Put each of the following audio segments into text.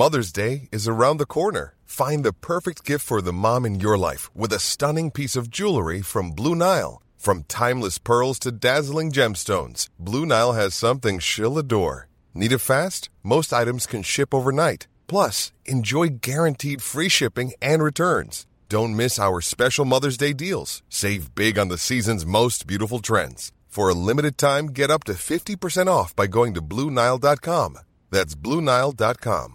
Mother's Day is around corner find perfect for the mom in your life with piece of jewellery from Blue Nile from timeless stones Blue Nile door a dust most miss our special Mother's Day deals bag on dens that's bluenile.com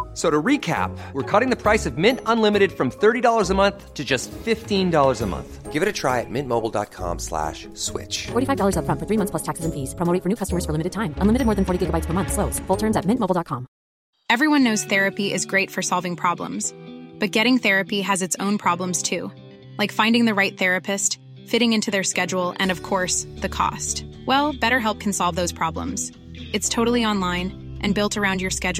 knows therapy is great for سالگلم therapy has its own problems like finding the right therapist fitting in to their schedule and of course the cost well BetterHelp can solves its totally online and built around your schedule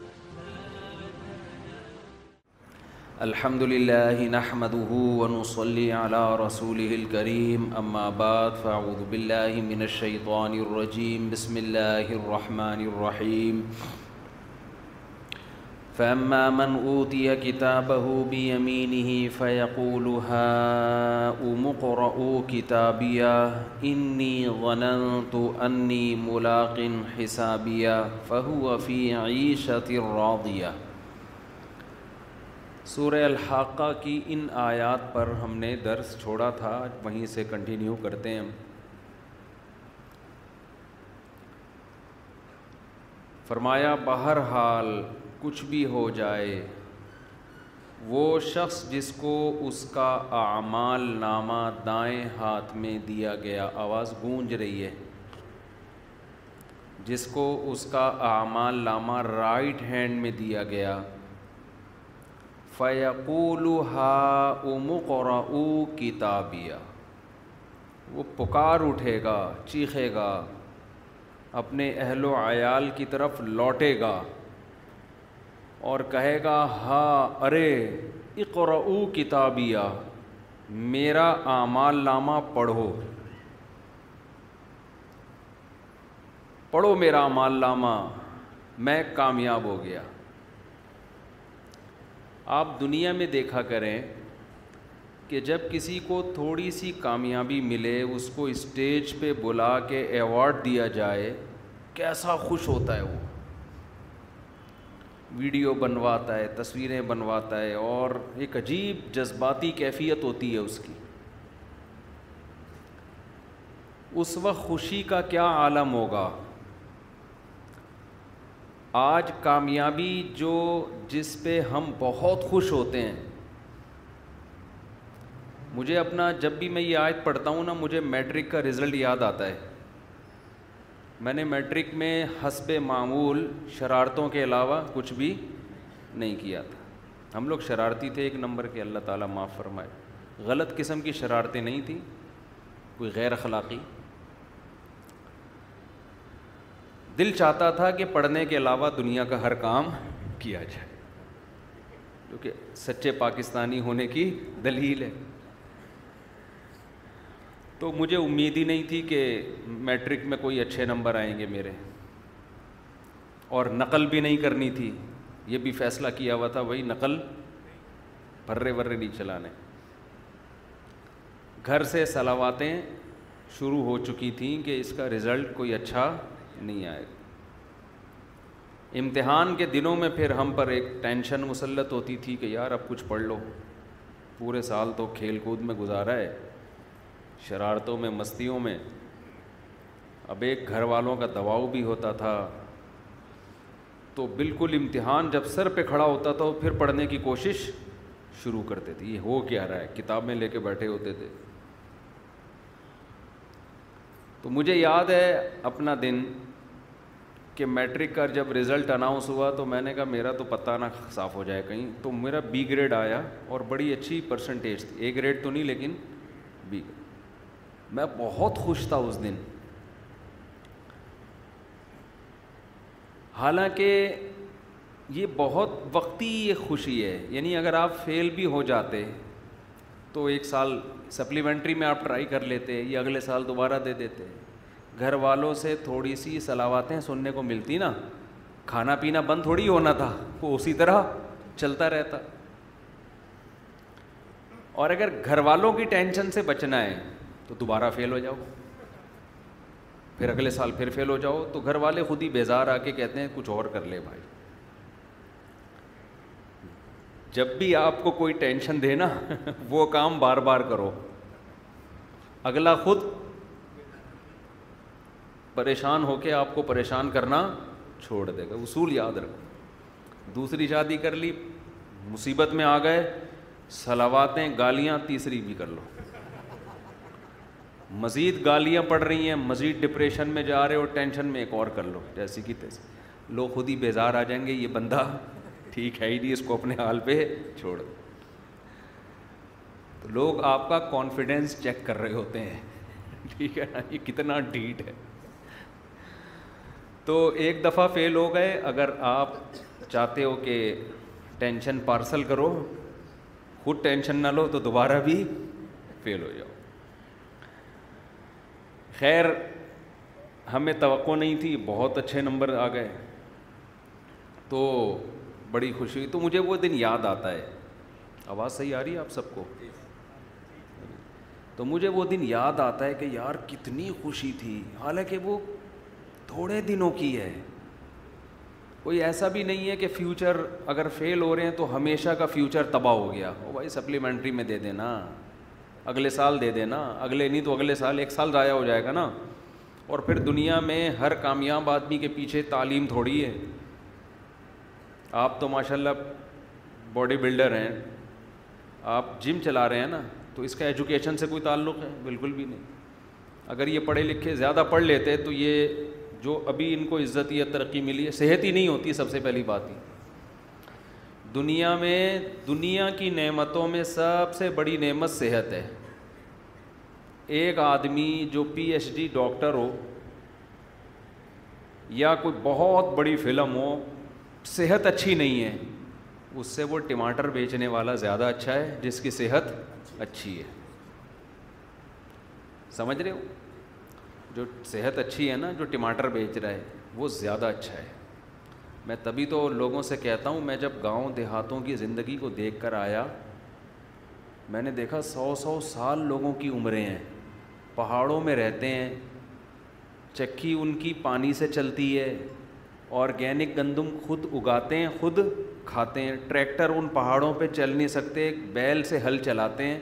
الحمد ونصلي نحمد رسوله علیہ رسول بعد فاعوذ باللہ من الشیطان الرجیم بسم اللہ الرحمن الرحیم فاما من اوتی کتابه بیمینه فیقول فعق امقرو کتابیا انی ظننت انی ملاق حسابیا فهو فی عیشت راضیہ سورہ الحاقہ کی ان آیات پر ہم نے درس چھوڑا تھا وہیں سے کنٹینیو کرتے ہیں فرمایا بہرحال کچھ بھی ہو جائے وہ شخص جس کو اس کا اعمال نامہ دائیں ہاتھ میں دیا گیا آواز گونج رہی ہے جس کو اس کا اعمال نامہ رائٹ ہینڈ میں دیا گیا فیقول ہا امقرا کتابیہ وہ پکار اٹھے گا چیخے گا اپنے اہل و عیال کی طرف لوٹے گا اور کہے گا ہا ارے اقراؤ کتابیہ میرا نامہ پڑھو پڑھو میرا نامہ میں کامیاب ہو گیا آپ دنیا میں دیکھا کریں کہ جب کسی کو تھوڑی سی کامیابی ملے اس کو اسٹیج پہ بلا کے ایوارڈ دیا جائے کیسا خوش ہوتا ہے وہ ویڈیو بنواتا ہے تصویریں بنواتا ہے اور ایک عجیب جذباتی کیفیت ہوتی ہے اس کی اس وقت خوشی کا کیا عالم ہوگا آج کامیابی جو جس پہ ہم بہت خوش ہوتے ہیں مجھے اپنا جب بھی میں یہ آیت پڑھتا ہوں نا مجھے میٹرک کا رزلٹ یاد آتا ہے میں نے میٹرک میں حسب معمول شرارتوں کے علاوہ کچھ بھی نہیں کیا تھا ہم لوگ شرارتی تھے ایک نمبر کے اللہ تعالیٰ معاف فرمائے غلط قسم کی شرارتیں نہیں تھیں کوئی غیر اخلاقی دل چاہتا تھا کہ پڑھنے کے علاوہ دنیا کا ہر کام کیا جائے کیونکہ سچے پاکستانی ہونے کی دلیل ہے تو مجھے امید ہی نہیں تھی کہ میٹرک میں کوئی اچھے نمبر آئیں گے میرے اور نقل بھی نہیں کرنی تھی یہ بھی فیصلہ کیا ہوا تھا وہی نقل بھرے ورے نہیں چلانے گھر سے سلاواتیں شروع ہو چکی تھیں کہ اس کا رزلٹ کوئی اچھا نہیں آئے گا امتحان کے دنوں میں پھر ہم پر ایک ٹینشن مسلط ہوتی تھی کہ یار اب کچھ پڑھ لو پورے سال تو کھیل کود میں گزارا ہے شرارتوں میں مستیوں میں اب ایک گھر والوں کا دباؤ بھی ہوتا تھا تو بالکل امتحان جب سر پہ کھڑا ہوتا تھا وہ پھر پڑھنے کی کوشش شروع کرتے تھے یہ ہو کیا رہا ہے کتابیں لے کے بیٹھے ہوتے تھے تو مجھے یاد ہے اپنا دن کہ میٹرک کا جب رزلٹ اناؤنس ہوا تو میں نے کہا میرا تو پتہ نہ صاف ہو جائے کہیں تو میرا بی گریڈ آیا اور بڑی اچھی پرسنٹیج تھی اے گریڈ تو نہیں لیکن بی میں بہت خوش تھا اس دن حالانکہ یہ بہت وقتی یہ خوشی ہے یعنی اگر آپ فیل بھی ہو جاتے تو ایک سال سپلیمنٹری میں آپ ٹرائی کر لیتے یا اگلے سال دوبارہ دے دیتے گھر والوں سے تھوڑی سی سلاواتیں سننے کو ملتی نا کھانا پینا بند تھوڑی ہونا تھا وہ اسی طرح چلتا رہتا اور اگر گھر والوں کی ٹینشن سے بچنا ہے تو دوبارہ فیل ہو جاؤ پھر اگلے سال پھر فیل ہو جاؤ تو گھر والے خود ہی بیزار آ کے کہتے ہیں کچھ اور کر لے بھائی جب بھی آپ کو کوئی ٹینشن دے نا وہ کام بار بار کرو اگلا خود پریشان ہو کے آپ کو پریشان کرنا چھوڑ دے گا اصول یاد رکھو دوسری شادی کر لی مصیبت میں آ گئے سلاواتیں گالیاں تیسری بھی کر لو مزید گالیاں پڑ رہی ہیں مزید ڈپریشن میں جا رہے اور ٹینشن میں ایک اور کر لو جیسی کہ لوگ خود ہی بیزار آ جائیں گے یہ بندہ ٹھیک ہے ہی نہیں اس کو اپنے حال پہ چھوڑ دو تو لوگ آپ کا کانفیڈینس چیک کر رہے ہوتے ہیں ٹھیک ہے نا یہ کتنا ڈیٹ ہے تو ایک دفعہ فیل ہو گئے اگر آپ چاہتے ہو کہ ٹینشن پارسل کرو خود ٹینشن نہ لو تو دوبارہ بھی فیل ہو جاؤ خیر ہمیں توقع نہیں تھی بہت اچھے نمبر آ گئے تو بڑی خوشی ہوئی تو مجھے وہ دن یاد آتا ہے آواز صحیح آ رہی ہے آپ سب کو تو مجھے وہ دن یاد آتا ہے کہ یار کتنی خوشی تھی حالانکہ وہ تھوڑے دنوں کی ہے کوئی ایسا بھی نہیں ہے کہ فیوچر اگر فیل ہو رہے ہیں تو ہمیشہ کا فیوچر تباہ ہو گیا وہ بھائی سپلیمنٹری میں دے دینا اگلے سال دے دینا اگلے نہیں تو اگلے سال ایک سال ضائع ہو جائے گا نا اور پھر دنیا میں ہر کامیاب آدمی کے پیچھے تعلیم تھوڑی ہے آپ تو ماشاء اللہ باڈی بلڈر ہیں آپ جم چلا رہے ہیں نا تو اس کا ایجوکیشن سے کوئی تعلق ہے بالکل بھی نہیں اگر یہ پڑھے لکھے زیادہ پڑھ لیتے تو یہ جو ابھی ان کو عزت یا ترقی ملی ہے صحت ہی نہیں ہوتی سب سے پہلی بات ہی دنیا میں دنیا کی نعمتوں میں سب سے بڑی نعمت صحت ہے ایک آدمی جو پی ایچ ڈی ڈاکٹر ہو یا کوئی بہت بڑی فلم ہو صحت اچھی نہیں ہے اس سے وہ ٹماٹر بیچنے والا زیادہ اچھا ہے جس کی صحت اچھی ہے سمجھ رہے ہو جو صحت اچھی ہے نا جو ٹماٹر بیچ رہا ہے وہ زیادہ اچھا ہے میں تبھی تو لوگوں سے کہتا ہوں میں جب گاؤں دیہاتوں کی زندگی کو دیکھ کر آیا میں نے دیکھا سو سو سال لوگوں کی عمریں ہیں پہاڑوں میں رہتے ہیں چکی ان کی پانی سے چلتی ہے آرگینک گندم خود اگاتے ہیں خود کھاتے ہیں ٹریکٹر ان پہاڑوں پہ چل نہیں سکتے بیل سے ہل چلاتے ہیں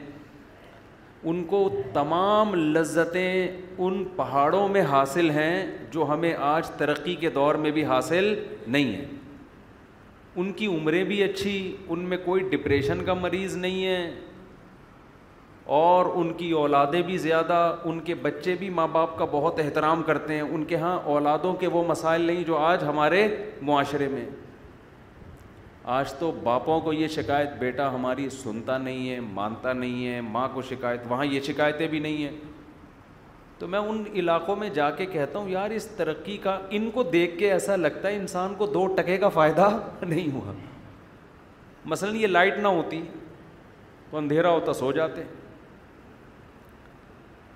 ان کو تمام لذتیں ان پہاڑوں میں حاصل ہیں جو ہمیں آج ترقی کے دور میں بھی حاصل نہیں ہیں ان کی عمریں بھی اچھی ان میں کوئی ڈپریشن کا مریض نہیں ہے اور ان کی اولادیں بھی زیادہ ان کے بچے بھی ماں باپ کا بہت احترام کرتے ہیں ان کے ہاں اولادوں کے وہ مسائل نہیں جو آج ہمارے معاشرے میں آج تو باپوں کو یہ شکایت بیٹا ہماری سنتا نہیں ہے مانتا نہیں ہے ماں کو شکایت وہاں یہ شکایتیں بھی نہیں ہیں تو میں ان علاقوں میں جا کے کہتا ہوں یار اس ترقی کا ان کو دیکھ کے ایسا لگتا ہے انسان کو دو ٹکے کا فائدہ نہیں ہوا مثلاً یہ لائٹ نہ ہوتی اندھیرا ہوتا سو جاتے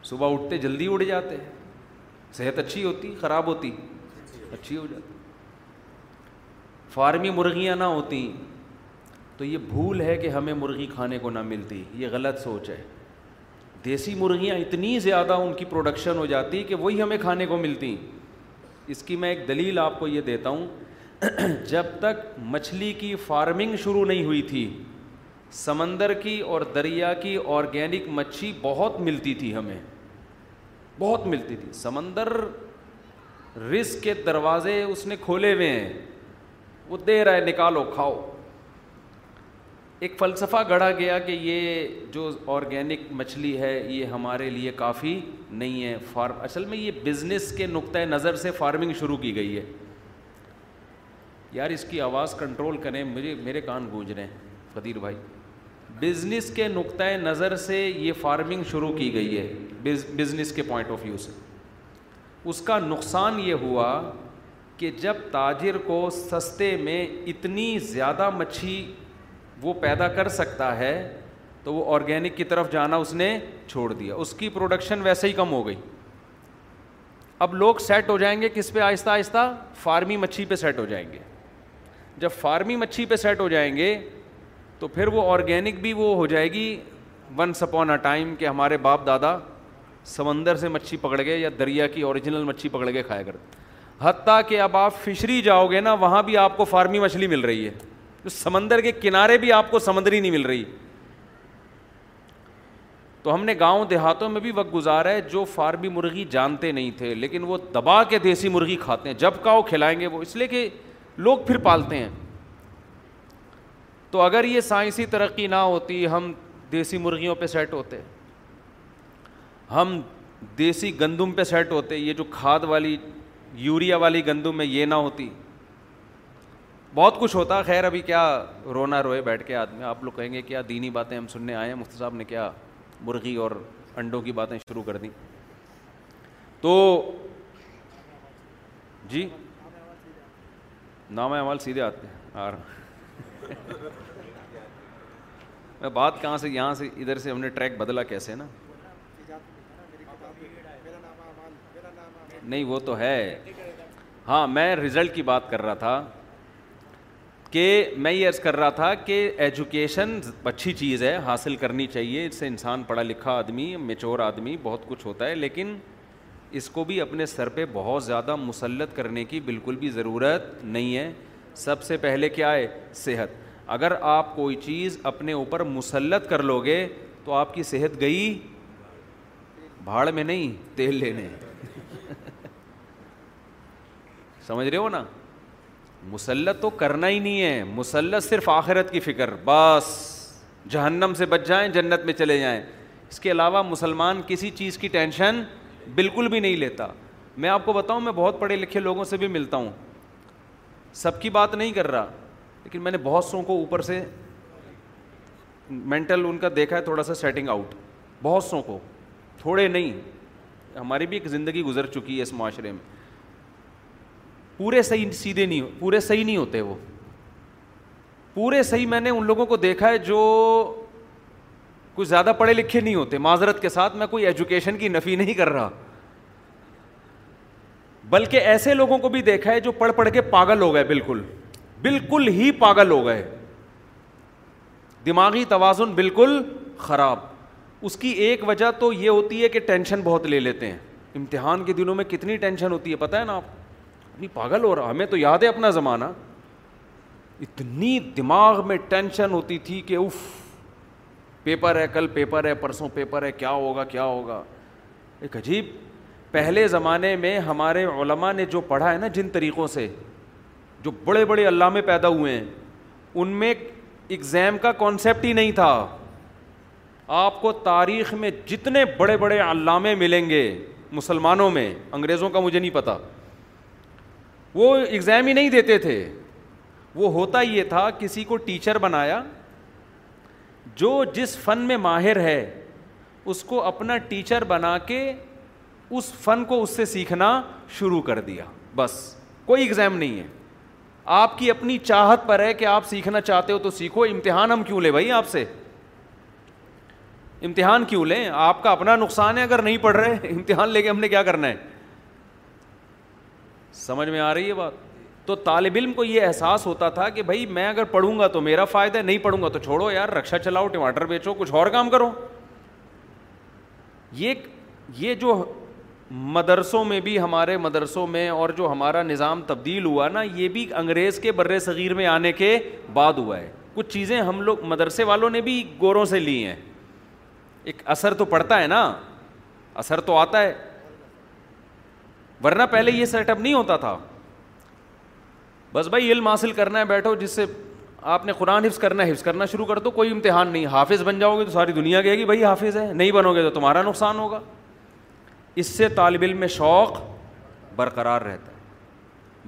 صبح اٹھتے جلدی اڑ جاتے صحت اچھی ہوتی خراب ہوتی اچھی ہو جاتی فارمی مرغیاں نہ ہوتی تو یہ بھول ہے کہ ہمیں مرغی کھانے کو نہ ملتی یہ غلط سوچ ہے دیسی مرغیاں اتنی زیادہ ان کی پروڈکشن ہو جاتی کہ وہی ہمیں کھانے کو ملتی اس کی میں ایک دلیل آپ کو یہ دیتا ہوں جب تک مچھلی کی فارمنگ شروع نہیں ہوئی تھی سمندر کی اور دریا کی آرگینک مچھی بہت ملتی تھی ہمیں بہت ملتی تھی سمندر رزق کے دروازے اس نے کھولے ہوئے ہیں وہ دے رہا ہے نکالو کھاؤ ایک فلسفہ گڑھا گیا کہ یہ جو آرگینک مچھلی ہے یہ ہمارے لیے کافی نہیں ہے فارم اصل میں یہ بزنس کے نقطۂ نظر سے فارمنگ شروع کی گئی ہے یار اس کی آواز کنٹرول کریں مجھے میرے کان گونج رہے ہیں فدیر بھائی بزنس کے نقطۂ نظر سے یہ فارمنگ شروع کی گئی ہے بزنس کے پوائنٹ آف ویو سے اس کا نقصان یہ ہوا کہ جب تاجر کو سستے میں اتنی زیادہ مچھی وہ پیدا کر سکتا ہے تو وہ آرگینک کی طرف جانا اس نے چھوڑ دیا اس کی پروڈکشن ویسے ہی کم ہو گئی اب لوگ سیٹ ہو جائیں گے کس پہ آہستہ آہستہ فارمی مچھی پہ سیٹ ہو جائیں گے جب فارمی مچھی پہ سیٹ ہو جائیں گے تو پھر وہ آرگینک بھی وہ ہو جائے گی ون اپون اے ٹائم کہ ہمارے باپ دادا سمندر سے مچھی پکڑ گئے یا دریا کی اوریجنل مچھی پکڑ گئے کھایا کرتے حتیٰ کہ اب آپ فشری جاؤ گے نا وہاں بھی آپ کو فارمی مچھلی مل رہی ہے سمندر کے کنارے بھی آپ کو سمندری نہیں مل رہی تو ہم نے گاؤں دیہاتوں میں بھی وقت گزارا ہے جو فارمی مرغی جانتے نہیں تھے لیکن وہ دبا کے دیسی مرغی کھاتے ہیں جب کا وہ کھلائیں گے وہ اس لیے کہ لوگ پھر پالتے ہیں تو اگر یہ سائنسی ترقی نہ ہوتی ہم دیسی مرغیوں پہ سیٹ ہوتے ہم دیسی گندم پہ سیٹ ہوتے یہ جو کھاد والی یوریا والی گندم میں یہ نہ ہوتی بہت کچھ ہوتا خیر ابھی کیا رونا روئے بیٹھ کے آدمی آپ لوگ کہیں گے کیا دینی باتیں ہم سننے آئے ہیں مفتی صاحب نے کیا مرغی اور انڈوں کی باتیں شروع کر دیں تو جی نام اعمال سیدھے آتے ہیں آ میں بات کہاں سے یہاں سے ادھر سے ہم نے ٹریک بدلا کیسے نا نہیں وہ تو ہے ہاں میں رزلٹ کی بات کر رہا تھا کہ میں یہ عرض کر رہا تھا کہ ایجوکیشن اچھی چیز ہے حاصل کرنی چاہیے اس سے انسان پڑھا لکھا آدمی میچور آدمی بہت کچھ ہوتا ہے لیکن اس کو بھی اپنے سر پہ بہت زیادہ مسلط کرنے کی بالکل بھی ضرورت نہیں ہے سب سے پہلے کیا ہے صحت اگر آپ کوئی چیز اپنے اوپر مسلط کر لو گے تو آپ کی صحت گئی بھاڑ میں نہیں تیل لینے سمجھ رہے ہو نا مسلط تو کرنا ہی نہیں ہے مسلط صرف آخرت کی فکر بس جہنم سے بچ جائیں جنت میں چلے جائیں اس کے علاوہ مسلمان کسی چیز کی ٹینشن بالکل بھی نہیں لیتا میں آپ کو بتاؤں میں بہت پڑھے لکھے لوگوں سے بھی ملتا ہوں سب کی بات نہیں کر رہا لیکن میں نے بہت سو کو اوپر سے مینٹل ان کا دیکھا ہے تھوڑا سا سیٹنگ آؤٹ بہت سو کو تھوڑے نہیں ہماری بھی ایک زندگی گزر چکی ہے اس معاشرے میں پورے صحیح سیدھے نہیں پورے صحیح نہیں ہوتے وہ پورے صحیح میں نے ان لوگوں کو دیکھا ہے جو کچھ زیادہ پڑھے لکھے نہیں ہوتے معذرت کے ساتھ میں کوئی ایجوکیشن کی نفی نہیں کر رہا بلکہ ایسے لوگوں کو بھی دیکھا ہے جو پڑھ پڑھ کے پاگل ہو گئے بالکل بالکل ہی پاگل ہو گئے دماغی توازن بالکل خراب اس کی ایک وجہ تو یہ ہوتی ہے کہ ٹینشن بہت لے لیتے ہیں امتحان کے دنوں میں کتنی ٹینشن ہوتی ہے پتہ ہے نا آپ کو ابھی پاگل ہو رہا ہمیں تو یاد ہے اپنا زمانہ اتنی دماغ میں ٹینشن ہوتی تھی کہ اف پیپر ہے کل پیپر ہے پرسوں پیپر ہے کیا ہوگا کیا ہوگا ایک عجیب پہلے زمانے میں ہمارے علماء نے جو پڑھا ہے نا جن طریقوں سے جو بڑے بڑے علامے پیدا ہوئے ہیں ان میں اگزام کا کانسیپٹ ہی نہیں تھا آپ کو تاریخ میں جتنے بڑے بڑے علامے ملیں گے مسلمانوں میں انگریزوں کا مجھے نہیں پتہ وہ ایگزام ہی نہیں دیتے تھے وہ ہوتا یہ تھا کسی کو ٹیچر بنایا جو جس فن میں ماہر ہے اس کو اپنا ٹیچر بنا کے اس فن کو اس سے سیکھنا شروع کر دیا بس کوئی ایگزام نہیں ہے آپ کی اپنی چاہت پر ہے کہ آپ سیکھنا چاہتے ہو تو سیکھو امتحان ہم کیوں لیں بھائی آپ سے امتحان کیوں لیں آپ کا اپنا نقصان ہے اگر نہیں پڑھ رہے امتحان لے کے ہم نے کیا کرنا ہے سمجھ میں آ رہی ہے بات تو طالب علم کو یہ احساس ہوتا تھا کہ بھائی میں اگر پڑھوں گا تو میرا فائدہ ہے نہیں پڑھوں گا تو چھوڑو یار رکشا چلاؤ ٹماٹر بیچو کچھ اور کام کرو یہ یہ جو مدرسوں میں بھی ہمارے مدرسوں میں اور جو ہمارا نظام تبدیل ہوا نا یہ بھی انگریز کے بر صغیر میں آنے کے بعد ہوا ہے کچھ چیزیں ہم لوگ مدرسے والوں نے بھی گوروں سے لی ہیں ایک اثر تو پڑتا ہے نا اثر تو آتا ہے ورنہ پہلے یہ سیٹ اپ نہیں ہوتا تھا بس بھائی علم حاصل کرنا ہے بیٹھو جس سے آپ نے قرآن حفظ کرنا ہے حفظ کرنا شروع کر دو کوئی امتحان نہیں حافظ بن جاؤ گے تو ساری دنیا کہے گی بھائی حافظ ہے نہیں بنو گے تو تمہارا نقصان ہوگا اس سے طالب علم میں شوق برقرار رہتا ہے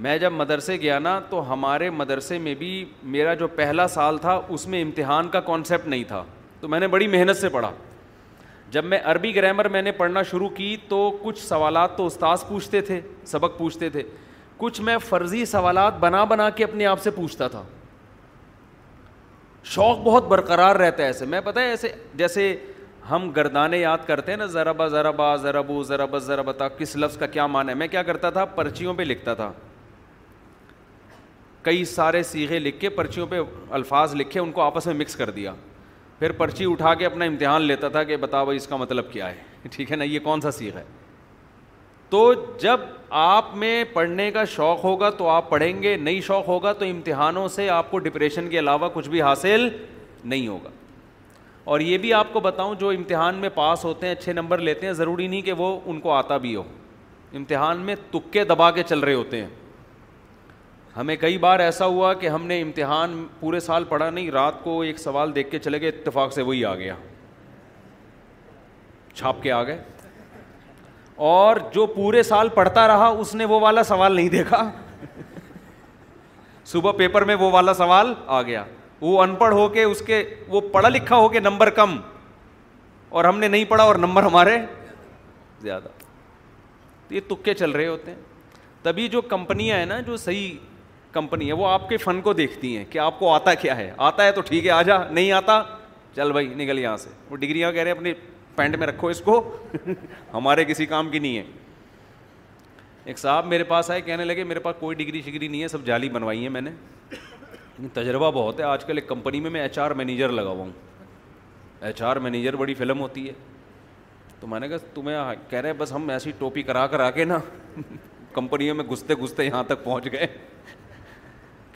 میں جب مدرسے گیا نا تو ہمارے مدرسے میں بھی میرا جو پہلا سال تھا اس میں امتحان کا کانسیپٹ نہیں تھا تو میں نے بڑی محنت سے پڑھا جب میں عربی گرامر میں نے پڑھنا شروع کی تو کچھ سوالات تو استاذ پوچھتے تھے سبق پوچھتے تھے کچھ میں فرضی سوالات بنا بنا کے اپنے آپ سے پوچھتا تھا شوق بہت برقرار رہتا ہے ایسے میں پتہ ہے ایسے جیسے ہم گردانے یاد کرتے ہیں نا با ذرا بو ذرا بس ذرا بتا کس لفظ کا کیا معنی ہے میں کیا کرتا تھا پرچیوں پہ لکھتا تھا کئی سارے سیغے لکھ کے پرچیوں پہ الفاظ لکھے ان کو آپس میں مکس کر دیا پھر پرچی اٹھا کے اپنا امتحان لیتا تھا کہ بھائی اس کا مطلب کیا ہے ٹھیک ہے نا یہ کون سا سیکھ ہے تو جب آپ میں پڑھنے کا شوق ہوگا تو آپ پڑھیں گے نہیں شوق ہوگا تو امتحانوں سے آپ کو ڈپریشن کے علاوہ کچھ بھی حاصل نہیں ہوگا اور یہ بھی آپ کو بتاؤں جو امتحان میں پاس ہوتے ہیں اچھے نمبر لیتے ہیں ضروری نہیں کہ وہ ان کو آتا بھی ہو امتحان میں تکے دبا کے چل رہے ہوتے ہیں ہمیں کئی بار ایسا ہوا کہ ہم نے امتحان پورے سال پڑھا نہیں رات کو ایک سوال دیکھ کے چلے گئے اتفاق سے وہی آ گیا چھاپ کے آ گئے اور جو پورے سال پڑھتا رہا اس نے وہ والا سوال نہیں دیکھا صبح پیپر میں وہ والا سوال آ گیا وہ ان پڑھ ہو کے اس کے وہ پڑھا لکھا ہو کے نمبر کم اور ہم نے نہیں پڑھا اور نمبر ہمارے زیادہ تو یہ تکے چل رہے ہوتے ہیں تبھی جو کمپنیاں ہیں نا جو صحیح کمپنی ہے وہ آپ کے فن کو دیکھتی ہیں کہ آپ کو آتا کیا ہے آتا ہے تو ٹھیک ہے آ جا نہیں آتا چل بھائی نکل یہاں سے وہ ڈگریاں کہہ رہے ہیں اپنے پینٹ میں رکھو اس کو ہمارے کسی کام کی نہیں ہے ایک صاحب میرے پاس آئے کہنے لگے میرے پاس کوئی ڈگری شگری نہیں ہے سب جعلی بنوائی ہے میں نے تجربہ بہت ہے آج کل ایک کمپنی میں میں ایچ آر مینیجر لگا ہوا ہوں ایچ آر مینیجر بڑی فلم ہوتی ہے تو میں نے کہا تمہیں کہہ رہے بس ہم ایسی ٹوپی کرا کرا کے نا کمپنیوں میں گھستے گھستے یہاں تک پہنچ گئے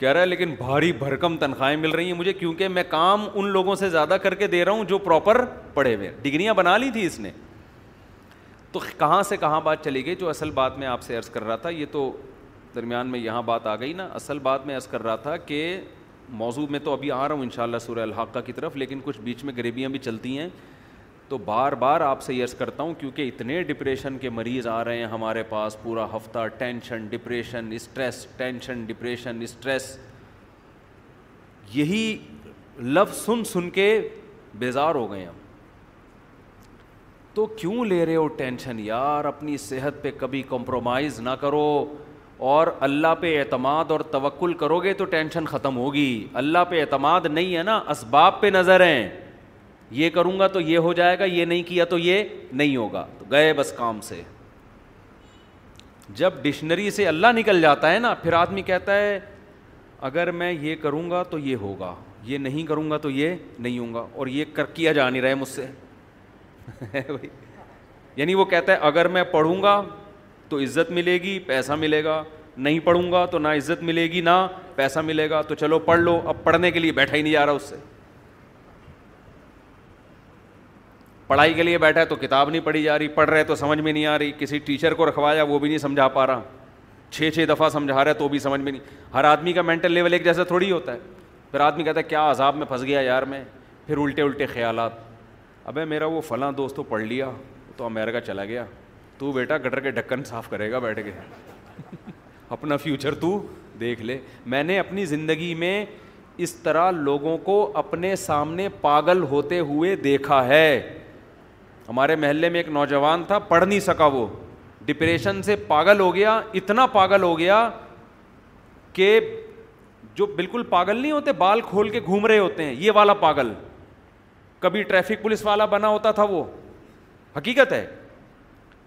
کہہ رہا ہے لیکن بھاری بھرکم تنخواہیں مل رہی ہیں مجھے کیونکہ میں کام ان لوگوں سے زیادہ کر کے دے رہا ہوں جو پراپر پڑھے ہوئے ڈگریاں بنا لی تھی اس نے تو کہاں سے کہاں بات چلی گئی جو اصل بات میں آپ سے عرض کر رہا تھا یہ تو درمیان میں یہاں بات آ گئی نا اصل بات میں عرض کر رہا تھا کہ موضوع میں تو ابھی آ رہا ہوں ان شاء اللہ سورہ الحقہ کی طرف لیکن کچھ بیچ میں غریبیاں بھی چلتی ہیں تو بار بار آپ سے یس کرتا ہوں کیونکہ اتنے ڈپریشن کے مریض آ رہے ہیں ہمارے پاس پورا ہفتہ tension depression stress tension depression stress یہی لفظ سن سن کے بیزار ہو گئے ہم تو کیوں لے رہے ہو ٹینشن یار اپنی صحت پہ کبھی کمپرومائز نہ کرو اور اللہ پہ اعتماد اور توکل کرو گے تو ٹینشن ختم ہوگی اللہ پہ اعتماد نہیں ہے نا اسباب پہ نظر ہیں یہ کروں گا تو یہ ہو جائے گا یہ نہیں کیا تو یہ نہیں ہوگا تو گئے بس کام سے جب ڈکشنری سے اللہ نکل جاتا ہے نا پھر آدمی کہتا ہے اگر میں یہ کروں گا تو یہ ہوگا یہ نہیں کروں گا تو یہ نہیں ہوں گا اور یہ کر کیا جا نہیں رہے مجھ سے یعنی وہ کہتا ہے اگر میں پڑھوں گا تو عزت ملے گی پیسہ ملے گا نہیں پڑھوں گا تو نہ عزت ملے گی نہ پیسہ ملے گا تو چلو پڑھ لو اب پڑھنے کے لیے بیٹھا ہی نہیں جا رہا اس سے پڑھائی کے لیے بیٹھا ہے تو کتاب نہیں پڑھی جا رہی پڑھ رہے تو سمجھ میں نہیں آ رہی کسی ٹیچر کو رکھوایا وہ بھی نہیں سمجھا پا رہا چھ چھ دفعہ سمجھا رہا ہے تو بھی سمجھ میں نہیں ہر آدمی کا مینٹل لیول ایک جیسا تھوڑی ہوتا ہے پھر آدمی کہتا ہے کیا عذاب میں پھنس گیا یار میں پھر الٹے الٹے خیالات ابھی میرا وہ فلاں دوست تو پڑھ لیا تو امیرکا چلا گیا تو بیٹا گٹر کے ڈھکن صاف کرے گا بیٹھ کے اپنا فیوچر تو دیکھ لے میں نے اپنی زندگی میں اس طرح لوگوں کو اپنے سامنے پاگل ہوتے ہوئے دیکھا ہے ہمارے محلے میں ایک نوجوان تھا پڑھ نہیں سکا وہ ڈپریشن سے پاگل ہو گیا اتنا پاگل ہو گیا کہ جو بالکل پاگل نہیں ہوتے بال کھول کے گھوم رہے ہوتے ہیں یہ والا پاگل کبھی ٹریفک پولیس والا بنا ہوتا تھا وہ حقیقت ہے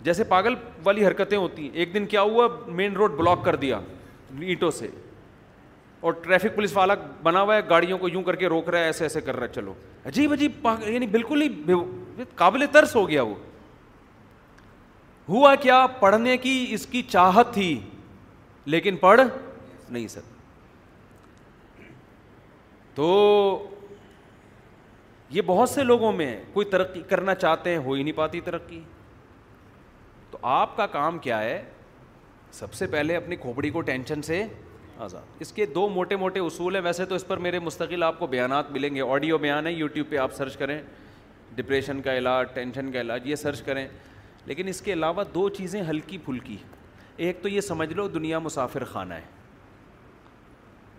جیسے پاگل والی حرکتیں ہوتی ہیں ایک دن کیا ہوا مین روڈ بلاک کر دیا اینٹوں سے اور ٹریفک پولیس والا بنا ہوا ہے گاڑیوں کو یوں کر کے روک رہا ہے ایسے ایسے کر رہا ہے چلو عجیب عجیب پاگل یعنی بالکل ہی قابل ترس ہو گیا وہ ہوا کیا پڑھنے کی اس کی چاہت تھی لیکن پڑھ نہیں سر تو یہ بہت سے لوگوں میں کوئی ترقی کرنا چاہتے ہیں ہو ہی نہیں پاتی ترقی تو آپ کا کام کیا ہے سب سے پہلے اپنی کھوپڑی کو ٹینشن سے آزاد اس کے دو موٹے موٹے اصول ہیں ویسے تو اس پر میرے مستقل آپ کو بیانات ملیں گے آڈیو بیان ہے یوٹیوب پہ آپ سرچ کریں ڈپریشن کا علاج ٹینشن کا علاج یہ سرچ کریں لیکن اس کے علاوہ دو چیزیں ہلکی پھلکی ایک تو یہ سمجھ لو دنیا مسافر خانہ ہے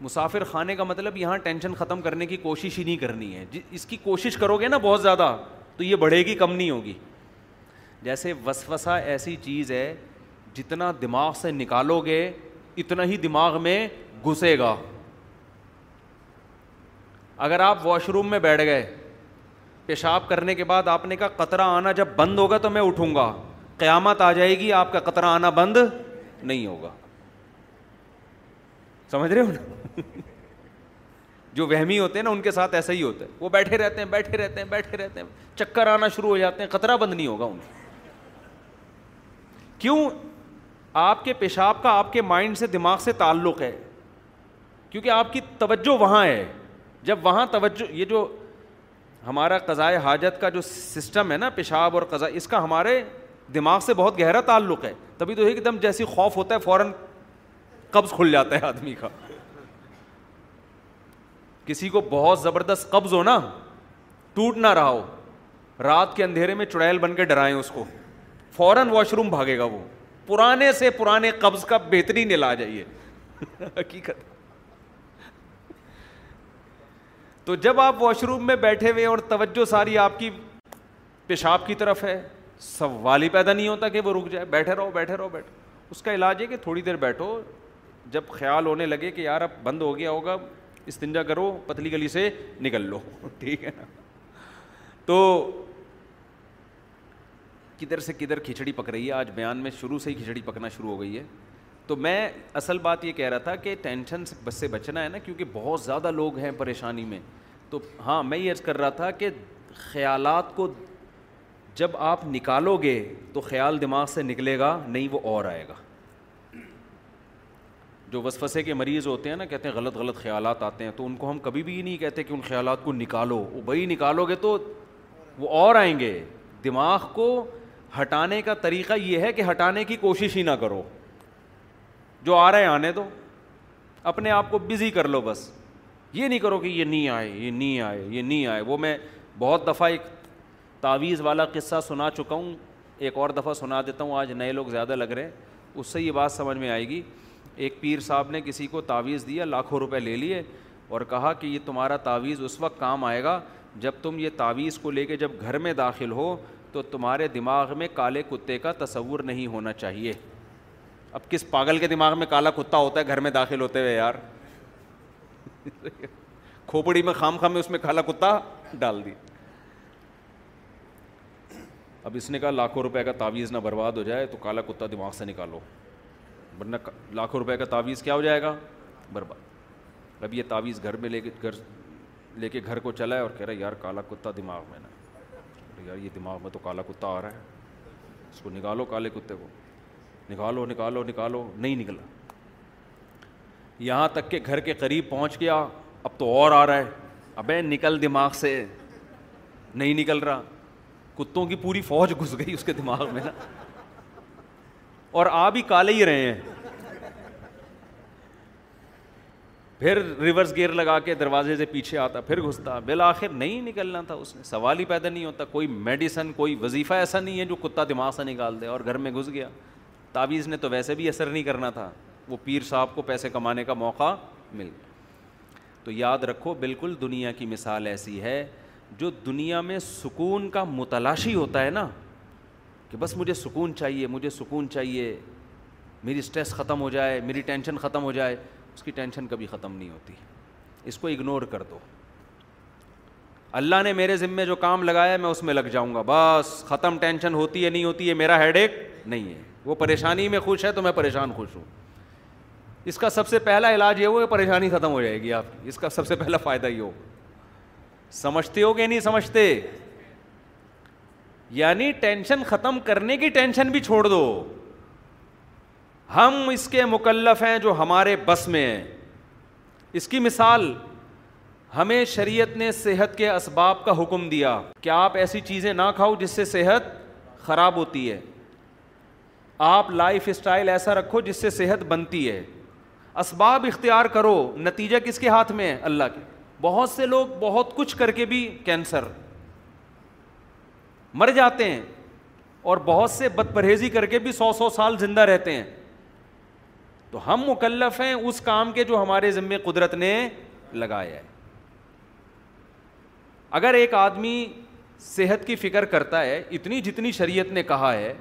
مسافر خانے کا مطلب یہاں ٹینشن ختم کرنے کی کوشش ہی نہیں کرنی ہے اس کی کوشش کرو گے نا بہت زیادہ تو یہ بڑھے گی کم نہیں ہوگی جیسے وسوسہ ایسی چیز ہے جتنا دماغ سے نکالو گے اتنا ہی دماغ میں گھسے گا اگر آپ واش روم میں بیٹھ گئے پیشاب کرنے کے بعد آپ نے کہا قطرہ آنا جب بند ہوگا تو میں اٹھوں گا قیامت آ جائے گی آپ کا قطرہ آنا بند نہیں ہوگا سمجھ رہے ہو نا جو وہمی ہوتے ہیں نا ان کے ساتھ ایسا ہی ہوتا ہے وہ بیٹھے رہتے ہیں بیٹھے رہتے ہیں بیٹھے رہتے ہیں چکر آنا شروع ہو جاتے ہیں قطرہ بند نہیں ہوگا ان کیوں آپ کے پیشاب کا آپ کے مائنڈ سے دماغ سے تعلق ہے کیونکہ آپ کی توجہ وہاں ہے جب وہاں توجہ یہ جو ہمارا قضائے حاجت کا جو سسٹم ہے نا پیشاب اور قضا اس کا ہمارے دماغ سے بہت گہرا تعلق ہے تبھی تو ایک دم جیسی خوف ہوتا ہے فوراً قبض کھل جاتا ہے آدمی کا کسی کو بہت زبردست قبض ہو نا ٹوٹ نہ رہا ہو رات کے اندھیرے میں چڑیل بن کے ڈرائیں اس کو فوراً واش روم بھاگے گا وہ پرانے سے پرانے قبض کا بہترین علاج ہے یہ حقیقت تو جب آپ واش روم میں بیٹھے ہوئے اور توجہ ساری آپ کی پیشاب کی طرف ہے سوال ہی پیدا نہیں ہوتا کہ وہ رک جائے بیٹھے رہو بیٹھے رہو بیٹھ اس کا علاج ہے کہ تھوڑی دیر بیٹھو جب خیال ہونے لگے کہ یار اب بند ہو گیا ہوگا استنجا کرو پتلی گلی سے نکل لو ٹھیک ہے نا تو کدھر سے کدھر کھچڑی پک رہی ہے آج بیان میں شروع سے ہی کھچڑی پکنا شروع ہو گئی ہے تو میں اصل بات یہ کہہ رہا تھا کہ ٹینشن بس سے بچنا ہے نا کیونکہ بہت زیادہ لوگ ہیں پریشانی میں تو ہاں میں یہ عرض کر رہا تھا کہ خیالات کو جب آپ نکالو گے تو خیال دماغ سے نکلے گا نہیں وہ اور آئے گا جو وسوسے کے مریض ہوتے ہیں نا کہتے ہیں غلط غلط خیالات آتے ہیں تو ان کو ہم کبھی بھی نہیں کہتے کہ ان خیالات کو نکالو وہ بھائی نکالو گے تو وہ اور آئیں گے دماغ کو ہٹانے کا طریقہ یہ ہے کہ ہٹانے کی کوشش ہی نہ کرو جو آ رہے ہیں آنے دو اپنے آپ کو بزی کر لو بس یہ نہیں کرو کہ یہ نہیں آئے یہ نہیں آئے یہ نہیں آئے وہ میں بہت دفعہ ایک تعویذ والا قصہ سنا چکا ہوں ایک اور دفعہ سنا دیتا ہوں آج نئے لوگ زیادہ لگ رہے ہیں اس سے یہ بات سمجھ میں آئے گی ایک پیر صاحب نے کسی کو تعویذ دیا لاکھوں روپے لے لیے اور کہا کہ یہ تمہارا تعویذ اس وقت کام آئے گا جب تم یہ تعویذ کو لے کے جب گھر میں داخل ہو تو تمہارے دماغ میں کالے کتے کا تصور نہیں ہونا چاہیے اب کس پاگل کے دماغ میں کالا کتا ہوتا ہے گھر میں داخل ہوتے ہوئے یار کھوپڑی میں خام خام میں اس میں کالا کتا ڈال دی اب اس نے کہا لاکھوں روپے کا تعویذ نہ برباد ہو جائے تو کالا کتا دماغ سے نکالو ورنہ لاکھوں روپے کا تعویذ کیا ہو جائے گا برباد اب یہ تعویذ گھر میں لے کے گھر لے کے گھر کو چلا ہے اور کہہ ہے یار کالا کتا دماغ میں نا یار یہ دماغ میں تو کالا کتا آ رہا ہے اس کو نکالو کالے کتے کو نکالو نکالو نکالو نہیں نکلا یہاں تک کہ گھر کے قریب پہنچ گیا اب تو اور آ رہا ہے ابے نکل دماغ سے نہیں نکل رہا کتوں کی پوری فوج گھس گئی اس کے دماغ میں نا اور آ بھی کالے ہی رہے ہیں پھر ریورس گیئر لگا کے دروازے سے پیچھے آتا پھر گھستا بالآخر نہیں نکلنا تھا اس نے سوال ہی پیدا نہیں ہوتا کوئی میڈیسن کوئی وظیفہ ایسا نہیں ہے جو کتا دماغ سے نکال دے اور گھر میں گھس گیا تعویذ نے تو ویسے بھی اثر نہیں کرنا تھا وہ پیر صاحب کو پیسے کمانے کا موقع مل گیا تو یاد رکھو بالکل دنیا کی مثال ایسی ہے جو دنیا میں سکون کا متلاشی ہوتا ہے نا کہ بس مجھے سکون چاہیے مجھے سکون چاہیے میری اسٹریس ختم ہو جائے میری ٹینشن ختم ہو جائے اس کی ٹینشن کبھی ختم نہیں ہوتی اس کو اگنور کر دو اللہ نے میرے ذمے جو کام لگایا میں اس میں لگ جاؤں گا بس ختم ٹینشن ہوتی ہے نہیں ہوتی ہے میرا ہیڈ ایک نہیں ہے وہ پریشانی میں خوش ہے تو میں پریشان خوش ہوں اس کا سب سے پہلا علاج یہ ہو پریشانی ختم ہو جائے گی آپ کی اس کا سب سے پہلا فائدہ یہ ہو سمجھتے ہو کہ نہیں سمجھتے یعنی ٹینشن ختم کرنے کی ٹینشن بھی چھوڑ دو ہم اس کے مکلف ہیں جو ہمارے بس میں ہیں اس کی مثال ہمیں شریعت نے صحت کے اسباب کا حکم دیا کہ آپ ایسی چیزیں نہ کھاؤ جس سے صحت خراب ہوتی ہے آپ لائف اسٹائل ایسا رکھو جس سے صحت بنتی ہے اسباب اختیار کرو نتیجہ کس کے ہاتھ میں ہے اللہ کے بہت سے لوگ بہت کچھ کر کے بھی کینسر مر جاتے ہیں اور بہت سے بد پرہیزی کر کے بھی سو سو سال زندہ رہتے ہیں تو ہم مکلف ہیں اس کام کے جو ہمارے ذمے قدرت نے لگایا ہے اگر ایک آدمی صحت کی فکر کرتا ہے اتنی جتنی شریعت نے کہا ہے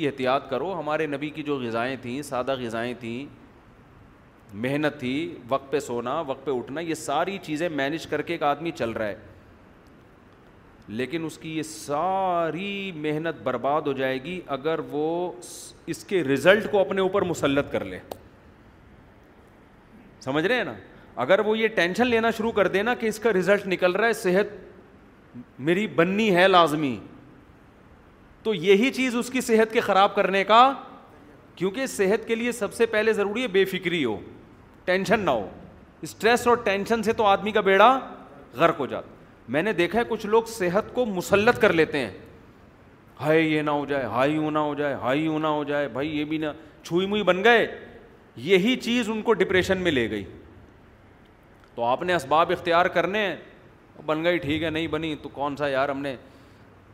احتیاط کرو ہمارے نبی کی جو غذائیں تھیں سادہ غذائیں تھیں محنت تھی وقت پہ سونا وقت پہ اٹھنا یہ ساری چیزیں مینج کر کے ایک آدمی چل رہا ہے لیکن اس کی یہ ساری محنت برباد ہو جائے گی اگر وہ اس کے رزلٹ کو اپنے اوپر مسلط کر لے سمجھ رہے ہیں نا اگر وہ یہ ٹینشن لینا شروع کر دے نا کہ اس کا رزلٹ نکل رہا ہے صحت میری بننی ہے لازمی تو یہی چیز اس کی صحت کے خراب کرنے کا کیونکہ صحت کے لیے سب سے پہلے ضروری ہے بے فکری ہو ٹینشن نہ ہو اسٹریس اور ٹینشن سے تو آدمی کا بیڑا غرق ہو جاتا میں نے دیکھا ہے کچھ لوگ صحت کو مسلط کر لیتے ہیں ہائے یہ نہ ہو جائے ہائی یوں نہ ہو جائے ہائی یوں نہ ہو جائے بھائی یہ بھی نہ چھوئی موئی بن گئے یہی چیز ان کو ڈپریشن میں لے گئی تو آپ نے اسباب اختیار کرنے ہیں بن گئی ٹھیک ہے نہیں بنی تو کون سا یار ہم نے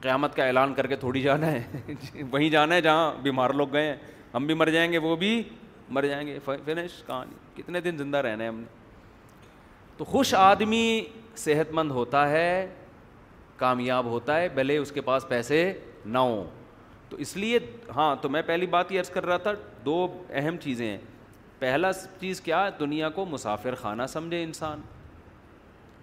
قیامت کا اعلان کر کے تھوڑی جانا ہے وہیں جانا ہے جہاں بیمار لوگ گئے ہیں ہم بھی مر جائیں گے وہ بھی مر جائیں گے فنش کہانی کتنے دن زندہ رہنا ہے ہم نے تو خوش آدمی صحت مند ہوتا ہے کامیاب ہوتا ہے بھلے اس کے پاس پیسے نہ ہوں تو اس لیے ہاں تو میں پہلی بات یہ عرض کر رہا تھا دو اہم چیزیں ہیں پہلا چیز کیا دنیا کو مسافر خانہ سمجھے انسان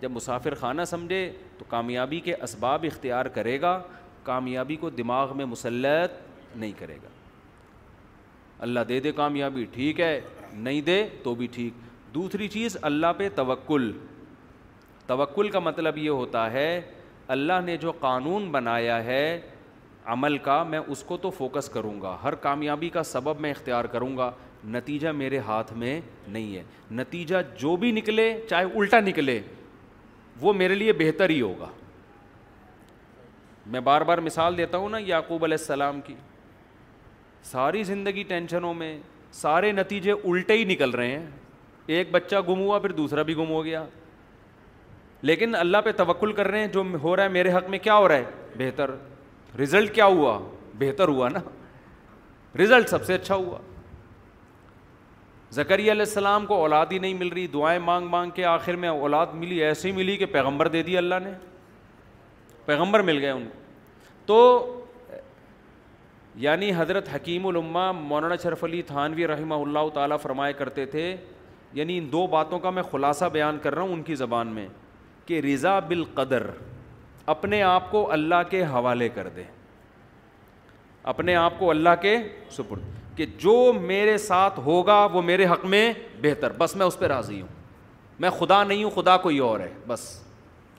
جب مسافر خانہ سمجھے تو کامیابی کے اسباب اختیار کرے گا کامیابی کو دماغ میں مسلط نہیں کرے گا اللہ دے دے کامیابی ٹھیک ہے نہیں دے تو بھی ٹھیک دوسری چیز اللہ پہ توکل توکل کا مطلب یہ ہوتا ہے اللہ نے جو قانون بنایا ہے عمل کا میں اس کو تو فوکس کروں گا ہر کامیابی کا سبب میں اختیار کروں گا نتیجہ میرے ہاتھ میں نہیں ہے نتیجہ جو بھی نکلے چاہے الٹا نکلے وہ میرے لیے بہتر ہی ہوگا میں بار بار مثال دیتا ہوں نا یعقوب علیہ السلام کی ساری زندگی ٹینشنوں میں سارے نتیجے الٹے ہی نکل رہے ہیں ایک بچہ گم ہوا پھر دوسرا بھی گم ہو گیا لیکن اللہ پہ توکل کر رہے ہیں جو ہو رہا ہے میرے حق میں کیا ہو رہا ہے بہتر رزلٹ کیا ہوا بہتر ہوا نا رزلٹ سب سے اچھا ہوا زکری علیہ السلام کو اولاد ہی نہیں مل رہی دعائیں مانگ مانگ کے آخر میں اولاد ملی ایسی ملی کہ پیغمبر دے دی اللہ نے پیغمبر مل گئے ان کو تو یعنی حضرت حکیم العما مولانا شرف علی تھانوی رحمہ اللہ تعالیٰ فرمائے کرتے تھے یعنی ان دو باتوں کا میں خلاصہ بیان کر رہا ہوں ان کی زبان میں کہ رضا بالقدر اپنے آپ کو اللہ کے حوالے کر دے اپنے آپ کو اللہ کے سپرد کہ جو میرے ساتھ ہوگا وہ میرے حق میں بہتر بس میں اس پہ راضی ہوں میں خدا نہیں ہوں خدا کوئی اور ہے بس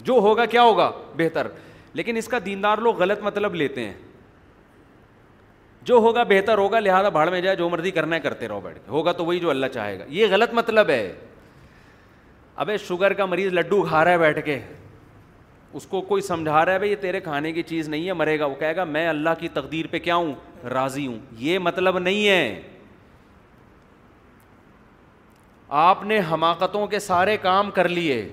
جو ہوگا کیا ہوگا بہتر لیکن اس کا دیندار لوگ غلط مطلب لیتے ہیں جو ہوگا بہتر ہوگا لہٰذا بھاڑ میں جائے جو مرضی کرنا ہے کرتے رہو بیٹھ کے ہوگا تو وہی جو اللہ چاہے گا یہ غلط مطلب ہے ابے شوگر کا مریض لڈو کھا رہا ہے بیٹھ کے اس کو کوئی سمجھا رہا ہے بھائی یہ تیرے کھانے کی چیز نہیں ہے مرے گا وہ کہے گا میں اللہ کی تقدیر پہ کیا ہوں راضی ہوں یہ مطلب نہیں ہے آپ نے حماقتوں کے سارے کام کر لیے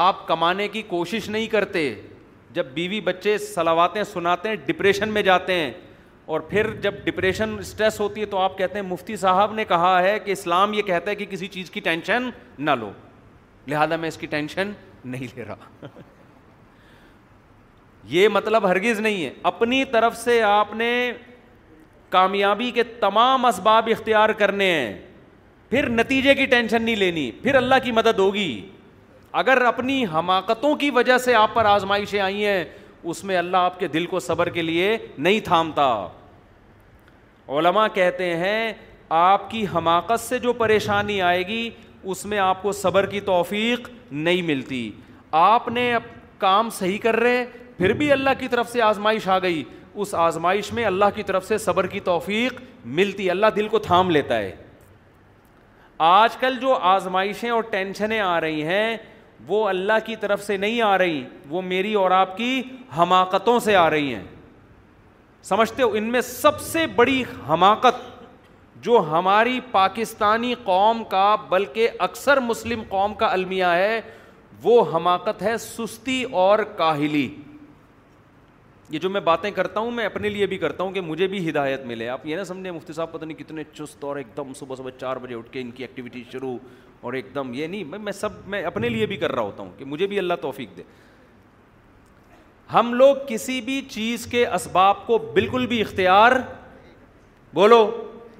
آپ کمانے کی کوشش نہیں کرتے جب بیوی بچے سلاواتیں سناتے ہیں ڈپریشن میں جاتے ہیں اور پھر جب ڈپریشن اسٹریس ہوتی ہے تو آپ کہتے ہیں مفتی صاحب نے کہا ہے کہ اسلام یہ کہتا ہے کہ کسی چیز کی ٹینشن نہ لو لہذا میں اس کی ٹینشن نہیں لے رہا یہ مطلب ہرگز نہیں ہے اپنی طرف سے آپ نے کامیابی کے تمام اسباب اختیار کرنے ہیں پھر نتیجے کی ٹینشن نہیں لینی پھر اللہ کی مدد ہوگی اگر اپنی حماقتوں کی وجہ سے آپ پر آزمائشیں آئی ہیں اس میں اللہ آپ کے دل کو صبر کے لیے نہیں تھامتا علماء کہتے ہیں آپ کی حماقت سے جو پریشانی آئے گی اس میں آپ کو صبر کی توفیق نہیں ملتی آپ نے اب کام صحیح کر رہے پھر بھی اللہ کی طرف سے آزمائش آ گئی اس آزمائش میں اللہ کی طرف سے صبر کی توفیق ملتی اللہ دل کو تھام لیتا ہے آج کل جو آزمائشیں اور ٹینشنیں آ رہی ہیں وہ اللہ کی طرف سے نہیں آ رہی وہ میری اور آپ کی حماقتوں سے آ رہی ہیں سمجھتے ہو ان میں سب سے بڑی حماقت جو ہماری پاکستانی قوم کا بلکہ اکثر مسلم قوم کا المیہ ہے وہ حماقت ہے سستی اور کاہلی یہ جو میں باتیں کرتا ہوں میں اپنے لیے بھی کرتا ہوں کہ مجھے بھی ہدایت ملے آپ یہ نہ سمجھیں مفتی صاحب پتہ نہیں کتنے چست اور ایک دم صبح صبح چار بجے اٹھ کے ان کی ایکٹیویٹی شروع اور ایک دم یہ نہیں میں سب میں اپنے لیے بھی کر رہا ہوتا ہوں کہ مجھے بھی اللہ توفیق دے ہم لوگ کسی بھی چیز کے اسباب کو بالکل بھی اختیار بولو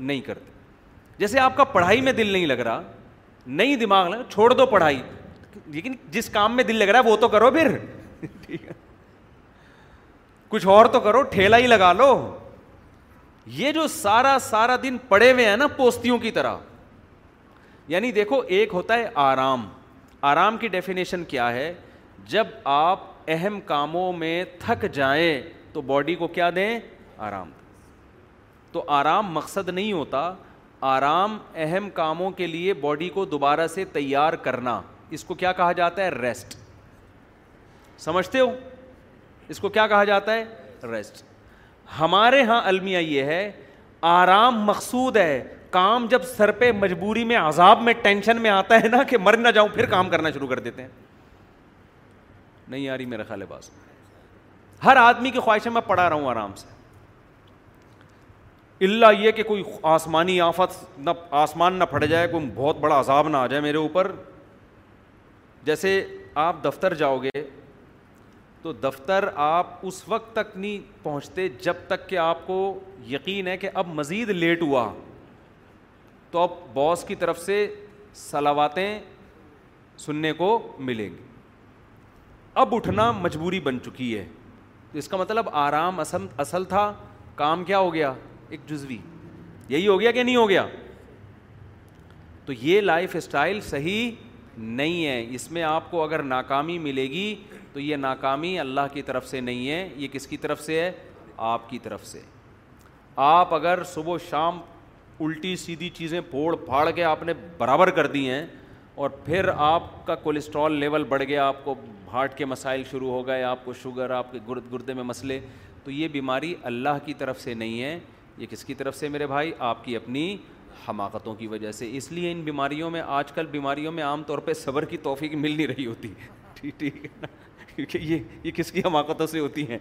نہیں کرتے جیسے آپ کا پڑھائی میں دل نہیں لگ رہا نہیں دماغ چھوڑ دو پڑھائی لیکن جس کام میں دل لگ رہا ہے وہ تو کرو پھر کچھ اور تو کرو ٹھیلا ہی لگا لو یہ جو سارا سارا دن پڑے ہوئے ہیں نا پوستیوں کی طرح یعنی دیکھو ایک ہوتا ہے آرام آرام کی ڈیفینیشن کیا ہے جب آپ اہم کاموں میں تھک جائیں تو باڈی کو کیا دیں آرام دیں تو آرام مقصد نہیں ہوتا آرام اہم کاموں کے لیے باڈی کو دوبارہ سے تیار کرنا اس کو کیا کہا جاتا ہے ریسٹ سمجھتے ہو اس کو کیا کہا جاتا ہے ریسٹ ہمارے ہاں المیہ یہ ہے آرام مقصود ہے کام جب سر پہ مجبوری میں عذاب میں ٹینشن میں آتا ہے نا کہ مر نہ جاؤں پھر کام کرنا شروع کر دیتے ہیں نہیں آ رہی میرا خالباز ہر آدمی کی خواہش ہے میں پڑھا رہا ہوں آرام سے اللہ یہ کہ کوئی آسمانی آفت نہ آسمان نہ پھٹ جائے کوئی بہت بڑا عذاب نہ آ جائے میرے اوپر جیسے آپ دفتر جاؤ گے تو دفتر آپ اس وقت تک نہیں پہنچتے جب تک کہ آپ کو یقین ہے کہ اب مزید لیٹ ہوا تو اب باس کی طرف سے سلاواتیں سننے کو ملیں گی اب اٹھنا مجبوری بن چکی ہے تو اس کا مطلب آرام اصل تھا کام کیا ہو گیا ایک جزوی یہی ہو گیا کہ نہیں ہو گیا تو یہ لائف اسٹائل صحیح نہیں ہے اس میں آپ کو اگر ناکامی ملے گی تو یہ ناکامی اللہ کی طرف سے نہیں ہے یہ کس کی طرف سے ہے آپ کی طرف سے آپ اگر صبح و شام الٹی سیدھی چیزیں پھوڑ پھاڑ کے آپ نے برابر کر دی ہیں اور پھر آپ کا کولیسٹرول لیول بڑھ گیا آپ کو ہارٹ کے مسائل شروع ہو گئے آپ کو شوگر آپ کے گرد گردے میں مسئلے تو یہ بیماری اللہ کی طرف سے نہیں ہے یہ کس کی طرف سے میرے بھائی آپ کی اپنی حماقتوں کی وجہ سے اس لیے ان بیماریوں میں آج کل بیماریوں میں عام طور پہ صبر کی توفیق مل نہیں رہی ہوتی ٹھیک ٹھیک کیونکہ یہ یہ کس کی حماقتوں سے ہوتی ہیں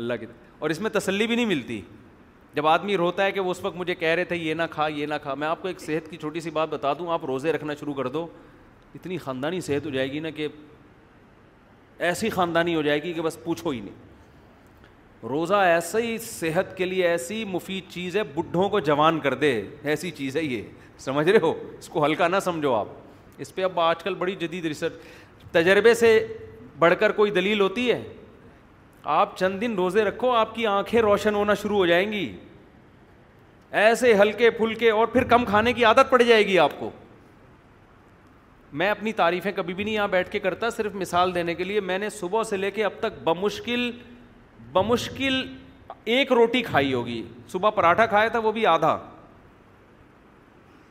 اللہ کی اور اس میں تسلی بھی نہیں ملتی جب آدمی روتا ہے کہ وہ اس وقت مجھے کہہ رہے تھے یہ نہ کھا یہ نہ کھا میں آپ کو ایک صحت کی چھوٹی سی بات بتا دوں آپ روزے رکھنا شروع کر دو اتنی خاندانی صحت ہو جائے گی نا کہ ایسی خاندانی ہو جائے گی کہ بس پوچھو ہی نہیں روزہ ایسے ہی صحت کے لیے ایسی مفید چیز ہے بڈھوں کو جوان کر دے ایسی چیز ہے یہ سمجھ رہے ہو اس کو ہلکا نہ سمجھو آپ اس پہ اب آج کل بڑی جدید ریسرچ تجربے سے بڑھ کر کوئی دلیل ہوتی ہے آپ چند دن روزے رکھو آپ کی آنکھیں روشن ہونا شروع ہو جائیں گی ایسے ہلکے پھلکے اور پھر کم کھانے کی عادت پڑ جائے گی آپ کو میں اپنی تعریفیں کبھی بھی نہیں یہاں بیٹھ کے کرتا صرف مثال دینے کے لیے میں نے صبح سے لے کے اب تک بمشکل بمشکل ایک روٹی کھائی ہوگی صبح پراٹھا کھایا تھا وہ بھی آدھا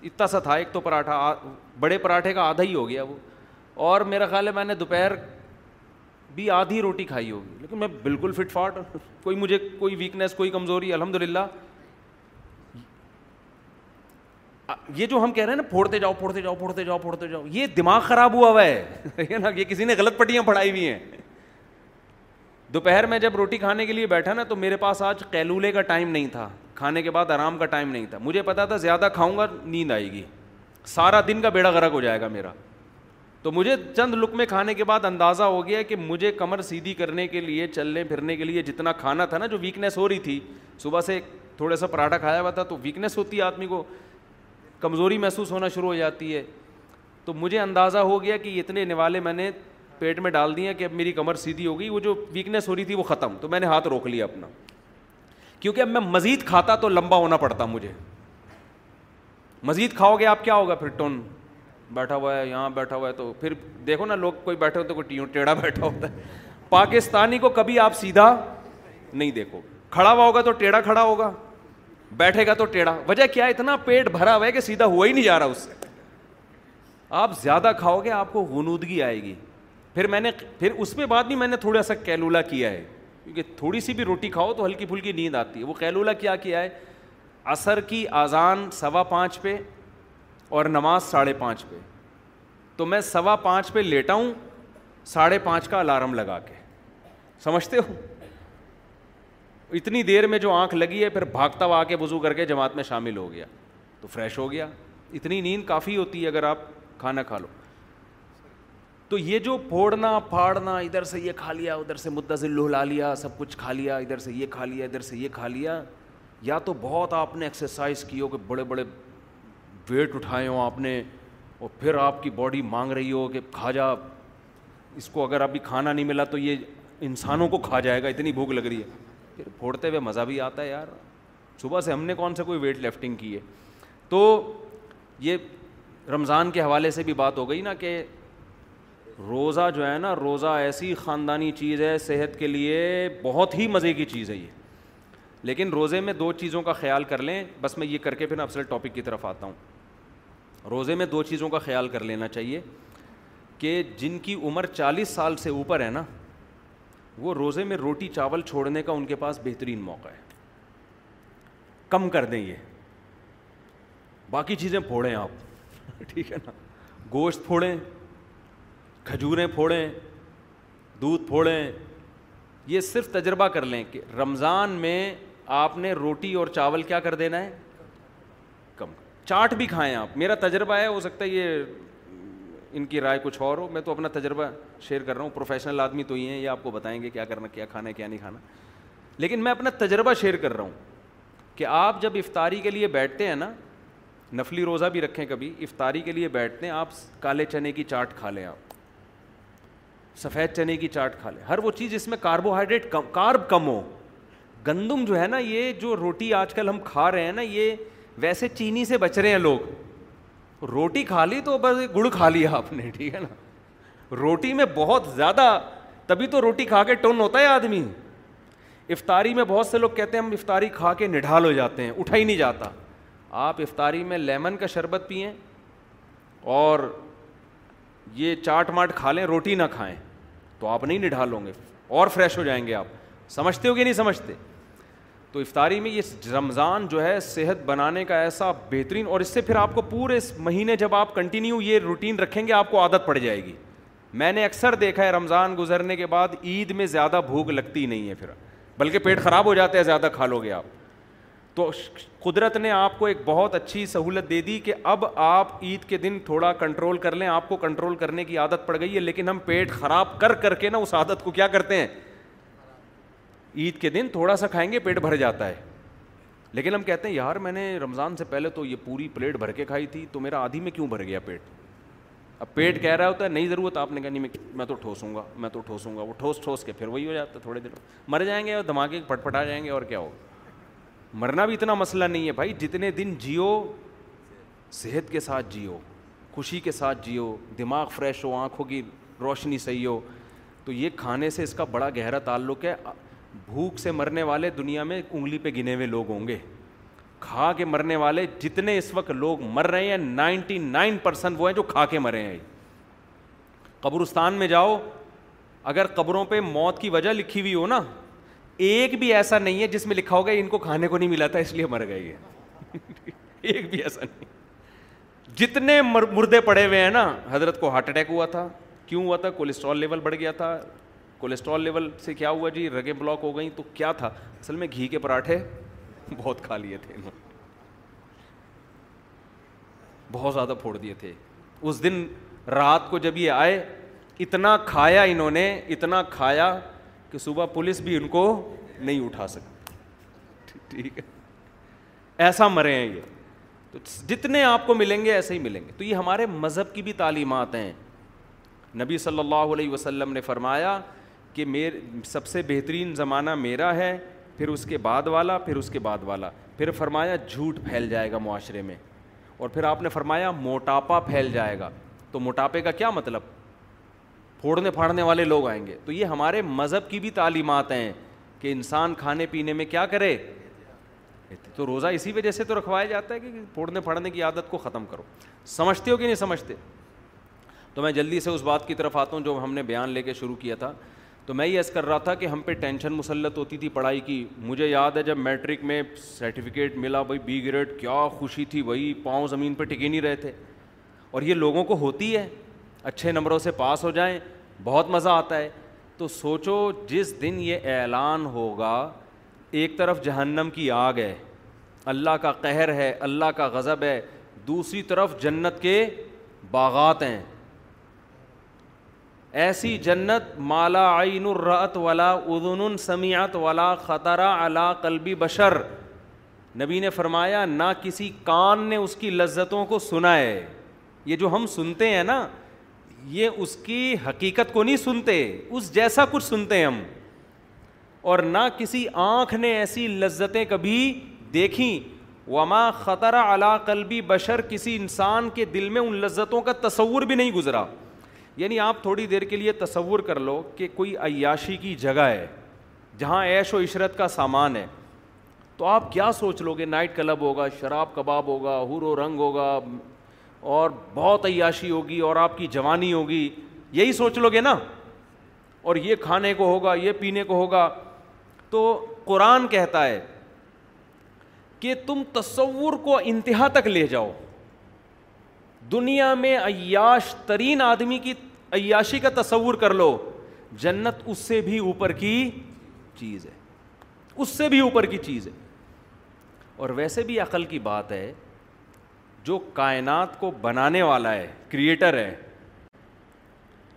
اتنا سا تھا ایک تو پراٹھا بڑے پراٹھے کا آدھا ہی ہو گیا وہ اور میرا خیال ہے میں نے دوپہر بھی آدھی روٹی کھائی ہوگی لیکن میں بالکل فٹ فاٹ کوئی مجھے کوئی ویکنیس کوئی کمزوری الحمد للہ یہ جو ہم کہہ رہے ہیں نا پھوڑتے جاؤ پھوڑتے جاؤ پھوڑتے جاؤ پھوڑتے جاؤ یہ دماغ خراب ہوا ہوا ہے نا یہ کسی نے غلط پٹیاں پڑھائی ہوئی ہیں دوپہر میں جب روٹی کھانے کے لیے بیٹھا نا تو میرے پاس آج کیلولے کا ٹائم نہیں تھا کھانے کے بعد آرام کا ٹائم نہیں تھا مجھے پتا تھا زیادہ کھاؤں گا نیند آئے گی سارا دن کا بیڑا غرق ہو جائے گا میرا تو مجھے چند لک میں کھانے کے بعد اندازہ ہو گیا کہ مجھے کمر سیدھی کرنے کے لیے چلنے پھرنے کے لیے جتنا کھانا تھا نا جو ویکنیس ہو رہی تھی صبح سے تھوڑا سا پراٹھا کھایا ہوا تھا تو ویکنیس ہوتی ہے آدمی کو کمزوری محسوس ہونا شروع ہو جاتی ہے تو مجھے اندازہ ہو گیا کہ اتنے نوالے میں نے پیٹ میں ڈال دیا کہ اب میری کمر سیدھی ہو گئی وہ جو ویکنیس ہو رہی تھی وہ ختم تو میں نے ہاتھ روک لیا اپنا کیونکہ اب میں مزید کھاتا تو لمبا ہونا پڑتا مجھے مزید کھاؤ گے آپ کیا ہوگا پھر ٹون بیٹھا ہوا ہے یہاں بیٹھا ہوا ہے تو پھر دیکھو نا لوگ کوئی بیٹھے ہوتے کوئی ٹیڑھا بیٹھا ہوتا ہے پاکستانی کو کبھی آپ سیدھا نہیں دیکھو کھڑا ہوا ہوگا تو ٹیڑھا کھڑا ہوگا بیٹھے گا تو ٹیڑھا وجہ کیا اتنا پیٹ بھرا ہوا ہے کہ سیدھا ہوا ہی نہیں جا رہا اس سے آپ زیادہ کھاؤ گے آپ کو غنودگی آئے گی پھر میں نے پھر اس میں بعد بھی میں نے تھوڑا سا کیلولا کیا ہے کیونکہ تھوڑی سی بھی روٹی کھاؤ تو ہلکی پھلکی نیند آتی ہے وہ کیلولا کیا کیا ہے عصر کی آزان سوا پانچ پہ اور نماز ساڑھے پانچ پہ تو میں سوا پانچ پہ لیٹا ہوں ساڑھے پانچ کا الارم لگا کے سمجھتے ہو اتنی دیر میں جو آنکھ لگی ہے پھر بھاگتا ہوا کے وضو کر کے جماعت میں شامل ہو گیا تو فریش ہو گیا اتنی نیند کافی ہوتی ہے اگر آپ کھانا کھا لو تو یہ جو پھوڑنا پھاڑنا ادھر سے یہ کھا لیا ادھر سے سے لہلا لیا سب کچھ کھا لیا ادھر سے یہ کھا لیا ادھر سے یہ کھا لیا یا تو بہت آپ نے ایکسرسائز کی ہو کہ بڑے بڑے ویٹ اٹھائے ہوں آپ نے اور پھر آپ کی باڈی مانگ رہی ہو کہ کھا جا اس کو اگر ابھی کھانا نہیں ملا تو یہ انسانوں کو کھا جائے گا اتنی بھوک لگ رہی ہے پھر پھوڑتے ہوئے مزہ بھی آتا ہے یار صبح سے ہم نے کون سا کوئی ویٹ لفٹنگ کی ہے تو یہ رمضان کے حوالے سے بھی بات ہو گئی نا کہ روزہ جو ہے نا روزہ ایسی خاندانی چیز ہے صحت کے لیے بہت ہی مزے کی چیز ہے یہ لیکن روزے میں دو چیزوں کا خیال کر لیں بس میں یہ کر کے پھر افسل ٹاپک کی طرف آتا ہوں روزے میں دو چیزوں کا خیال کر لینا چاہیے کہ جن کی عمر چالیس سال سے اوپر ہے نا وہ روزے میں روٹی چاول چھوڑنے کا ان کے پاس بہترین موقع ہے کم کر دیں یہ باقی چیزیں پھوڑیں آپ ٹھیک ہے نا گوشت پھوڑیں کھجوریں پھوڑیں دودھ پھوڑیں یہ صرف تجربہ کر لیں کہ رمضان میں آپ نے روٹی اور چاول کیا کر دینا ہے کم چاٹ بھی کھائیں آپ میرا تجربہ ہے ہو سکتا ہے یہ ان کی رائے کچھ اور ہو میں تو اپنا تجربہ شیئر کر رہا ہوں پروفیشنل آدمی تو ہی ہیں یہ آپ کو بتائیں گے کیا کرنا کیا کھانا ہے کیا نہیں کھانا لیکن میں اپنا تجربہ شیئر کر رہا ہوں کہ آپ جب افطاری کے لیے بیٹھتے ہیں نا نفلی روزہ بھی رکھیں کبھی افطاری کے لیے بیٹھتے ہیں آپ کالے چنے کی چاٹ کھا لیں آپ سفید چنے کی چاٹ کھا لے ہر وہ چیز جس میں کاربوہائیڈریٹ کم کارب کم ہو گندم جو ہے نا یہ جو روٹی آج کل ہم کھا رہے ہیں نا یہ ویسے چینی سے بچ رہے ہیں لوگ روٹی کھا لی تو بس گڑ کھا لیا آپ نے ٹھیک ہے نا روٹی میں بہت زیادہ تبھی تو روٹی کھا کے ٹون ہوتا ہے آدمی افطاری میں بہت سے لوگ کہتے ہیں ہم افطاری کھا کے نڈھال ہو جاتے ہیں اٹھا ہی نہیں جاتا آپ افطاری میں لیمن کا شربت پئیں اور یہ چاٹ ماٹ کھا لیں روٹی نہ کھائیں تو آپ نہیں نڈھال ہوں گے اور فریش ہو جائیں گے آپ سمجھتے ہو کہ نہیں سمجھتے تو افطاری میں یہ رمضان جو ہے صحت بنانے کا ایسا بہترین اور اس سے پھر آپ کو پورے اس مہینے جب آپ کنٹینیو یہ روٹین رکھیں گے آپ کو عادت پڑ جائے گی میں نے اکثر دیکھا ہے رمضان گزرنے کے بعد عید میں زیادہ بھوک لگتی نہیں ہے پھر بلکہ پیٹ خراب ہو جاتا ہے زیادہ کھا لو گے آپ تو قدرت نے آپ کو ایک بہت اچھی سہولت دے دی کہ اب آپ عید کے دن تھوڑا کنٹرول کر لیں آپ کو کنٹرول کرنے کی عادت پڑ گئی ہے لیکن ہم پیٹ خراب کر کر کے نا اس عادت کو کیا کرتے ہیں عید کے دن تھوڑا سا کھائیں گے پیٹ بھر جاتا ہے لیکن ہم کہتے ہیں یار میں نے رمضان سے پہلے تو یہ پوری پلیٹ بھر کے کھائی تھی تو میرا آدھی میں کیوں بھر گیا پیٹ اب پیٹ کہہ رہا ہوتا ہے نہیں ضرورت آپ نے کہا نہیں میں تو ٹھوسوں گا میں تو ٹھوسوں گا وہ ٹھوس ٹھوس کے پھر وہی ہو جاتا تھوڑے دیر مر جائیں گے اور دھماکے پھٹ پٹ پٹا جائیں گے اور کیا ہوگا مرنا بھی اتنا مسئلہ نہیں ہے بھائی جتنے دن جیو صحت کے ساتھ جیو خوشی کے ساتھ جیو دماغ فریش ہو آنکھوں کی روشنی صحیح ہو تو یہ کھانے سے اس کا بڑا گہرا تعلق ہے بھوک سے مرنے والے دنیا میں انگلی پہ گنے ہوئے لوگ ہوں گے کھا کے مرنے والے جتنے اس وقت لوگ مر رہے ہیں نائنٹی نائن پرسینٹ وہ ہیں جو کھا کے مرے ہیں قبرستان میں جاؤ اگر قبروں پہ موت کی وجہ لکھی ہوئی ہو نا ایک بھی ایسا نہیں ہے جس میں لکھا ہوگا ان کو کھانے کو نہیں ملا تھا اس لیے مر گئے ایک بھی ایسا نہیں جتنے مردے پڑے ہوئے ہیں نا حضرت کو ہارٹ اٹیک ہوا تھا کیوں ہوا تھا کولیسٹرول لیول بڑھ گیا تھا کولیسٹرول لیول سے کیا ہوا جی رگے بلاک ہو گئی تو کیا تھا اصل میں گھی کے پراٹھے بہت کھا لیے تھے انہوں بہت زیادہ پھوڑ دیے تھے اس دن رات کو جب یہ آئے اتنا کھایا انہوں نے اتنا کھایا کہ صبح پولیس بھی ان کو نہیں اٹھا سکتی ٹھیک ہے ایسا مرے ہیں یہ تو جتنے آپ کو ملیں گے ایسے ہی ملیں گے تو یہ ہمارے مذہب کی بھی تعلیمات ہیں نبی صلی اللہ علیہ وسلم نے فرمایا کہ میرے سب سے بہترین زمانہ میرا ہے پھر اس کے بعد والا پھر اس کے بعد والا پھر فرمایا جھوٹ پھیل جائے گا معاشرے میں اور پھر آپ نے فرمایا موٹاپا پھیل جائے گا تو موٹاپے کا کیا مطلب پھوڑنے پھاڑنے والے لوگ آئیں گے تو یہ ہمارے مذہب کی بھی تعلیمات ہیں کہ انسان کھانے پینے میں کیا کرے تو روزہ اسی وجہ سے تو رکھوایا جاتا ہے کہ پھوڑنے پھاڑنے کی عادت کو ختم کرو سمجھتے ہو کہ نہیں سمجھتے تو میں جلدی سے اس بات کی طرف آتا ہوں جو ہم نے بیان لے کے شروع کیا تھا تو میں یہ ایس کر رہا تھا کہ ہم پہ ٹینشن مسلط ہوتی تھی پڑھائی کی مجھے یاد ہے جب میٹرک میں سرٹیفکیٹ ملا بھائی بی گریڈ کیا خوشی تھی وہی پاؤں زمین پہ ٹکے نہیں رہے تھے اور یہ لوگوں کو ہوتی ہے اچھے نمبروں سے پاس ہو جائیں بہت مزہ آتا ہے تو سوچو جس دن یہ اعلان ہوگا ایک طرف جہنم کی آگ ہے اللہ کا قہر ہے اللہ کا غضب ہے دوسری طرف جنت کے باغات ہیں ایسی جنت مالا عین الرعت والا ادن سمیعت والا خطرہ علا قلبی بشر نبی نے فرمایا نہ کسی کان نے اس کی لذتوں کو سنا ہے یہ جو ہم سنتے ہیں نا یہ اس کی حقیقت کو نہیں سنتے اس جیسا کچھ سنتے ہیں ہم اور نہ کسی آنکھ نے ایسی لذتیں کبھی دیکھیں وما خطرہ علا قلبی بشر کسی انسان کے دل میں ان لذتوں کا تصور بھی نہیں گزرا یعنی آپ تھوڑی دیر کے لیے تصور کر لو کہ کوئی عیاشی کی جگہ ہے جہاں عیش و عشرت کا سامان ہے تو آپ کیا سوچ لو گے نائٹ کلب ہوگا شراب کباب ہوگا حور و رنگ ہوگا اور بہت عیاشی ہوگی اور آپ کی جوانی ہوگی یہی سوچ لو گے نا اور یہ کھانے کو ہوگا یہ پینے کو ہوگا تو قرآن کہتا ہے کہ تم تصور کو انتہا تک لے جاؤ دنیا میں عیاش ترین آدمی کی عیاشی کا تصور کر لو جنت اس سے بھی اوپر کی چیز ہے اس سے بھی اوپر کی چیز ہے اور ویسے بھی عقل کی بات ہے جو کائنات کو بنانے والا ہے کریٹر ہے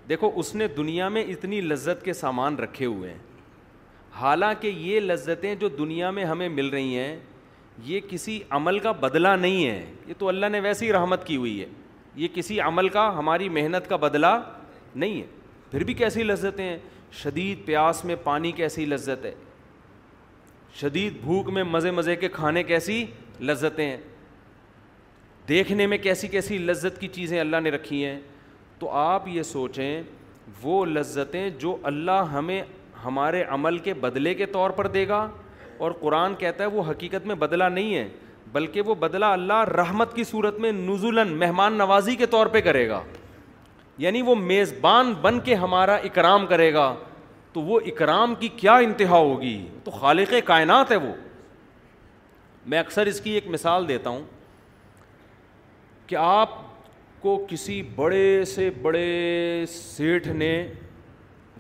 دیکھو اس نے دنیا میں اتنی لذت کے سامان رکھے ہوئے ہیں حالانکہ یہ لذتیں جو دنیا میں ہمیں مل رہی ہیں یہ کسی عمل کا بدلہ نہیں ہے یہ تو اللہ نے ویسی رحمت کی ہوئی ہے یہ کسی عمل کا ہماری محنت کا بدلہ نہیں ہے پھر بھی کیسی لذتیں ہیں شدید پیاس میں پانی کیسی لذت ہے شدید بھوک میں مزے مزے کے کھانے کیسی لذتیں ہیں دیکھنے میں کیسی کیسی لذت کی چیزیں اللہ نے رکھی ہیں تو آپ یہ سوچیں وہ لذتیں جو اللہ ہمیں ہمارے عمل کے بدلے کے طور پر دے گا اور قرآن کہتا ہے وہ حقیقت میں بدلہ نہیں ہے بلکہ وہ بدلہ اللہ رحمت کی صورت میں نزولاً مہمان نوازی کے طور پہ کرے گا یعنی وہ میزبان بن کے ہمارا اکرام کرے گا تو وہ اکرام کی کیا انتہا ہوگی تو خالق کائنات ہے وہ میں اکثر اس کی ایک مثال دیتا ہوں کہ آپ کو کسی بڑے سے بڑے سیٹھ نے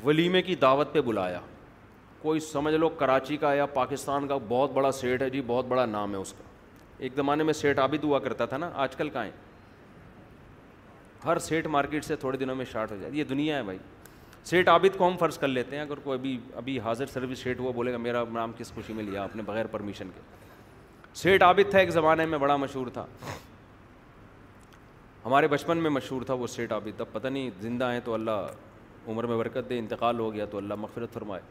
ولیمے کی دعوت پہ بلایا کوئی سمجھ لو کراچی کا یا پاکستان کا بہت بڑا سیٹھ ہے جی بہت بڑا نام ہے اس کا ایک زمانے میں سیٹھ عابد ہوا کرتا تھا نا آج کل کہاں ہر سیٹھ مارکیٹ سے تھوڑے دنوں میں شارٹ ہو جائے یہ دنیا ہے بھائی سیٹ عابد کو ہم فرض کر لیتے ہیں اگر کوئی ابھی ابھی حاضر سروس سیٹ ہوا بولے گا میرا نام کس خوشی میں لیا آپ نے بغیر پرمیشن کے سیٹ عابد تھا ایک زمانے میں بڑا مشہور تھا ہمارے بچپن میں مشہور تھا وہ اسٹیٹ ابھی تب پتہ نہیں زندہ ہیں تو اللہ عمر میں برکت دے انتقال ہو گیا تو اللہ مغفرت فرمائے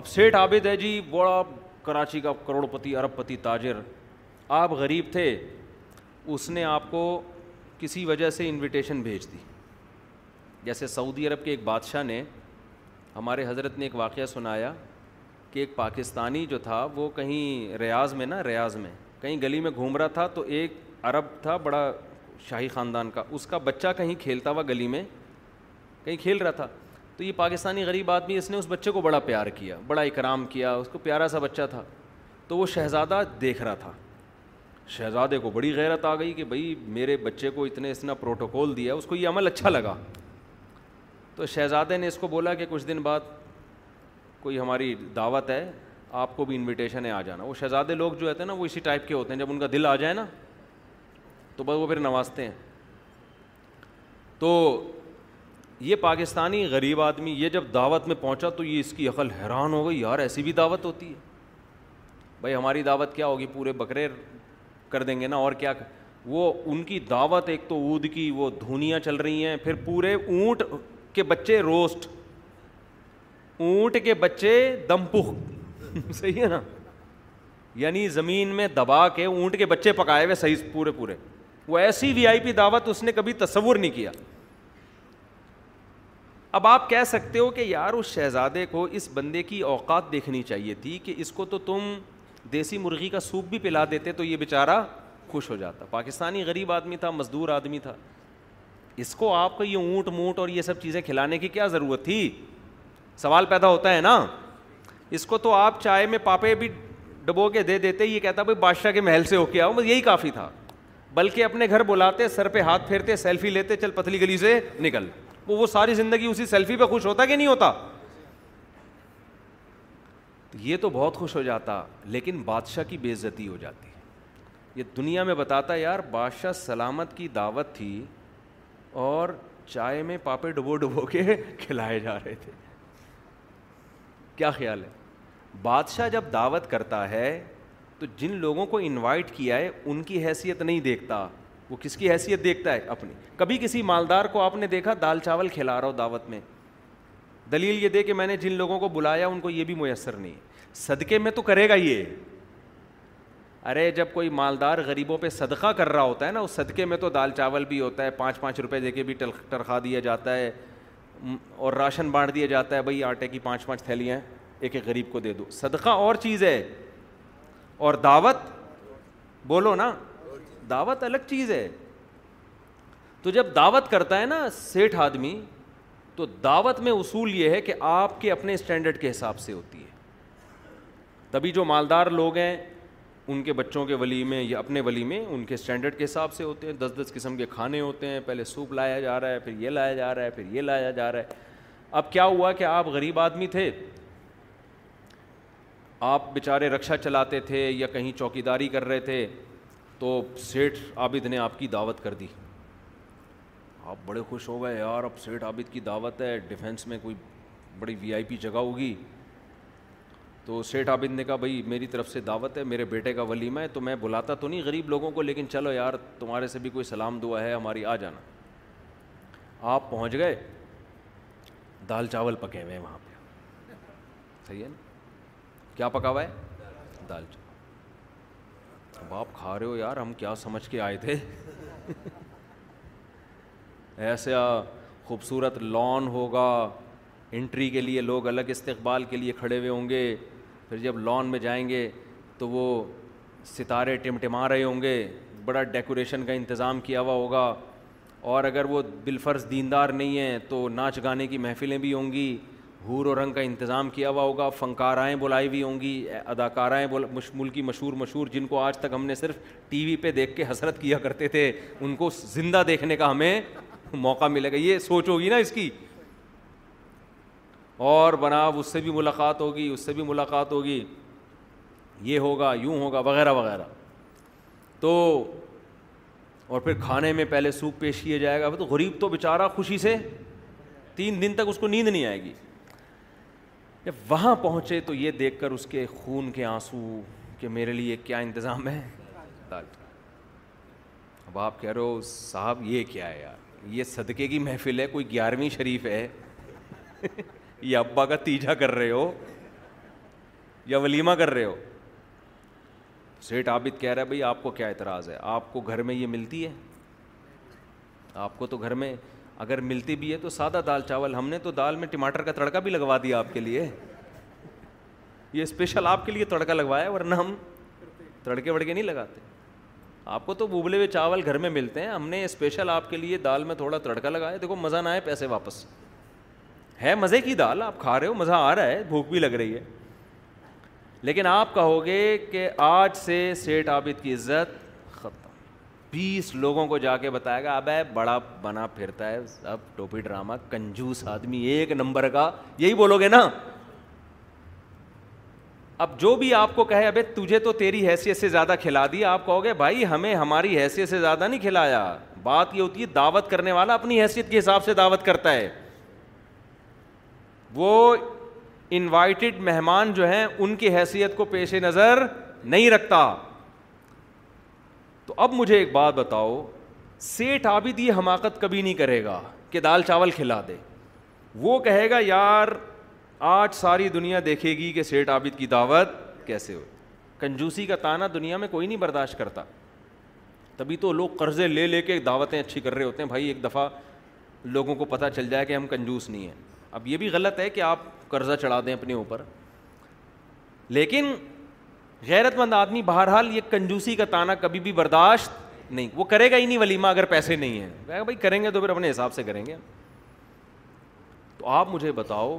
اب سیٹھ عابد ہے جی بڑا کراچی کا کروڑ پتی ارب پتی تاجر آپ غریب تھے اس نے آپ کو کسی وجہ سے انویٹیشن بھیج دی جیسے سعودی عرب کے ایک بادشاہ نے ہمارے حضرت نے ایک واقعہ سنایا کہ ایک پاکستانی جو تھا وہ کہیں ریاض میں نا ریاض میں کہیں گلی میں گھوم رہا تھا تو ایک عرب تھا بڑا شاہی خاندان کا اس کا بچہ کہیں کھیلتا ہوا گلی میں کہیں کھیل رہا تھا تو یہ پاکستانی غریب آدمی اس نے اس بچے کو بڑا پیار کیا بڑا اکرام کیا اس کو پیارا سا بچہ تھا تو وہ شہزادہ دیکھ رہا تھا شہزادے کو بڑی غیرت آ گئی کہ بھائی میرے بچے کو اتنے اس نے پروٹوکول دیا اس کو یہ عمل اچھا لگا تو شہزادے نے اس کو بولا کہ کچھ دن بعد کوئی ہماری دعوت ہے آپ کو بھی انویٹیشن ہے آ جانا وہ شہزادے لوگ جو ہوتے ہیں نا وہ اسی ٹائپ کے ہوتے ہیں جب ان کا دل آ جائے نا تو بس وہ پھر نوازتے ہیں تو یہ پاکستانی غریب آدمی یہ جب دعوت میں پہنچا تو یہ اس کی عقل حیران ہو گئی یار ایسی بھی دعوت ہوتی ہے بھائی ہماری دعوت کیا ہوگی پورے بکرے کر دیں گے نا اور کیا وہ ان کی دعوت ایک تو اود کی وہ دھونیاں چل رہی ہیں پھر پورے اونٹ کے بچے روسٹ اونٹ کے بچے دمپخ صحیح ہے نا یعنی زمین میں دبا کے اونٹ کے بچے پکائے ہوئے صحیح پورے پورے وہ ایسی وی آئی پی دعوت اس نے کبھی تصور نہیں کیا اب آپ کہہ سکتے ہو کہ یار اس شہزادے کو اس بندے کی اوقات دیکھنی چاہیے تھی کہ اس کو تو تم دیسی مرغی کا سوپ بھی پلا دیتے تو یہ بیچارہ خوش ہو جاتا پاکستانی غریب آدمی تھا مزدور آدمی تھا اس کو آپ کو یہ اونٹ مونٹ اور یہ سب چیزیں کھلانے کی کیا ضرورت تھی سوال پیدا ہوتا ہے نا اس کو تو آپ چائے میں پاپے بھی ڈبو کے دے دیتے یہ کہتا بھائی بادشاہ کے محل سے ہو کے آؤ بس یہی کافی تھا بلکہ اپنے گھر بلاتے سر پہ ہاتھ پھیرتے سیلفی لیتے چل پتلی گلی سے نکل وہ وہ ساری زندگی اسی سیلفی پہ خوش ہوتا کہ نہیں ہوتا یہ تو بہت خوش ہو جاتا لیکن بادشاہ کی بے عزتی ہو جاتی ہے یہ دنیا میں بتاتا یار بادشاہ سلامت کی دعوت تھی اور چائے میں پاپے ڈبو ڈبو کے کھلائے جا رہے تھے کیا خیال ہے بادشاہ جب دعوت کرتا ہے تو جن لوگوں کو انوائٹ کیا ہے ان کی حیثیت نہیں دیکھتا وہ کس کی حیثیت دیکھتا ہے اپنی کبھی کسی مالدار کو آپ نے دیکھا دال چاول کھلا رہا ہو دعوت میں دلیل یہ دے کہ میں نے جن لوگوں کو بلایا ان کو یہ بھی میسر نہیں صدقے میں تو کرے گا یہ ارے جب کوئی مالدار غریبوں پہ صدقہ کر رہا ہوتا ہے نا اس صدقے میں تو دال چاول بھی ہوتا ہے پانچ پانچ روپے دے کے بھی ٹرخا دیا جاتا ہے اور راشن بانٹ دیا جاتا ہے بھائی آٹے کی پانچ پانچ تھیلیاں ایک ایک غریب کو دے دو صدقہ اور چیز ہے اور دعوت بولو نا دعوت الگ چیز ہے تو جب دعوت کرتا ہے نا سیٹھ آدمی تو دعوت میں اصول یہ ہے کہ آپ کے اپنے اسٹینڈرڈ کے حساب سے ہوتی ہے تبھی جو مالدار لوگ ہیں ان کے بچوں کے ولی میں یا اپنے ولی میں ان کے اسٹینڈرڈ کے حساب سے ہوتے ہیں دس دس قسم کے کھانے ہوتے ہیں پہلے سوپ لایا جا رہا ہے پھر یہ لایا جا رہا ہے پھر یہ لایا جا رہا ہے اب کیا ہوا کہ آپ غریب آدمی تھے آپ بیچارے رکشہ چلاتے تھے یا کہیں چوکی داری کر رہے تھے تو سیٹھ عابد نے آپ کی دعوت کر دی آپ بڑے خوش ہو گئے یار اب سیٹھ عابد کی دعوت ہے ڈیفینس میں کوئی بڑی وی آئی پی جگہ ہوگی تو سیٹھ عابد نے کہا بھائی میری طرف سے دعوت ہے میرے بیٹے کا ولیمہ ہے تو میں بلاتا تو نہیں غریب لوگوں کو لیکن چلو یار تمہارے سے بھی کوئی سلام دعا ہے ہماری آ جانا آپ پہنچ گئے دال چاول پکے ہوئے ہیں وہاں پہ صحیح ہے نا کیا پکا ہوا ہے دال چاول اب آپ کھا رہے ہو یار ہم کیا سمجھ کے آئے تھے ایسا خوبصورت لان ہوگا انٹری کے لیے لوگ الگ استقبال کے لیے کھڑے ہوئے ہوں گے پھر جب لان میں جائیں گے تو وہ ستارے ٹمٹما رہے ہوں گے بڑا ڈیکوریشن کا انتظام کیا ہوا ہوگا اور اگر وہ بالفرض دیندار نہیں ہیں تو ناچ گانے کی محفلیں بھی ہوں گی ہور و رنگ کا انتظام کیا ہوا ہوگا فنکارائیں بلائی ہوئی ہوں گی اداکارائیں ملکی مشہور مشہور جن کو آج تک ہم نے صرف ٹی وی پہ دیکھ کے حسرت کیا کرتے تھے ان کو زندہ دیکھنے کا ہمیں موقع ملے گا یہ سوچ ہوگی نا اس کی اور بنا اس سے بھی ملاقات ہوگی اس سے بھی ملاقات ہوگی یہ ہوگا یوں ہوگا وغیرہ وغیرہ تو اور پھر کھانے میں پہلے سوپ پیش کیا جائے گا تو غریب تو بیچارہ خوشی سے تین دن تک اس کو نیند نہیں آئے گی جب وہاں پہنچے تو یہ دیکھ کر اس کے خون کے آنسو کہ میرے لیے کیا انتظام ہے اب آپ کہہ رہے ہو صاحب یہ کیا ہے یار یہ صدقے کی محفل ہے کوئی گیارہویں شریف ہے یا ابا کا تیجا کر رہے ہو یا ولیمہ کر رہے ہو سیٹ عابد کہہ رہا ہے بھائی آپ کو کیا اعتراض ہے آپ کو گھر میں یہ ملتی ہے آپ کو تو گھر میں اگر ملتی بھی ہے تو سادہ دال چاول ہم نے تو دال میں ٹماٹر کا تڑکا بھی لگوا دیا آپ کے لیے یہ اسپیشل آپ کے لیے تڑکا لگوایا ورنہ ہم تڑکے وڑکے نہیں لگاتے آپ کو تو ابلے ہوئے چاول گھر میں ملتے ہیں ہم نے اسپیشل آپ کے لیے دال میں تھوڑا تڑکا لگایا دیکھو مزہ نہ آئے پیسے واپس ہے مزے کی دال آپ کھا رہے ہو مزہ آ رہا ہے بھوک بھی لگ رہی ہے لیکن آپ کہو گے کہ آج سے سیٹ عابد کی عزت بیس لوگوں کو جا کے بتایا گا اب ہے بڑا بنا پھرتا ہے اب ٹوپی ڈراما کنجوس آدمی ایک نمبر کا یہی بولو گے نا اب جو بھی آپ کو کہے ابے تجھے تو تیری حیثیت سے زیادہ کھلا دی آپ کہو گے بھائی ہمیں ہماری حیثیت سے زیادہ نہیں کھلایا بات یہ ہوتی ہے دعوت کرنے والا اپنی حیثیت کے حساب سے دعوت کرتا ہے وہ انوائٹیڈ مہمان جو ہیں ان کی حیثیت کو پیش نظر نہیں رکھتا تو اب مجھے ایک بات بتاؤ سیٹ عابد یہ حماقت کبھی نہیں کرے گا کہ دال چاول کھلا دے وہ کہے گا یار آج ساری دنیا دیکھے گی کہ سیٹ عابد کی دعوت کیسے ہو کنجوسی کا تانا دنیا میں کوئی نہیں برداشت کرتا تبھی تو لوگ قرضے لے لے کے دعوتیں اچھی کر رہے ہوتے ہیں بھائی ایک دفعہ لوگوں کو پتہ چل جائے کہ ہم کنجوس نہیں ہیں اب یہ بھی غلط ہے کہ آپ قرضہ چڑھا دیں اپنے اوپر لیکن غیرت مند آدمی بہرحال یہ کنجوسی کا تانا کبھی بھی برداشت نہیں وہ کرے گا ہی نہیں ولیمہ اگر پیسے نہیں ہیں بھائی کریں گے تو پھر اپنے حساب سے کریں گے تو آپ مجھے بتاؤ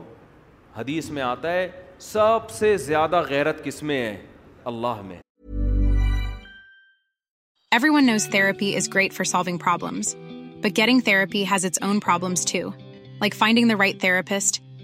حدیث میں آتا ہے سب سے زیادہ غیرت کس میں ہے اللہ میں everyone knows therapy is great for solving problems but getting therapy has its own problems too like finding the right therapist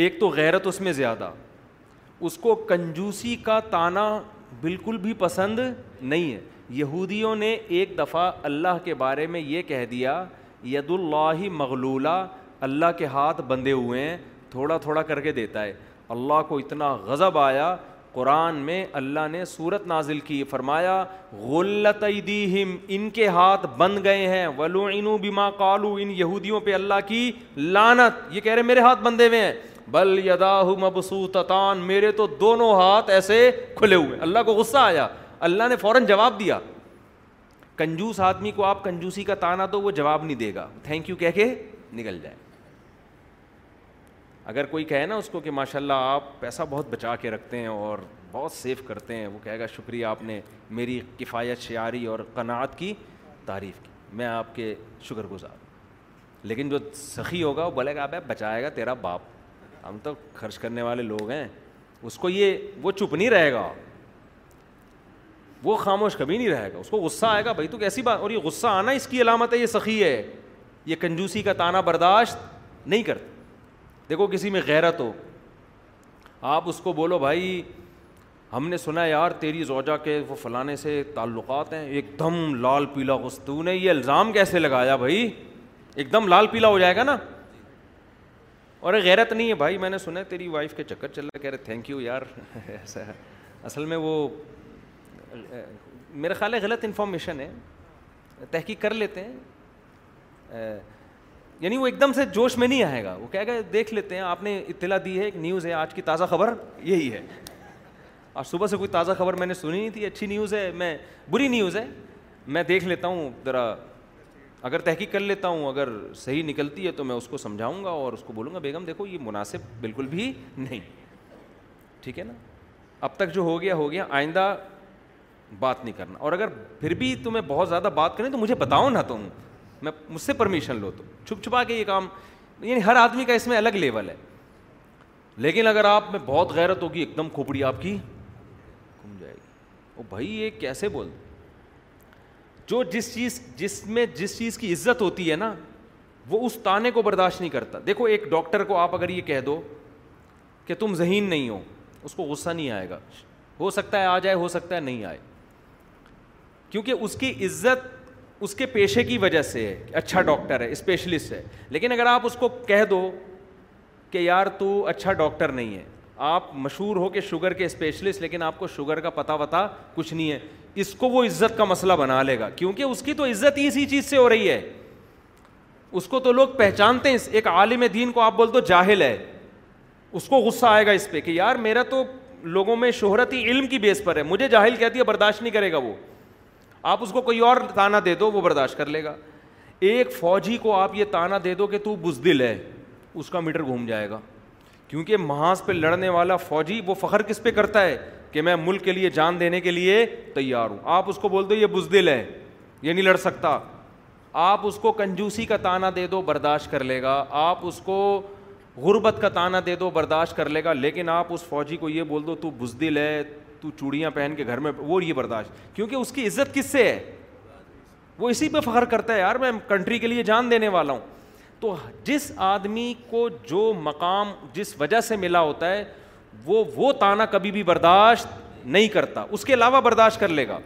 ایک تو غیرت اس میں زیادہ اس کو کنجوسی کا تانا بالکل بھی پسند نہیں ہے یہودیوں نے ایک دفعہ اللہ کے بارے میں یہ کہہ دیا ید اللہ مغلولہ اللہ کے ہاتھ بندھے ہوئے ہیں تھوڑا تھوڑا کر کے دیتا ہے اللہ کو اتنا غضب آیا قرآن میں اللہ نے صورت نازل کی فرمایا غلط دیم ان کے ہاتھ بند گئے ہیں ولو انو بیما کالو ان یہودیوں پہ اللہ کی لانت یہ کہہ رہے میرے ہاتھ بندے ہوئے ہیں بل یدا مبسو میرے تو دونوں ہاتھ ایسے کھلے ہوئے اللہ کو غصہ آیا اللہ نے فوراً جواب دیا کنجوس آدمی کو آپ کنجوسی کا تانا دو وہ جواب نہیں دے گا تھینک یو کہہ کے نکل جائے اگر کوئی کہے نا اس کو کہ ماشاء اللہ آپ پیسہ بہت بچا کے رکھتے ہیں اور بہت سیو کرتے ہیں وہ کہے گا شکریہ آپ نے میری کفایت شعاری اور قناعت کی تعریف کی میں آپ کے شکر گزار لیکن جو سخی ہوگا وہ بولے گا آپ بچائے گا تیرا باپ ہم تو خرچ کرنے والے لوگ ہیں اس کو یہ وہ چپ نہیں رہے گا وہ خاموش کبھی نہیں رہے گا اس کو غصہ آئے گا بھائی تو کیسی بات اور یہ غصہ آنا اس کی علامت ہے یہ سخی ہے یہ کنجوسی کا تانا برداشت نہیں کرتا دیکھو کسی میں غیرت ہو آپ اس کو بولو بھائی ہم نے سنا یار تیری زوجہ کے وہ فلانے سے تعلقات ہیں ایک دم لال پیلا تو نے یہ الزام کیسے لگایا بھائی ایک دم لال پیلا ہو جائے گا نا اور غیرت نہیں ہے بھائی میں نے سنا ہے تیری وائف کے چکر چل رہا ہے کہہ رہے تھینک یو یار ایسا اصل میں وہ میرے خیال ہے غلط انفارمیشن ہے تحقیق کر لیتے ہیں یعنی وہ ایک دم سے جوش میں نہیں آئے گا وہ کہہ گئے دیکھ لیتے ہیں آپ نے اطلاع دی ہے ایک نیوز ہے آج کی تازہ خبر یہی ہے آج صبح سے کوئی تازہ خبر میں نے سنی نہیں تھی اچھی نیوز ہے میں بری نیوز ہے میں دیکھ لیتا ہوں ذرا اگر تحقیق کر لیتا ہوں اگر صحیح نکلتی ہے تو میں اس کو سمجھاؤں گا اور اس کو بولوں گا بیگم دیکھو یہ مناسب بالکل بھی نہیں ٹھیک ہے نا اب تک جو ہو گیا ہو گیا آئندہ بات نہیں کرنا اور اگر پھر بھی تمہیں بہت زیادہ بات کریں تو مجھے بتاؤ نہ تم میں مجھ سے پرمیشن لو تو چھپ چھپا کے یہ کام یعنی ہر آدمی کا اس میں الگ لیول ہے لیکن اگر آپ میں بہت غیرت ہوگی ایک دم کھوپڑی آپ کی گھوم جائے گی او بھائی یہ کیسے بول جو جس چیز جس میں جس چیز کی عزت ہوتی ہے نا وہ اس تانے کو برداشت نہیں کرتا دیکھو ایک ڈاکٹر کو آپ اگر یہ کہہ دو کہ تم ذہین نہیں ہو اس کو غصہ نہیں آئے گا ہو سکتا ہے آ جائے ہو سکتا ہے نہیں آئے کیونکہ اس کی عزت اس کے پیشے کی وجہ سے ہے اچھا ڈاکٹر ہے اسپیشلسٹ ہے لیکن اگر آپ اس کو کہہ دو کہ یار تو اچھا ڈاکٹر نہیں ہے آپ مشہور ہو کہ شوگر کے اسپیشلسٹ لیکن آپ کو شوگر کا پتہ وتا کچھ نہیں ہے اس کو وہ عزت کا مسئلہ بنا لے گا کیونکہ اس کی تو عزت ہی اسی چیز سے ہو رہی ہے اس کو تو لوگ پہچانتے ہیں ایک عالم دین کو آپ بول دو جاہل ہے اس کو غصہ آئے گا اس پہ کہ یار میرا تو لوگوں میں شہرت ہی علم کی بیس پر ہے مجھے جاہل کہتی ہے برداشت نہیں کرے گا وہ آپ اس کو کوئی اور تانا دے دو وہ برداشت کر لے گا ایک فوجی کو آپ یہ تانا دے دو کہ تو بزدل ہے اس کا میٹر گھوم جائے گا کیونکہ محاذ پہ لڑنے والا فوجی وہ فخر کس پہ کرتا ہے کہ میں ملک کے لیے جان دینے کے لیے تیار ہوں آپ اس کو بول دو یہ بزدل ہے یہ نہیں لڑ سکتا آپ اس کو کنجوسی کا تانا دے دو برداشت کر لے گا آپ اس کو غربت کا تانا دے دو برداشت کر لے گا لیکن آپ اس فوجی کو یہ بول دو تو بزدل ہے تو چوڑیاں پہن کے گھر میں وہ یہ برداشت کیونکہ اس کی عزت کس سے ہے وہ اسی پہ فخر کرتا ہے یار میں کنٹری کے لیے جان دینے والا ہوں تو جس آدمی کو جو مقام جس وجہ سے ملا ہوتا ہے وہ وہ تانا کبھی بھی برداشت نہیں کرتا اس کے علاوہ برداشت کر لے گا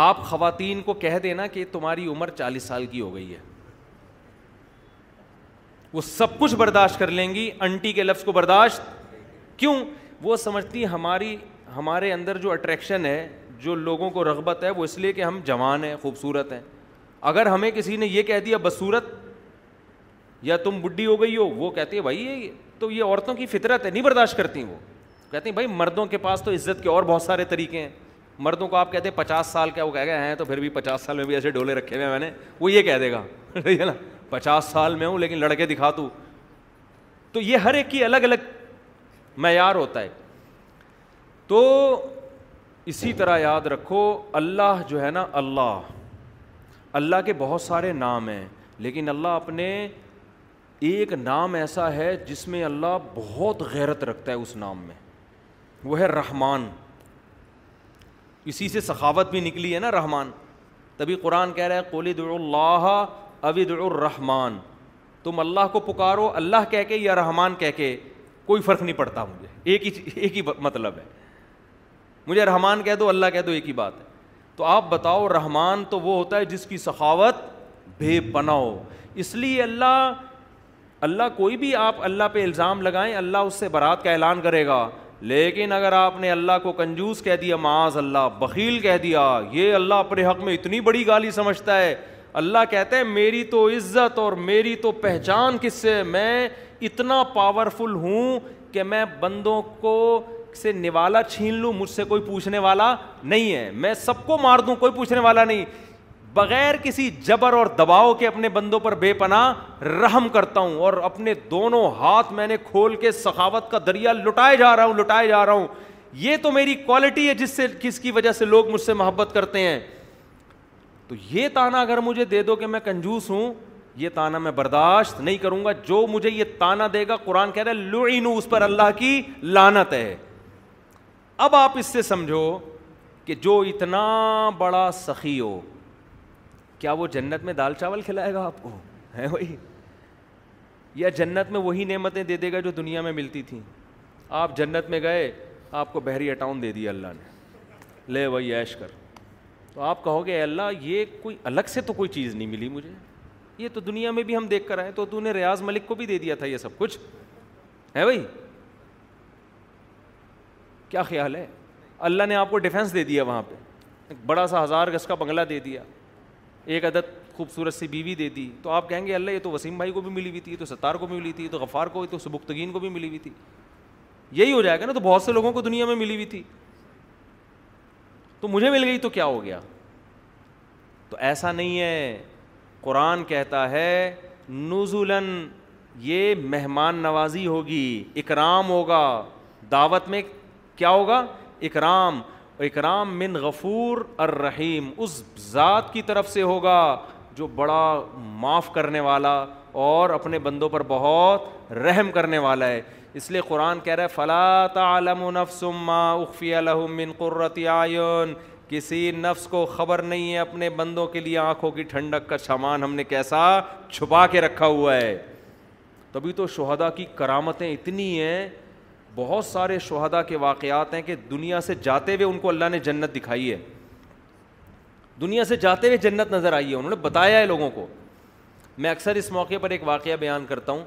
آپ خواتین کو کہہ دینا کہ تمہاری عمر چالیس سال کی ہو گئی ہے وہ سب کچھ برداشت کر لیں گی انٹی کے لفظ کو برداشت کیوں وہ سمجھتی ہماری ہمارے اندر جو اٹریکشن ہے جو لوگوں کو رغبت ہے وہ اس لیے کہ ہم جوان ہیں خوبصورت ہیں اگر ہمیں کسی نے یہ کہہ دیا بصورت یا تم بڈھی ہو گئی ہو وہ کہتی ہے بھائی تو یہ عورتوں کی فطرت ہے نہیں برداشت کرتی ہیں وہ کہتی ہیں بھائی مردوں کے پاس تو عزت کے اور بہت سارے طریقے ہیں مردوں کو آپ کہتے ہیں پچاس سال کا وہ کہہ گئے ہیں تو پھر بھی پچاس سال میں بھی ایسے ڈولے رکھے ہوئے ہیں میں نے وہ یہ کہہ دے گا نا پچاس سال میں ہوں لیکن لڑکے دکھا تو تو یہ ہر ایک کی الگ الگ معیار ہوتا ہے تو اسی طرح یاد رکھو اللہ جو ہے نا اللہ اللہ کے بہت سارے نام ہیں لیکن اللہ اپنے ایک نام ایسا ہے جس میں اللہ بہت غیرت رکھتا ہے اس نام میں وہ ہے رحمان اسی سے سخاوت بھی نکلی ہے نا رحمان تبھی قرآن کہہ ہے ہیں کولے اللہ ابھی الرحمان تم اللہ کو پکارو اللہ کہہ کے یا رحمان کہہ کے کوئی فرق نہیں پڑتا مجھے ایک ہی ایک ہی مطلب ہے مجھے رحمان کہہ دو اللہ کہہ دو ایک ہی بات ہے تو آپ بتاؤ رحمان تو وہ ہوتا ہے جس کی سخاوت بے پناہ اس لیے اللہ اللہ کوئی بھی آپ اللہ پہ الزام لگائیں اللہ اس سے برات کا اعلان کرے گا لیکن اگر آپ نے اللہ کو کنجوس کہہ دیا معاذ اللہ بخیل کہہ دیا یہ اللہ اپنے حق میں اتنی بڑی گالی سمجھتا ہے اللہ کہتا ہے میری تو عزت اور میری تو پہچان کس سے میں اتنا پاورفل ہوں کہ میں بندوں کو سے نوالا چھین لوں مجھ سے کوئی پوچھنے والا نہیں ہے میں سب کو مار دوں کوئی پوچھنے والا نہیں بغیر کسی جبر اور دباؤ کے اپنے بندوں پر بے پناہ رحم کرتا ہوں اور اپنے دونوں ہاتھ میں نے کھول کے سخاوت کا دریا لٹائے جا رہا ہوں لٹائے جا رہا ہوں یہ تو میری کوالٹی ہے جس سے کس کی وجہ سے لوگ مجھ سے محبت کرتے ہیں تو یہ تانا اگر مجھے دے دو کہ میں کنجوس ہوں یہ تانا میں برداشت نہیں کروں گا جو مجھے یہ تانا دے گا قرآن کہہ رہا ہے لو اس پر اللہ کی لانت ہے اب آپ اس سے سمجھو کہ جو اتنا بڑا سخی ہو کیا وہ جنت میں دال چاول کھلائے گا آپ کو ہے وہی یا جنت میں وہی نعمتیں دے دے گا جو دنیا میں ملتی تھیں آپ جنت میں گئے آپ کو بحری اٹاؤن دے دیا اللہ نے لے وہی عیش کر تو آپ کہو گے اللہ یہ کوئی الگ سے تو کوئی چیز نہیں ملی مجھے یہ تو دنیا میں بھی ہم دیکھ کر آئے تو تو نے ریاض ملک کو بھی دے دیا تھا یہ سب کچھ ہے بھائی کیا خیال ہے اللہ نے آپ کو ڈیفینس دے دیا وہاں پہ بڑا سا ہزار گز کا بنگلہ دے دیا ایک عدد خوبصورت سی بیوی دے دی تو آپ کہیں گے اللہ یہ تو وسیم بھائی کو بھی ملی ہوئی تھی تو ستار کو بھی ملی تھی تو غفار کو تو سبکتگین کو بھی ملی ہوئی تھی یہی ہو جائے گا نا تو بہت سے لوگوں کو دنیا میں ملی ہوئی تھی تو مجھے مل گئی تو کیا ہو گیا تو ایسا نہیں ہے قرآن کہتا ہے نوزول یہ مہمان نوازی ہوگی اکرام ہوگا دعوت میں کیا ہوگا اکرام اکرام من غفور الرحیم اس ذات کی طرف سے ہوگا جو بڑا معاف کرنے والا اور اپنے بندوں پر بہت رحم کرنے والا ہے اس لیے قرآن کہہ رہا ہے فلا تعلم نفس ما اخفی لهم من قرۃ کسی نفس کو خبر نہیں ہے اپنے بندوں کے لیے آنکھوں کی ٹھنڈک کا سامان ہم نے کیسا چھپا کے رکھا ہوا ہے تبھی تو شہدا کی کرامتیں اتنی ہیں بہت سارے شہدا کے واقعات ہیں کہ دنیا سے جاتے ہوئے ان کو اللہ نے جنت دکھائی ہے دنیا سے جاتے ہوئے جنت نظر آئی ہے انہوں نے بتایا ہے لوگوں کو میں اکثر اس موقع پر ایک واقعہ بیان کرتا ہوں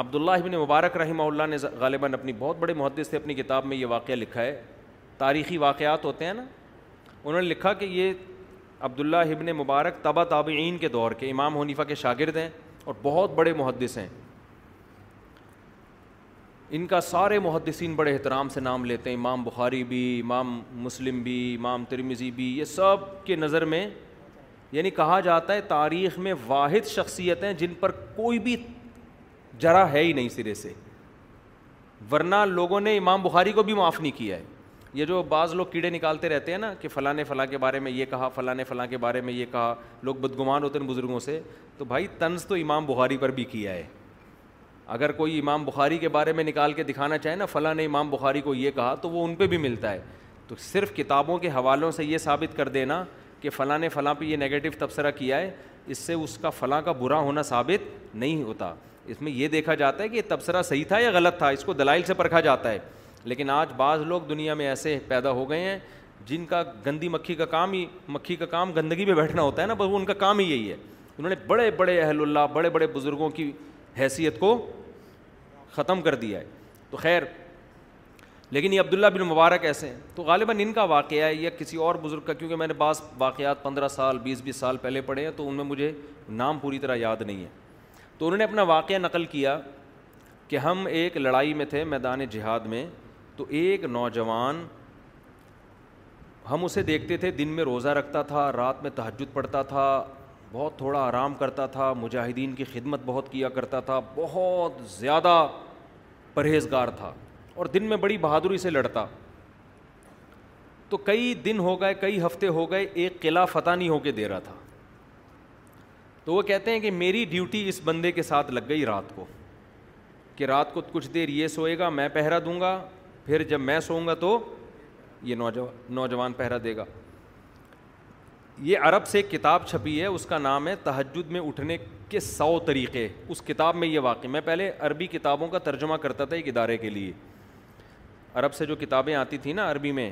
عبداللہ ابن مبارک رحمہ اللہ نے غالباً اپنی بہت بڑے محدث سے اپنی کتاب میں یہ واقعہ لکھا ہے تاریخی واقعات ہوتے ہیں نا انہوں نے لکھا کہ یہ عبداللہ ابن مبارک تبا تابعین کے دور کے امام حنیفہ کے شاگرد ہیں اور بہت بڑے محدث ہیں ان کا سارے محدثین بڑے احترام سے نام لیتے ہیں امام بخاری بھی امام مسلم بھی امام ترمزی بھی یہ سب کے نظر میں یعنی کہا جاتا ہے تاریخ میں واحد شخصیتیں جن پر کوئی بھی جرا ہے ہی نہیں سرے سے ورنہ لوگوں نے امام بخاری کو بھی معاف نہیں کیا ہے یہ جو بعض لوگ کیڑے نکالتے رہتے ہیں نا کہ فلاں فلاں کے بارے میں یہ کہا فلاں فلاں کے بارے میں یہ کہا لوگ بدگمان ہوتے ہیں بزرگوں سے تو بھائی طنز تو امام بخاری پر بھی کیا ہے اگر کوئی امام بخاری کے بارے میں نکال کے دکھانا چاہے نا فلاں نے امام بخاری کو یہ کہا تو وہ ان پہ بھی ملتا ہے تو صرف کتابوں کے حوالوں سے یہ ثابت کر دینا کہ فلاں نے فلاں پہ یہ نگیٹو تبصرہ کیا ہے اس سے اس کا فلاں کا برا ہونا ثابت نہیں ہوتا اس میں یہ دیکھا جاتا ہے کہ یہ تبصرہ صحیح تھا یا غلط تھا اس کو دلائل سے پرکھا جاتا ہے لیکن آج بعض لوگ دنیا میں ایسے پیدا ہو گئے ہیں جن کا گندی مکھی کا کام ہی مکھی کا کام گندگی میں بیٹھنا ہوتا ہے نا بس وہ ان کا کام ہی یہی ہے انہوں نے بڑے بڑے اہل اللہ بڑے بڑے بزرگوں کی حیثیت کو ختم کر دیا ہے تو خیر لیکن یہ عبداللہ بن مبارک ایسے ہیں تو غالباً ان کا واقعہ ہے یا کسی اور بزرگ کا کیونکہ میں نے بعض واقعات پندرہ سال بیس بیس سال پہلے پڑھے ہیں تو ان میں مجھے نام پوری طرح یاد نہیں ہے تو انہوں نے اپنا واقعہ نقل کیا کہ ہم ایک لڑائی میں تھے میدان جہاد میں تو ایک نوجوان ہم اسے دیکھتے تھے دن میں روزہ رکھتا تھا رات میں تحجد پڑھتا تھا بہت تھوڑا آرام کرتا تھا مجاہدین کی خدمت بہت کیا کرتا تھا بہت زیادہ پرہیزگار تھا اور دن میں بڑی بہادری سے لڑتا تو کئی دن ہو گئے کئی ہفتے ہو گئے ایک قلعہ فتح نہیں ہو کے دے رہا تھا تو وہ کہتے ہیں کہ میری ڈیوٹی اس بندے کے ساتھ لگ گئی رات کو کہ رات کو کچھ دیر یہ سوئے گا میں پہرا دوں گا پھر جب میں سوؤں گا تو یہ نوجوان نوجوان پہرا دے گا یہ عرب سے ایک کتاب چھپی ہے اس کا نام ہے تہجد میں اٹھنے کے سو طریقے اس کتاب میں یہ واقع میں پہلے عربی کتابوں کا ترجمہ کرتا تھا ایک ادارے کے لیے عرب سے جو کتابیں آتی تھیں نا عربی میں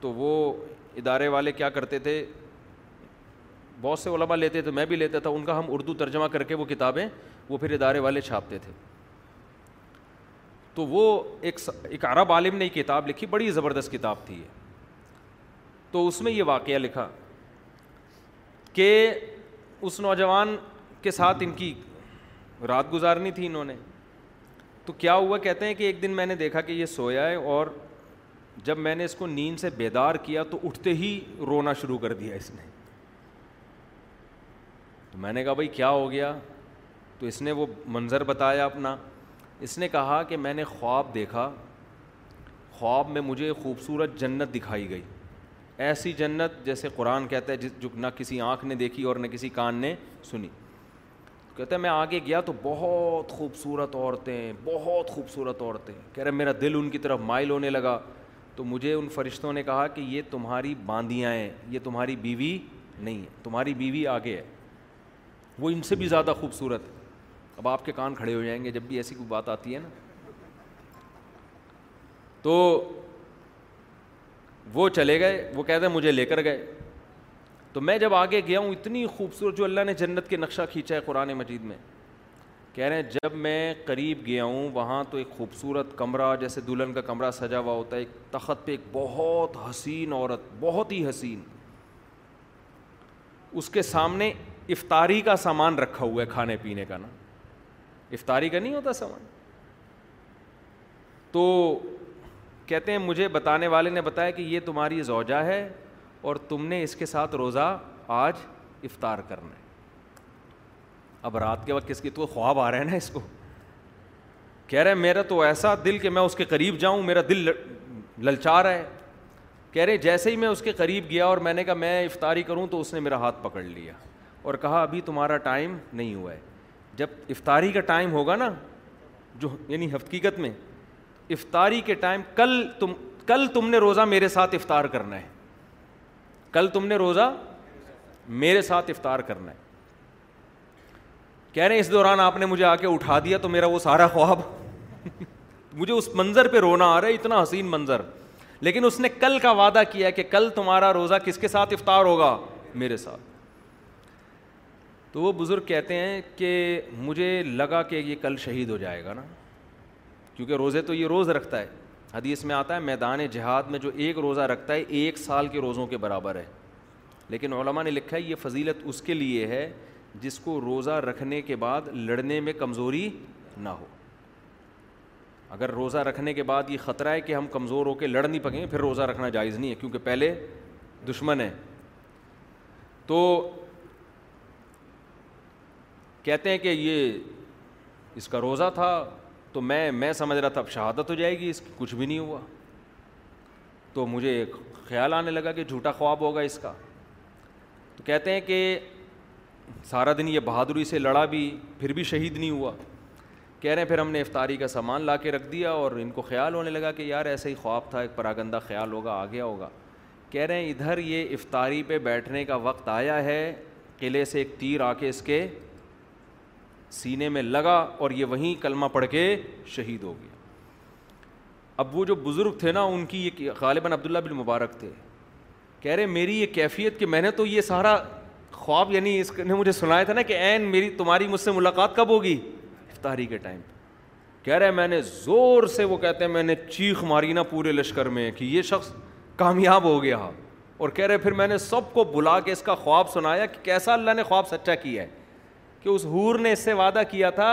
تو وہ ادارے والے کیا کرتے تھے بہت سے علماء لیتے تھے میں بھی لیتا تھا ان کا ہم اردو ترجمہ کر کے وہ کتابیں وہ پھر ادارے والے چھاپتے تھے تو وہ ایک عرب عالم نے یہ کتاب لکھی بڑی زبردست کتاب تھی یہ تو اس میں یہ واقعہ لکھا کہ اس نوجوان کے ساتھ ان کی رات گزارنی تھی انہوں نے تو کیا ہوا کہتے ہیں کہ ایک دن میں نے دیکھا کہ یہ سویا ہے اور جب میں نے اس کو نیند سے بیدار کیا تو اٹھتے ہی رونا شروع کر دیا اس نے تو میں نے کہا بھائی کیا ہو گیا تو اس نے وہ منظر بتایا اپنا اس نے کہا کہ میں نے خواب دیکھا خواب میں مجھے خوبصورت جنت دکھائی گئی ایسی جنت جیسے قرآن کہتا ہے جس جو نہ کسی آنکھ نے دیکھی اور نہ کسی کان نے سنی کہتا ہے میں آگے گیا تو بہت خوبصورت عورتیں بہت خوبصورت عورتیں کہہ رہے میرا دل ان کی طرف مائل ہونے لگا تو مجھے ان فرشتوں نے کہا کہ یہ تمہاری باندیاں ہیں یہ تمہاری بیوی نہیں ہے تمہاری بیوی آگے ہے وہ ان سے بھی زیادہ خوبصورت ہے اب آپ کے کان کھڑے ہو جائیں گے جب بھی ایسی کوئی بات آتی ہے نا تو وہ چلے گئے وہ کہتے ہیں مجھے لے کر گئے تو میں جب آگے گیا ہوں اتنی خوبصورت جو اللہ نے جنت کے نقشہ کھینچا ہے قرآن مجید میں کہہ رہے ہیں جب میں قریب گیا ہوں وہاں تو ایک خوبصورت کمرہ جیسے دلہن کا کمرہ سجا ہوا ہوتا ہے ایک تخت پہ ایک بہت حسین عورت بہت ہی حسین اس کے سامنے افطاری کا سامان رکھا ہوا ہے کھانے پینے کا نا افطاری کا نہیں ہوتا سامان تو کہتے ہیں مجھے بتانے والے نے بتایا کہ یہ تمہاری زوجہ ہے اور تم نے اس کے ساتھ روزہ آج افطار کرنا ہے اب رات کے وقت کس کی تو خواب آ رہے ہیں نا اس کو کہہ رہے میرا تو ایسا دل کہ میں اس کے قریب جاؤں میرا دل للچا رہا ہے کہہ رہے جیسے ہی میں اس کے قریب گیا اور میں نے کہا میں افطاری کروں تو اس نے میرا ہاتھ پکڑ لیا اور کہا ابھی تمہارا ٹائم نہیں ہوا ہے جب افطاری کا ٹائم ہوگا نا جو یعنی حقیقت میں افطاری کے ٹائم کل تم کل تم نے روزہ میرے ساتھ افطار کرنا ہے کل تم نے روزہ میرے ساتھ افطار کرنا ہے کہہ رہے ہیں اس دوران آپ نے مجھے آ کے اٹھا دیا تو میرا وہ سارا خواب مجھے اس منظر پہ رونا آ رہا ہے اتنا حسین منظر لیکن اس نے کل کا وعدہ کیا کہ کل تمہارا روزہ کس کے ساتھ افطار ہوگا میرے ساتھ تو وہ بزرگ کہتے ہیں کہ مجھے لگا کہ یہ کل شہید ہو جائے گا نا کیونکہ روزے تو یہ روز رکھتا ہے حدیث میں آتا ہے میدان جہاد میں جو ایک روزہ رکھتا ہے ایک سال کے روزوں کے برابر ہے لیکن علماء نے لکھا ہے یہ فضیلت اس کے لیے ہے جس کو روزہ رکھنے کے بعد لڑنے میں کمزوری نہ ہو اگر روزہ رکھنے کے بعد یہ خطرہ ہے کہ ہم کمزور ہو کے لڑ نہیں پکیں پھر روزہ رکھنا جائز نہیں ہے کیونکہ پہلے دشمن ہے تو کہتے ہیں کہ یہ اس کا روزہ تھا تو میں میں سمجھ رہا تھا اب شہادت ہو جائے گی اس کی کچھ بھی نہیں ہوا تو مجھے خیال آنے لگا کہ جھوٹا خواب ہوگا اس کا تو کہتے ہیں کہ سارا دن یہ بہادری سے لڑا بھی پھر بھی شہید نہیں ہوا کہہ رہے ہیں پھر ہم نے افطاری کا سامان لا کے رکھ دیا اور ان کو خیال ہونے لگا کہ یار ایسا ہی خواب تھا ایک پراگندہ خیال ہوگا آ گیا ہوگا کہہ رہے ہیں ادھر یہ افطاری پہ بیٹھنے کا وقت آیا ہے قلعے سے ایک تیر آ کے اس کے سینے میں لگا اور یہ وہیں کلمہ پڑھ کے شہید ہو گیا اب وہ جو بزرگ تھے نا ان کی یہ غالباً عبداللہ بن مبارک تھے کہہ رہے میری یہ کیفیت کہ میں نے تو یہ سارا خواب یعنی اس نے مجھے سنایا تھا نا کہ این میری تمہاری مجھ سے ملاقات کب ہوگی افطاری کے ٹائم کہہ رہے میں نے زور سے وہ کہتے ہیں میں نے چیخ ماری نا پورے لشکر میں کہ یہ شخص کامیاب ہو گیا اور کہہ رہے پھر میں نے سب کو بلا کے اس کا خواب سنایا کہ کیسا اللہ نے خواب سچا کیا ہے کہ اس حور نے اس سے وعدہ کیا تھا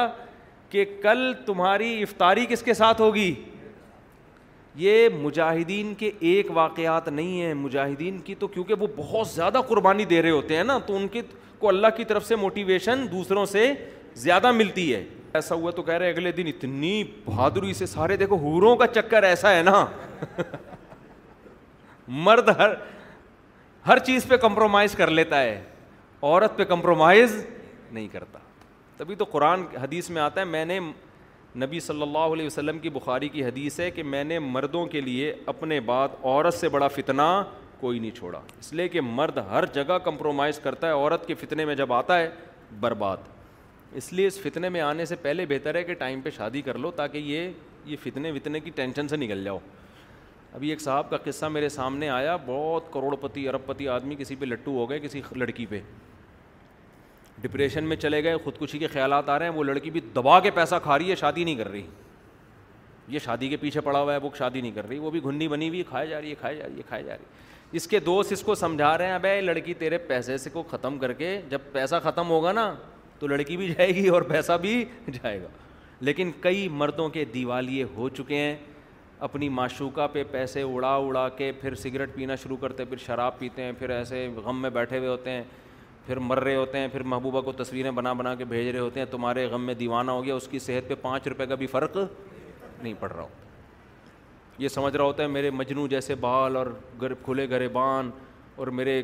کہ کل تمہاری افطاری کس کے ساتھ ہوگی یہ مجاہدین کے ایک واقعات نہیں ہیں مجاہدین کی تو کیونکہ وہ بہت زیادہ قربانی دے رہے ہوتے ہیں نا تو ان کی کو اللہ کی طرف سے موٹیویشن دوسروں سے زیادہ ملتی ہے ایسا ہوا تو کہہ رہے اگلے دن اتنی بہادری سے سارے دیکھو ہوروں کا چکر ایسا ہے نا مرد ہر ہر چیز پہ کمپرومائز کر لیتا ہے عورت پہ کمپرومائز نہیں کرتا تبھی تو قرآن حدیث میں آتا ہے میں نے نبی صلی اللہ علیہ وسلم کی بخاری کی حدیث ہے کہ میں نے مردوں کے لیے اپنے بعد عورت سے بڑا فتنہ کوئی نہیں چھوڑا اس لیے کہ مرد ہر جگہ کمپرومائز کرتا ہے عورت کے فتنے میں جب آتا ہے برباد اس لیے اس فتنے میں آنے سے پہلے بہتر ہے کہ ٹائم پہ شادی کر لو تاکہ یہ یہ فتنے وتنے کی ٹینشن سے نکل جاؤ ابھی ایک صاحب کا قصہ میرے سامنے آیا بہت کروڑ پتی ارب پتی آدمی کسی پہ لٹو ہو گئے کسی لڑکی پہ ڈپریشن میں چلے گئے خودکشی کے خیالات آ رہے ہیں وہ لڑکی بھی دبا کے پیسہ کھا رہی ہے شادی نہیں کر رہی یہ شادی کے پیچھے پڑا ہوا ہے وہ شادی نہیں کر رہی وہ بھی گھنڈی بنی ہوئی کھائے جا رہی ہے کھائے جا رہی ہے کھائے جا رہی ہے اس کے دوست اس کو سمجھا رہے ہیں ابے لڑکی تیرے پیسے سے کو ختم کر کے جب پیسہ ختم ہوگا نا تو لڑکی بھی جائے گی اور پیسہ بھی جائے گا لیکن کئی مردوں کے دیوالیے ہو چکے ہیں اپنی معشوقہ پہ پیسے اڑا اڑا کے پھر سگریٹ پینا شروع کرتے پھر شراب پیتے ہیں پھر ایسے غم میں بیٹھے ہوئے ہوتے ہیں پھر مر رہے ہوتے ہیں پھر محبوبہ کو تصویریں بنا بنا کے بھیج رہے ہوتے ہیں تمہارے غم میں دیوانہ ہو گیا اس کی صحت پہ پانچ روپے کا بھی فرق نہیں پڑ رہا ہوتا یہ سمجھ رہا ہوتا ہے میرے مجنو جیسے بال اور گر کھلے گھرے بان اور میرے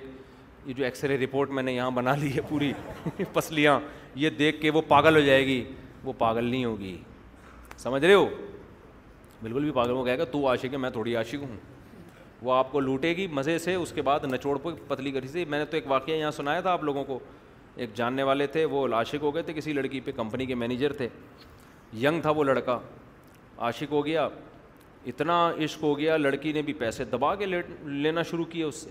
یہ جو ایکس رے رپورٹ میں نے یہاں بنا لی ہے پوری پسلیاں یہ دیکھ کے وہ پاگل ہو جائے گی وہ پاگل نہیں ہوگی سمجھ رہے ہو بالکل بھی پاگل ہو گئے گا تو عاشق ہے میں تھوڑی عاشق ہوں وہ آپ کو لوٹے گی مزے سے اس کے بعد نچوڑ پہ پتلی کری سے میں نے تو ایک واقعہ یہاں سنایا تھا آپ لوگوں کو ایک جاننے والے تھے وہ عاشق ہو گئے تھے کسی لڑکی پہ کمپنی کے مینیجر تھے ینگ تھا وہ لڑکا عاشق ہو گیا اتنا عشق ہو گیا لڑکی نے بھی پیسے دبا کے لینا شروع کیا اس سے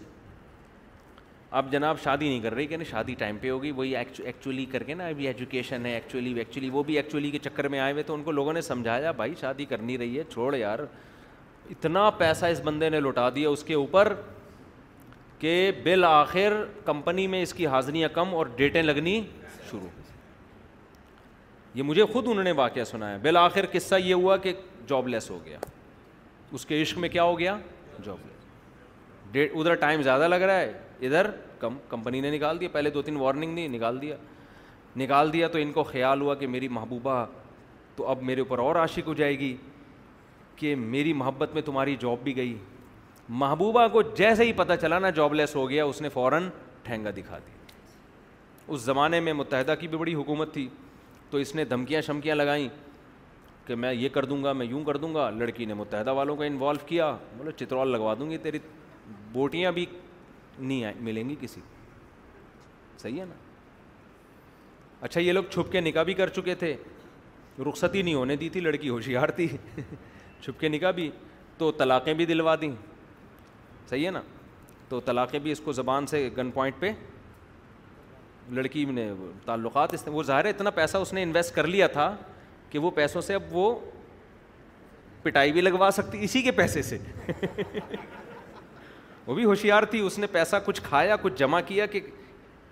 اب جناب شادی نہیں کر رہی کہ نہیں شادی ٹائم پہ ہوگی وہی ایکچولی کر کے نا ابھی ایجوکیشن ہے ایکچولی ایکچولی وہ بھی ایکچولی کے چکر میں آئے ہوئے تو ان کو لوگوں نے سمجھایا بھائی شادی کرنی رہی ہے چھوڑ یار اتنا پیسہ اس بندے نے لوٹا دیا اس کے اوپر کہ بالآخر کمپنی میں اس کی حاضریاں کم اور ڈیٹیں لگنی شروع یہ مجھے خود انہوں نے واقعہ سنا ہے آخر قصہ یہ ہوا کہ جاب لیس ہو گیا اس کے عشق میں کیا ہو گیا جاب لیس ڈیٹ ادھر ٹائم زیادہ لگ رہا ہے ادھر کم کمپنی نے نکال دیا پہلے دو تین وارننگ دی نکال دیا نکال دیا تو ان کو خیال ہوا کہ میری محبوبہ تو اب میرے اوپر اور عاشق ہو جائے گی کہ میری محبت میں تمہاری جاب بھی گئی محبوبہ کو جیسے ہی پتہ چلا نا جاب لیس ہو گیا اس نے فوراً ٹھینگا دکھا دیا اس زمانے میں متحدہ کی بھی بڑی حکومت تھی تو اس نے دھمکیاں شمکیاں لگائیں کہ میں یہ کر دوں گا میں یوں کر دوں گا لڑکی نے متحدہ والوں کا انوالو کیا بولے چترال لگوا دوں گی تیری بوٹیاں بھی نہیں آئیں ملیں گی کسی صحیح ہے نا اچھا یہ لوگ چھپ کے نکاح بھی کر چکے تھے رخصتی نہیں ہونے دی تھی لڑکی ہوشیار تھی چھپ کے نکاح بھی تو طلاقیں بھی دلوا دیں صحیح ہے نا تو طلاقیں بھی اس کو زبان سے گن پوائنٹ پہ لڑکی نے تعلقات اس وہ ظاہر ہے اتنا پیسہ اس نے انویسٹ کر لیا تھا کہ وہ پیسوں سے اب وہ پٹائی بھی لگوا سکتی اسی کے پیسے سے وہ بھی ہوشیار تھی اس نے پیسہ کچھ کھایا کچھ جمع کیا کہ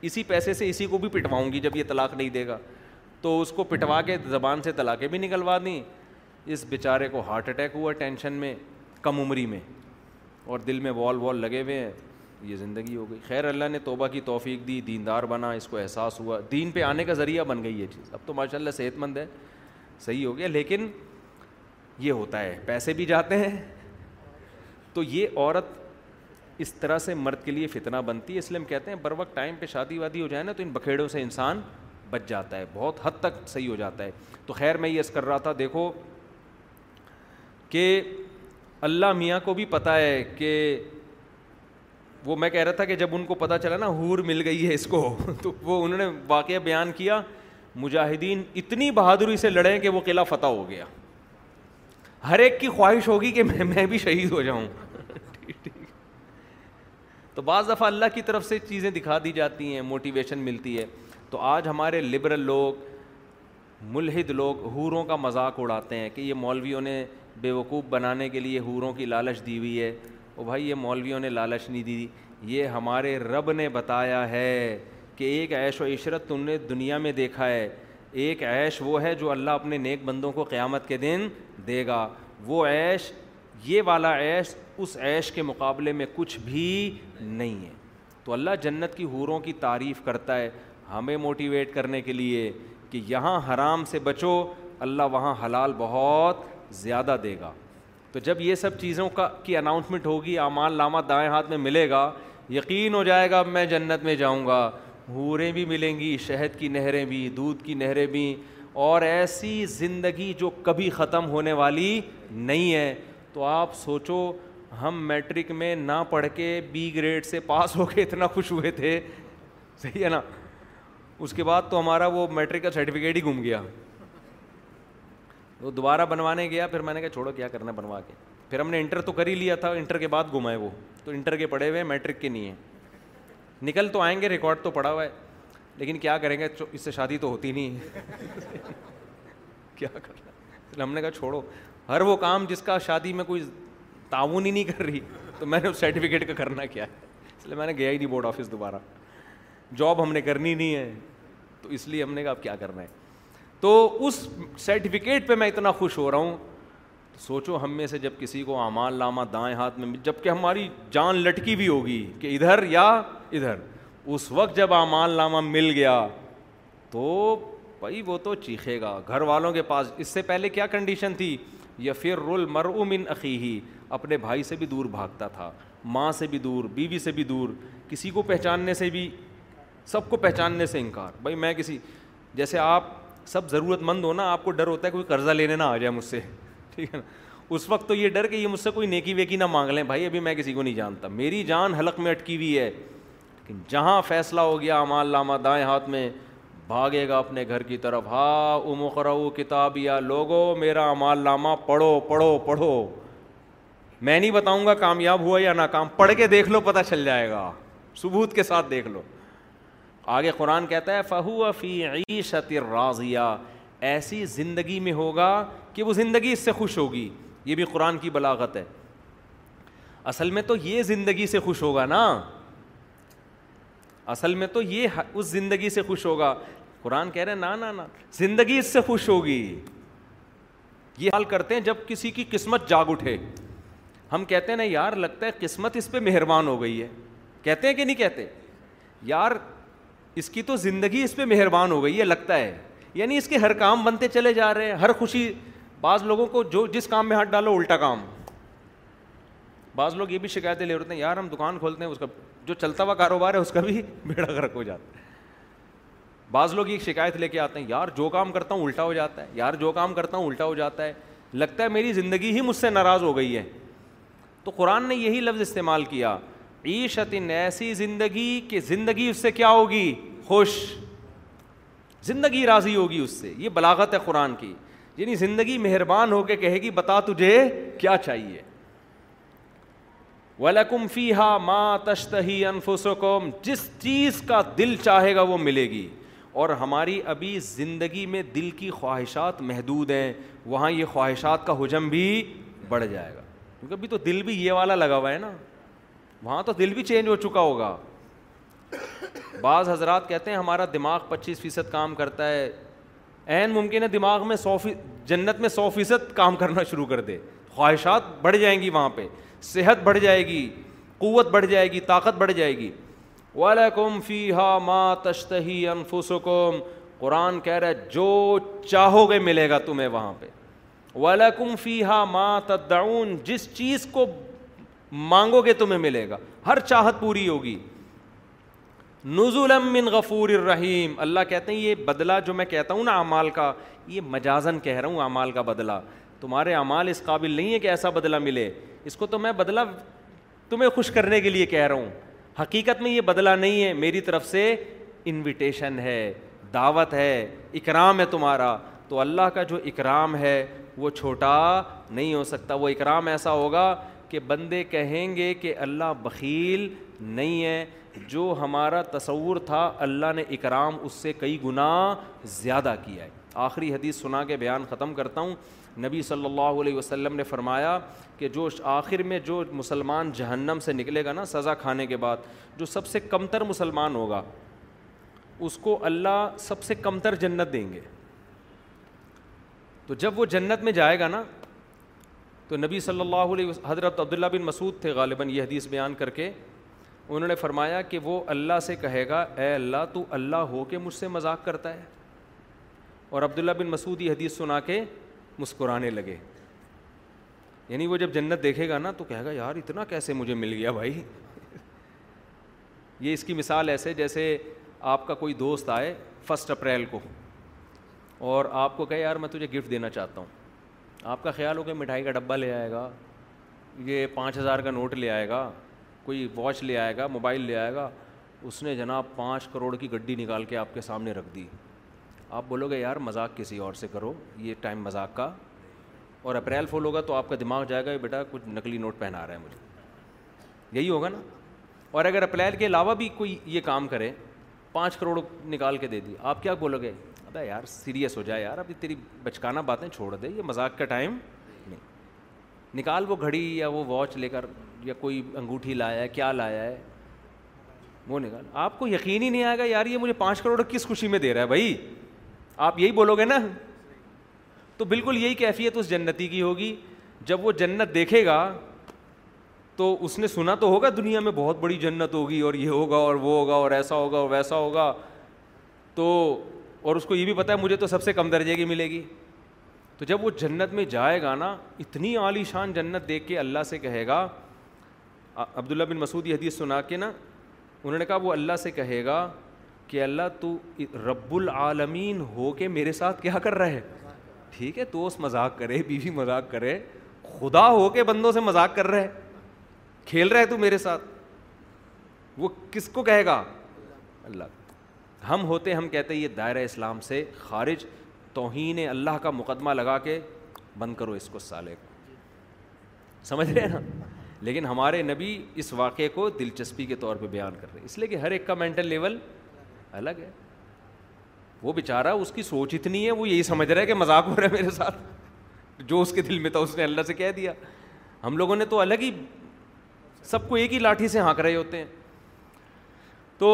اسی پیسے سے اسی کو بھی پٹواؤں گی جب یہ طلاق نہیں دے گا تو اس کو پٹوا کے زبان سے طلاقیں بھی نکلوا دیں اس بیچارے کو ہارٹ اٹیک ہوا ٹینشن میں کم عمری میں اور دل میں وال وال لگے ہوئے ہیں یہ زندگی ہو گئی خیر اللہ نے توبہ کی توفیق دی دیندار بنا اس کو احساس ہوا دین پہ آنے کا ذریعہ بن گئی یہ چیز اب تو ماشاء اللہ صحت مند ہے صحیح ہو گیا لیکن یہ ہوتا ہے پیسے بھی جاتے ہیں تو یہ عورت اس طرح سے مرد کے لیے فتنہ بنتی ہے اس لیے ہم کہتے ہیں بر وقت ٹائم پہ شادی وادی ہو جائے نا تو ان بکھیڑوں سے انسان بچ جاتا ہے بہت حد تک صحیح ہو جاتا ہے تو خیر میں یہ اس کر رہا تھا دیکھو کہ اللہ میاں کو بھی پتا ہے کہ وہ میں کہہ رہا تھا کہ جب ان کو پتہ چلا نا حور مل گئی ہے اس کو تو وہ انہوں نے واقعہ بیان کیا مجاہدین اتنی بہادری سے لڑیں کہ وہ قلعہ فتح ہو گیا ہر ایک کی خواہش ہوگی کہ میں بھی شہید ہو جاؤں تو بعض دفعہ اللہ کی طرف سے چیزیں دکھا دی جاتی ہیں موٹیویشن ملتی ہے تو آج ہمارے لبرل لوگ ملحد لوگ حوروں کا مذاق اڑاتے ہیں کہ یہ مولویوں نے بے وقوف بنانے کے لیے حوروں کی لالچ دی ہوئی ہے او بھائی یہ مولویوں نے لالچ نہیں دی یہ ہمارے رب نے بتایا ہے کہ ایک عیش و عشرت تم نے دنیا میں دیکھا ہے ایک عیش وہ ہے جو اللہ اپنے نیک بندوں کو قیامت کے دن دے گا وہ عیش یہ والا عیش اس عیش کے مقابلے میں کچھ بھی نہیں ہے تو اللہ جنت کی حوروں کی تعریف کرتا ہے ہمیں موٹیویٹ کرنے کے لیے کہ یہاں حرام سے بچو اللہ وہاں حلال بہت زیادہ دے گا تو جب یہ سب چیزوں کا کی اناؤنسمنٹ ہوگی امان لامہ دائیں ہاتھ میں ملے گا یقین ہو جائے گا میں جنت میں جاؤں گا حوریں بھی ملیں گی شہد کی نہریں بھی دودھ کی نہریں بھی اور ایسی زندگی جو کبھی ختم ہونے والی نہیں ہے تو آپ سوچو ہم میٹرک میں نہ پڑھ کے بی گریڈ سے پاس ہو کے اتنا خوش ہوئے تھے صحیح ہے نا اس کے بعد تو ہمارا وہ میٹرک کا سرٹیفکیٹ ہی گم گیا وہ دوبارہ بنوانے گیا پھر میں نے کہا چھوڑو کیا کرنا بنوا کے پھر ہم نے انٹر تو کر ہی لیا تھا انٹر کے بعد گھمائے وہ تو انٹر کے پڑے ہوئے میٹرک کے نہیں ہیں نکل تو آئیں گے ریکارڈ تو پڑا ہوا ہے لیکن کیا کریں گے اس سے شادی تو ہوتی نہیں ہے کیا کرنا ہم نے کہا چھوڑو ہر وہ کام جس کا شادی میں کوئی تعاون ہی نہیں کر رہی تو میں نے اس سرٹیفکیٹ کا کرنا کیا ہے اس لیے میں نے گیا ہی نہیں بورڈ آفس دوبارہ جاب ہم نے کرنی نہیں ہے تو اس لیے ہم نے کہا اب کیا کرنا ہے تو اس سرٹیفکیٹ پہ میں اتنا خوش ہو رہا ہوں سوچو ہم میں سے جب کسی کو اعمال لامہ دائیں ہاتھ میں جب کہ ہماری جان لٹکی بھی ہوگی کہ ادھر یا ادھر اس وقت جب اعمال لامہ مل گیا تو بھائی وہ تو چیخے گا گھر والوں کے پاس اس سے پہلے کیا کنڈیشن تھی یا پھر رول رل عقی ہی اپنے بھائی سے بھی دور بھاگتا تھا ماں سے بھی دور بیوی سے بھی دور کسی کو پہچاننے سے بھی سب کو پہچاننے سے انکار بھائی میں کسی جیسے آپ سب ضرورت مند ہونا آپ کو ڈر ہوتا ہے کوئی قرضہ لینے نہ آ جائے مجھ سے ٹھیک ہے نا اس وقت تو یہ ڈر کہ یہ مجھ سے کوئی نیکی ویکی نہ مانگ لیں بھائی ابھی میں کسی کو نہیں جانتا میری جان حلق میں اٹکی ہوئی ہے لیکن جہاں فیصلہ ہو گیا امال لامہ دائیں ہاتھ میں بھاگے گا اپنے گھر کی طرف ہا امخرو کتاب یا لوگو میرا امال لامہ پڑھو پڑھو پڑھو میں نہیں بتاؤں گا کامیاب ہوا یا ناکام پڑھ کے دیکھ لو پتہ چل جائے گا ثبوت کے ساتھ دیکھ لو آگے قرآن کہتا ہے فہو فی عیشت راضیہ ایسی زندگی میں ہوگا کہ وہ زندگی اس سے خوش ہوگی یہ بھی قرآن کی بلاغت ہے اصل میں تو یہ زندگی سے خوش ہوگا نا اصل میں تو یہ اس زندگی سے خوش ہوگا قرآن کہہ رہے نا نا نا زندگی اس سے خوش ہوگی یہ حال کرتے ہیں جب کسی کی قسمت جاگ اٹھے ہم کہتے ہیں نا یار لگتا ہے قسمت اس پہ مہربان ہو گئی ہے کہتے ہیں کہ نہیں کہتے یار اس کی تو زندگی اس پہ مہربان ہو گئی ہے لگتا ہے یعنی اس کے ہر کام بنتے چلے جا رہے ہیں ہر خوشی بعض لوگوں کو جو جس کام میں ہاتھ ڈالو الٹا کام بعض لوگ یہ بھی شکایتیں لے رہے ہیں یار ہم دکان کھولتے ہیں اس کا جو چلتا ہوا کاروبار ہے اس کا بھی بیڑا گرک ہو جاتا ہے بعض لوگ یہ شکایت لے کے آتے ہیں یار جو کام کرتا ہوں الٹا ہو جاتا ہے یار جو کام کرتا ہوں الٹا ہو جاتا ہے لگتا ہے میری زندگی ہی مجھ سے ناراض ہو گئی ہے تو قرآن نے یہی لفظ استعمال کیا عیشت ایسی زندگی کہ زندگی اس سے کیا ہوگی خوش زندگی راضی ہوگی اس سے یہ بلاغت ہے قرآن کی یعنی زندگی مہربان ہو کے کہے گی بتا تجھے کیا چاہیے ولکم فی ہا ماں تشتہی انفسکم جس چیز کا دل چاہے گا وہ ملے گی اور ہماری ابھی زندگی میں دل کی خواہشات محدود ہیں وہاں یہ خواہشات کا حجم بھی بڑھ جائے گا کیونکہ ابھی تو دل بھی یہ والا لگا ہوا ہے نا وہاں تو دل بھی چینج ہو چکا ہوگا بعض حضرات کہتے ہیں ہمارا دماغ پچیس فیصد کام کرتا ہے عین ممکن ہے دماغ میں سو فی جنت میں سو فیصد کام کرنا شروع کر دے خواہشات بڑھ جائیں گی وہاں پہ صحت بڑھ جائے گی قوت بڑھ جائے گی طاقت بڑھ جائے گی وعلیکم فی ہا ما تشتہی انفسکم قرآن کہہ رہا ہے جو چاہو گے ملے گا تمہیں وہاں پہ وعلیکم فی ہا ماں تدعون جس چیز کو مانگو گے تمہیں ملے گا ہر چاہت پوری ہوگی من غفور الرحیم اللہ کہتے ہیں یہ بدلا جو میں کہتا ہوں نا اعمال کا یہ مجازن کہہ رہا ہوں اعمال کا بدلا تمہارے اعمال اس قابل نہیں ہے کہ ایسا بدلا ملے اس کو تو میں بدلا تمہیں خوش کرنے کے لیے کہہ رہا ہوں حقیقت میں یہ بدلا نہیں ہے میری طرف سے انویٹیشن ہے دعوت ہے اکرام ہے تمہارا تو اللہ کا جو اکرام ہے وہ چھوٹا نہیں ہو سکتا وہ اکرام ایسا ہوگا کہ بندے کہیں گے کہ اللہ بخیل نہیں ہے جو ہمارا تصور تھا اللہ نے اکرام اس سے کئی گناہ زیادہ کیا ہے آخری حدیث سنا کے بیان ختم کرتا ہوں نبی صلی اللہ علیہ وسلم نے فرمایا کہ جو آخر میں جو مسلمان جہنم سے نکلے گا نا سزا کھانے کے بعد جو سب سے کمتر مسلمان ہوگا اس کو اللہ سب سے کمتر جنت دیں گے تو جب وہ جنت میں جائے گا نا تو نبی صلی اللہ علیہ حضرت عبداللہ بن مسعود تھے غالباً یہ حدیث بیان کر کے انہوں نے فرمایا کہ وہ اللہ سے کہے گا اے اللہ تو اللہ ہو کے مجھ سے مذاق کرتا ہے اور عبداللہ بن مسعود یہ حدیث سنا کے مسکرانے لگے یعنی وہ جب جنت دیکھے گا نا تو کہے گا یار اتنا کیسے مجھے مل گیا بھائی یہ اس کی مثال ایسے جیسے آپ کا کوئی دوست آئے فسٹ اپریل کو اور آپ کو کہے یار میں تجھے گفٹ دینا چاہتا ہوں آپ کا خیال ہو کہ مٹھائی کا ڈبہ لے آئے گا یہ پانچ ہزار کا نوٹ لے آئے گا کوئی واچ لے آئے گا موبائل لے آئے گا اس نے جناب پانچ کروڑ کی گڈی نکال کے آپ کے سامنے رکھ دی آپ بولو گے یار مذاق کسی اور سے کرو یہ ٹائم مذاق کا اور اپریل فول ہوگا تو آپ کا دماغ جائے گا بیٹا کچھ نقلی نوٹ پہنا رہا ہے مجھے یہی ہوگا نا اور اگر اپریل کے علاوہ بھی کوئی یہ کام کرے پانچ کروڑ نکال کے دے دی آپ کیا بولو گے یار سیریس ہو جائے یار ابھی تیری بچکانا باتیں چھوڑ دے یہ مذاق کا ٹائم نہیں نکال وہ گھڑی یا وہ واچ لے کر یا کوئی انگوٹھی لایا ہے کیا لایا ہے وہ نکال آپ کو یقین ہی نہیں آئے گا یار یہ مجھے پانچ کروڑ کس خوشی میں دے رہا ہے بھائی آپ یہی بولو گے نا تو بالکل یہی کیفیت اس جنتی کی ہوگی جب وہ جنت دیکھے گا تو اس نے سنا تو ہوگا دنیا میں بہت بڑی جنت ہوگی اور یہ ہوگا اور وہ ہوگا اور ایسا ہوگا اور ویسا ہوگا تو اور اس کو یہ بھی پتا ہے مجھے تو سب سے کم درجے کی ملے گی تو جب وہ جنت میں جائے گا نا اتنی عالی شان جنت دیکھ کے اللہ سے کہے گا عبداللہ بن مسعود حدیث سنا کے نا انہوں نے کہا وہ اللہ سے کہے گا کہ اللہ تو رب العالمین ہو کے میرے ساتھ کیا کر رہے ٹھیک ہے اس مذاق کرے بیوی مذاق کرے خدا ہو کے بندوں سے مذاق کر رہے کھیل رہے تو میرے ساتھ وہ کس کو کہے گا اللہ ہم ہوتے ہم کہتے یہ دائرہ اسلام سے خارج توہین اللہ کا مقدمہ لگا کے بند کرو اس کو سالے کو سمجھ رہے ہیں نا لیکن ہمارے نبی اس واقعے کو دلچسپی کے طور پہ بیان کر رہے ہیں اس لیے کہ ہر ایک کا مینٹل لیول الگ ہے وہ بیچارہ اس کی سوچ اتنی ہے وہ یہی سمجھ رہا ہے کہ مذاق ہو رہا ہے میرے ساتھ جو اس کے دل میں تھا اس نے اللہ سے کہہ دیا ہم لوگوں نے تو الگ ہی سب کو ایک ہی لاٹھی سے ہانک رہے ہوتے ہیں تو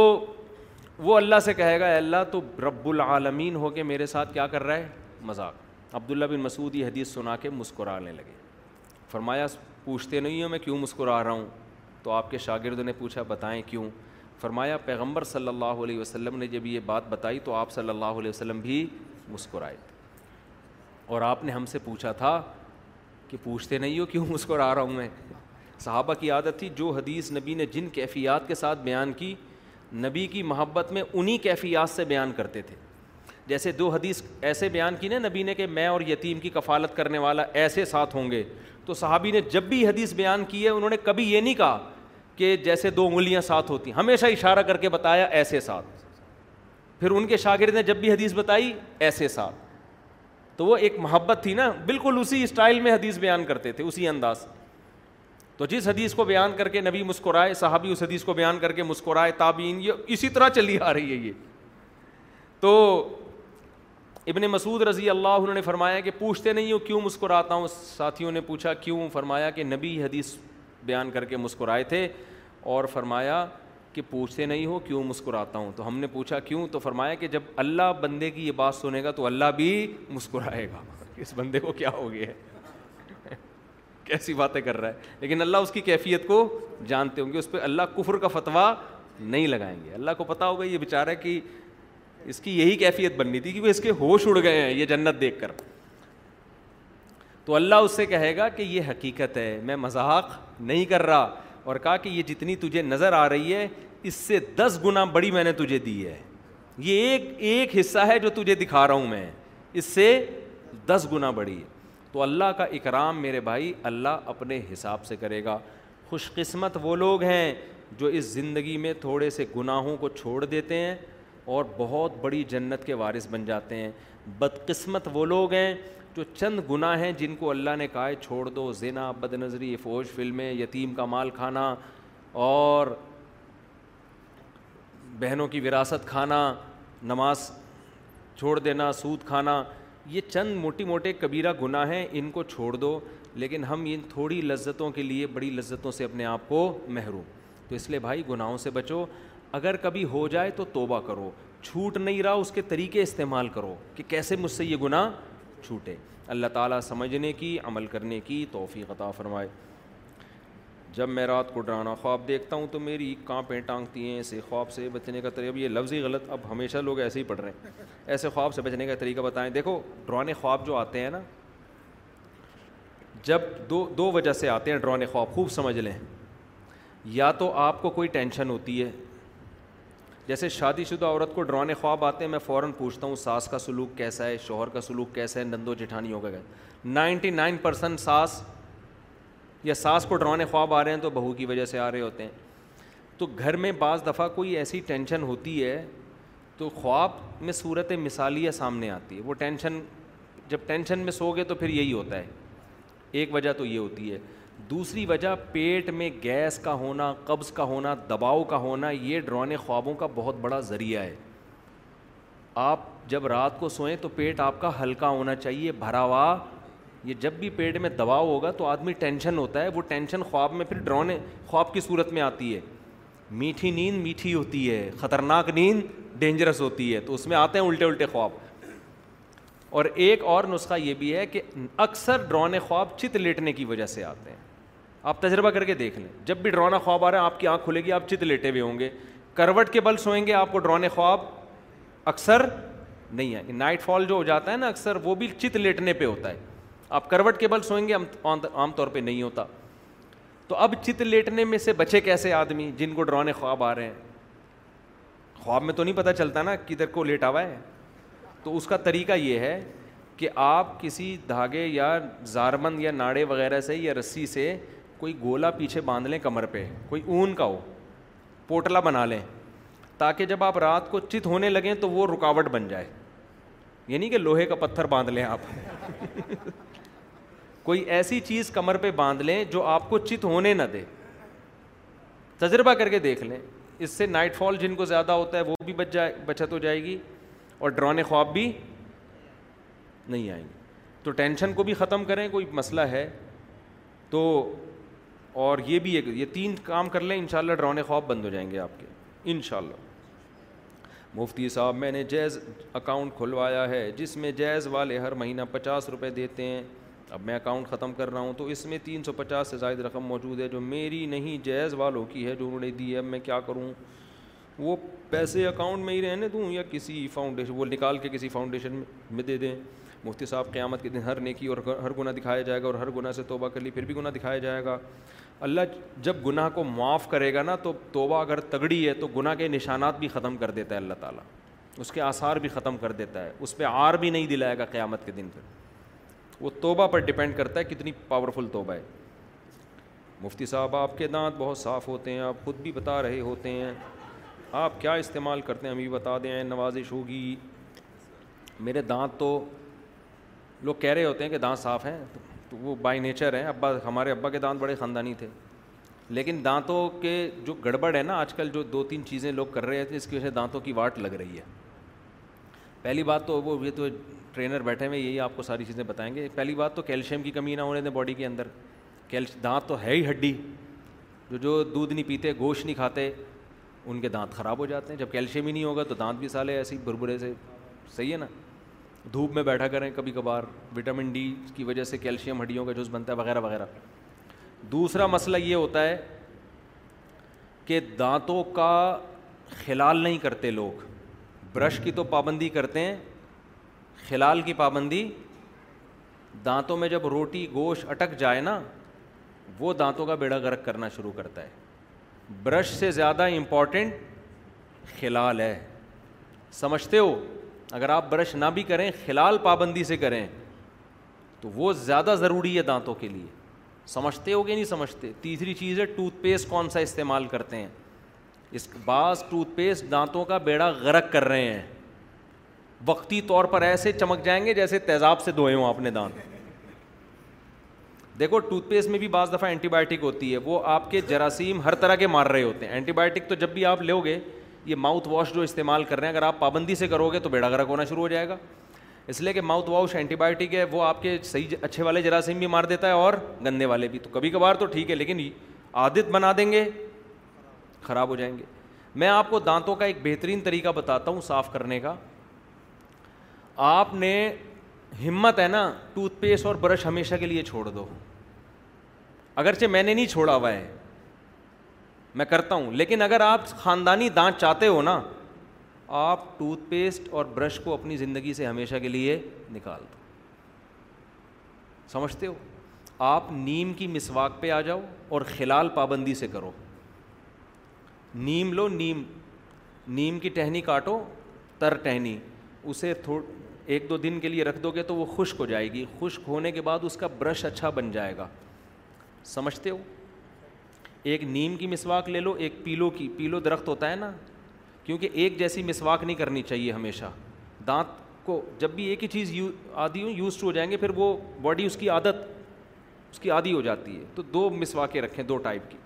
وہ اللہ سے کہے گا اللہ تو رب العالمین ہو کے میرے ساتھ کیا کر رہا ہے مذاق عبداللہ بن مسعود یہ حدیث سنا کے مسکرانے لگے فرمایا پوچھتے نہیں ہوں میں کیوں مسکرا رہا ہوں تو آپ کے شاگرد نے پوچھا بتائیں کیوں فرمایا پیغمبر صلی اللہ علیہ وسلم نے جب یہ بات بتائی تو آپ صلی اللہ علیہ وسلم بھی مسکرائے تھے اور آپ نے ہم سے پوچھا تھا کہ پوچھتے نہیں ہو کیوں مسکرا رہا ہوں میں صحابہ کی عادت تھی جو حدیث نبی نے جن کیفیات کے ساتھ بیان کی نبی کی محبت میں انہی کیفیات سے بیان کرتے تھے جیسے دو حدیث ایسے بیان کی نا نبی نے کہ میں اور یتیم کی کفالت کرنے والا ایسے ساتھ ہوں گے تو صحابی نے جب بھی حدیث بیان کی ہے انہوں نے کبھی یہ نہیں کہا کہ جیسے دو انگلیاں ساتھ ہوتی ہیں ہمیشہ اشارہ کر کے بتایا ایسے ساتھ پھر ان کے شاگرد نے جب بھی حدیث بتائی ایسے ساتھ تو وہ ایک محبت تھی نا بالکل اسی اسٹائل میں حدیث بیان کرتے تھے اسی انداز سے تو جس حدیث کو بیان کر کے نبی مسکرائے صحابی اس حدیث کو بیان کر کے مسکرائے تابین یہ اسی طرح چلی آ رہی ہے یہ تو ابن مسعود رضی اللہ عنہ نے فرمایا کہ پوچھتے نہیں ہوں کیوں مسکراتا ہوں ساتھیوں نے پوچھا کیوں فرمایا کہ نبی حدیث بیان کر کے مسکرائے تھے اور فرمایا کہ پوچھتے نہیں ہو کیوں مسکراتا ہوں تو ہم نے پوچھا کیوں تو فرمایا کہ جب اللہ بندے کی یہ بات سنے گا تو اللہ بھی مسکرائے گا اس بندے کو کیا ہو گیا ہے کیسی باتیں کر رہا ہے لیکن اللہ اس کی کیفیت کو جانتے ہوں گے اس پہ اللہ کفر کا فتویٰ نہیں لگائیں گے اللہ کو پتا ہوگا یہ بیچارہ ہے کہ اس کی یہی کیفیت بننی تھی کہ وہ اس کے ہوش اڑ گئے ہیں یہ جنت دیکھ کر تو اللہ اس سے کہے گا کہ یہ حقیقت ہے میں مذاق نہیں کر رہا اور کہا کہ یہ جتنی تجھے نظر آ رہی ہے اس سے دس گنا بڑی میں نے تجھے دی ہے یہ ایک ایک حصہ ہے جو تجھے دکھا رہا ہوں میں اس سے دس گنا بڑی ہے تو اللہ کا اکرام میرے بھائی اللہ اپنے حساب سے کرے گا خوش قسمت وہ لوگ ہیں جو اس زندگی میں تھوڑے سے گناہوں کو چھوڑ دیتے ہیں اور بہت بڑی جنت کے وارث بن جاتے ہیں بدقسمت وہ لوگ ہیں جو چند گناہ ہیں جن کو اللہ نے کہا ہے چھوڑ دو زنا بد نظری فوج فلمیں یتیم کا مال کھانا اور بہنوں کی وراثت کھانا نماز چھوڑ دینا سود کھانا یہ چند موٹی موٹے کبیرہ گناہ ہیں ان کو چھوڑ دو لیکن ہم ان تھوڑی لذتوں کے لیے بڑی لذتوں سے اپنے آپ کو محروم تو اس لیے بھائی گناہوں سے بچو اگر کبھی ہو جائے تو توبہ کرو چھوٹ نہیں رہا اس کے طریقے استعمال کرو کہ کیسے مجھ سے یہ گناہ چھوٹے اللہ تعالیٰ سمجھنے کی عمل کرنے کی توفیق عطا فرمائے جب میں رات کو ڈرانا خواب دیکھتا ہوں تو میری کانپیں ٹانگتی ہیں ایسے خواب سے بچنے کا طریقہ اب یہ لفظ ہی غلط اب ہمیشہ لوگ ایسے ہی پڑھ رہے ہیں ایسے خواب سے بچنے کا طریقہ بتائیں دیکھو ڈرانے خواب جو آتے ہیں نا جب دو دو وجہ سے آتے ہیں ڈرانے خواب خوب سمجھ لیں یا تو آپ کو کوئی ٹینشن ہوتی ہے جیسے شادی شدہ عورت کو ڈرانے خواب آتے ہیں میں فوراً پوچھتا ہوں ساس کا سلوک کیسا ہے شوہر کا سلوک کیسا ہے نندو جٹھانیوں کا نائنٹی نائن پرسنٹ ساس یا ساس کو ڈرانے خواب آ رہے ہیں تو بہو کی وجہ سے آ رہے ہوتے ہیں تو گھر میں بعض دفعہ کوئی ایسی ٹینشن ہوتی ہے تو خواب میں صورت مثالیہ سامنے آتی ہے وہ ٹینشن جب ٹینشن میں سو گے تو پھر یہی ہوتا ہے ایک وجہ تو یہ ہوتی ہے دوسری وجہ پیٹ میں گیس کا ہونا قبض کا ہونا دباؤ کا ہونا یہ ڈرونے خوابوں کا بہت بڑا ذریعہ ہے آپ جب رات کو سوئیں تو پیٹ آپ کا ہلکا ہونا چاہیے بھرا ہوا یہ جب بھی پیٹ میں دباؤ ہوگا تو آدمی ٹینشن ہوتا ہے وہ ٹینشن خواب میں پھر ڈرونے خواب کی صورت میں آتی ہے میٹھی نیند میٹھی ہوتی ہے خطرناک نیند ڈینجرس ہوتی ہے تو اس میں آتے ہیں الٹے الٹے خواب اور ایک اور نسخہ یہ بھی ہے کہ اکثر ڈرون خواب چت لیٹنے کی وجہ سے آتے ہیں آپ تجربہ کر کے دیکھ لیں جب بھی ڈرونا خواب آ رہا ہے آپ کی آنکھ کھلے گی آپ چت لیٹے ہوئے ہوں گے کروٹ کے بل سوئیں گے آپ کو ڈرون خواب اکثر نہیں ہے نائٹ فال جو ہو جاتا ہے نا اکثر وہ بھی چت لیٹنے پہ ہوتا ہے آپ کروٹ کے بل سوئیں گے عام طور پہ نہیں ہوتا تو اب چت لیٹنے میں سے بچے کیسے آدمی جن کو ڈرانے خواب آ رہے ہیں خواب میں تو نہیں پتہ چلتا نا کدھر کو لیٹا ہوا ہے تو اس کا طریقہ یہ ہے کہ آپ کسی دھاگے یا زارمند یا ناڑے وغیرہ سے یا رسی سے کوئی گولا پیچھے باندھ لیں کمر پہ کوئی اون کا ہو پوٹلا بنا لیں تاکہ جب آپ رات کو چت ہونے لگیں تو وہ رکاوٹ بن جائے یعنی کہ لوہے کا پتھر باندھ لیں آپ کوئی ایسی چیز کمر پہ باندھ لیں جو آپ کو چت ہونے نہ دے تجربہ کر کے دیکھ لیں اس سے نائٹ فال جن کو زیادہ ہوتا ہے وہ بھی بچ جائے بچت ہو جائے گی اور ڈرون خواب بھی نہیں آئیں گے تو ٹینشن کو بھی ختم کریں کوئی مسئلہ ہے تو اور یہ بھی ایک یہ تین کام کر لیں ان شاء اللہ خواب بند ہو جائیں گے آپ کے ان شاء اللہ مفتی صاحب میں نے جیز اکاؤنٹ کھلوایا ہے جس میں جیز والے ہر مہینہ پچاس روپے دیتے ہیں اب میں اکاؤنٹ ختم کر رہا ہوں تو اس میں تین سو پچاس سے زائد رقم موجود ہے جو میری نہیں جیز والوں کی ہے جو انہوں نے دی ہے اب میں کیا کروں وہ پیسے اکاؤنٹ میں ہی رہنے دوں یا کسی فاؤنڈیشن وہ نکال کے کسی فاؤنڈیشن میں دے دیں مفتی صاحب قیامت کے دن ہر نیکی اور ہر گناہ دکھایا جائے گا اور ہر گناہ سے توبہ کر لی پھر بھی گناہ دکھایا جائے گا اللہ جب گناہ کو معاف کرے گا نا تو توبہ اگر تگڑی ہے تو گناہ کے نشانات بھی ختم کر دیتا ہے اللہ تعالیٰ اس کے آثار بھی ختم کر دیتا ہے اس پہ آر بھی نہیں دلائے گا قیامت کے دن پھر وہ توبہ پر ڈپینڈ کرتا ہے کتنی پاورفل توبہ ہے مفتی صاحب آپ کے دانت بہت صاف ہوتے ہیں آپ خود بھی بتا رہے ہوتے ہیں آپ کیا استعمال کرتے ہیں ہم بھی بتا دیں نوازش ہوگی میرے دانت تو لوگ کہہ رہے ہوتے ہیں کہ دانت صاف ہیں تو وہ بائی نیچر ہیں ابا ہمارے ابا کے دانت بڑے خاندانی تھے لیکن دانتوں کے جو گڑبڑ ہے نا آج کل جو دو تین چیزیں لوگ کر رہے تھے اس کی وجہ سے دانتوں کی واٹ لگ رہی ہے پہلی بات تو وہ یہ تو ٹرینر بیٹھے ہوئے یہی آپ کو ساری چیزیں بتائیں گے پہلی بات تو کیلشیم کی کمی نہ ہونے دیں باڈی کے اندر کیلش دانت تو ہے ہی ہڈی جو جو دودھ نہیں پیتے گوشت نہیں کھاتے ان کے دانت خراب ہو جاتے ہیں جب کیلشیم ہی نہیں ہوگا تو دانت بھی سالے ایسے ہی بربرے سے صحیح ہے نا دھوپ میں بیٹھا کریں کبھی کبھار وٹامن ڈی کی وجہ سے کیلشیم ہڈیوں کا جوس بنتا ہے وغیرہ وغیرہ دوسرا مسئلہ یہ ہوتا ہے کہ دانتوں کا خلال نہیں کرتے لوگ برش کی تو پابندی کرتے ہیں کھلال کی پابندی دانتوں میں جب روٹی گوشت اٹک جائے نا وہ دانتوں کا بیڑا گرک کرنا شروع کرتا ہے برش سے زیادہ امپورٹنٹ خلال ہے سمجھتے ہو اگر آپ برش نہ بھی کریں خلال پابندی سے کریں تو وہ زیادہ ضروری ہے دانتوں کے لیے سمجھتے ہو کہ نہیں سمجھتے تیسری چیز ہے ٹوتھ پیسٹ کون سا استعمال کرتے ہیں اس بعض ٹوتھ پیسٹ دانتوں کا بیڑا غرق کر رہے ہیں وقتی طور پر ایسے چمک جائیں گے جیسے تیزاب سے دھوئے ہوں آپ نے دانت دیکھو ٹوتھ پیسٹ میں بھی بعض دفعہ اینٹی بایوٹک ہوتی ہے وہ آپ کے جراثیم ہر طرح کے مار رہے ہوتے ہیں اینٹی بایوٹک تو جب بھی آپ لو گے یہ ماؤتھ واش جو استعمال کر رہے ہیں اگر آپ پابندی سے کرو گے تو بیڑا گرک ہونا شروع ہو جائے گا اس لیے کہ ماؤتھ واش اینٹی بایوٹک ہے وہ آپ کے صحیح اچھے والے جراثیم بھی مار دیتا ہے اور گندے والے بھی تو کبھی کبھار تو ٹھیک ہے لیکن عادت بنا دیں گے خراب ہو جائیں گے میں آپ کو دانتوں کا ایک بہترین طریقہ بتاتا ہوں صاف کرنے کا آپ نے ہمت ہے نا ٹوتھ پیسٹ اور برش ہمیشہ کے لیے چھوڑ دو اگرچہ میں نے نہیں چھوڑا ہوا ہے میں کرتا ہوں لیکن اگر آپ خاندانی دانت چاہتے ہو نا آپ ٹوتھ پیسٹ اور برش کو اپنی زندگی سے ہمیشہ کے لیے نکال دو سمجھتے ہو آپ نیم کی مسواک پہ آ جاؤ اور خلال پابندی سے کرو نیم لو نیم نیم کی ٹہنی کاٹو تر ٹہنی اسے تھوڑ ایک دو دن کے لیے رکھ دو گے تو وہ خشک ہو جائے گی خشک ہونے کے بعد اس کا برش اچھا بن جائے گا سمجھتے ہو ایک نیم کی مسواک لے لو ایک پیلو کی پیلو درخت ہوتا ہے نا کیونکہ ایک جیسی مسواک نہیں کرنی چاہیے ہمیشہ دانت کو جب بھی ایک ہی چیز یو آدھی یوز ہو جائیں گے پھر وہ باڈی اس کی عادت اس کی عادی ہو جاتی ہے تو دو مسواکیں رکھیں دو ٹائپ کی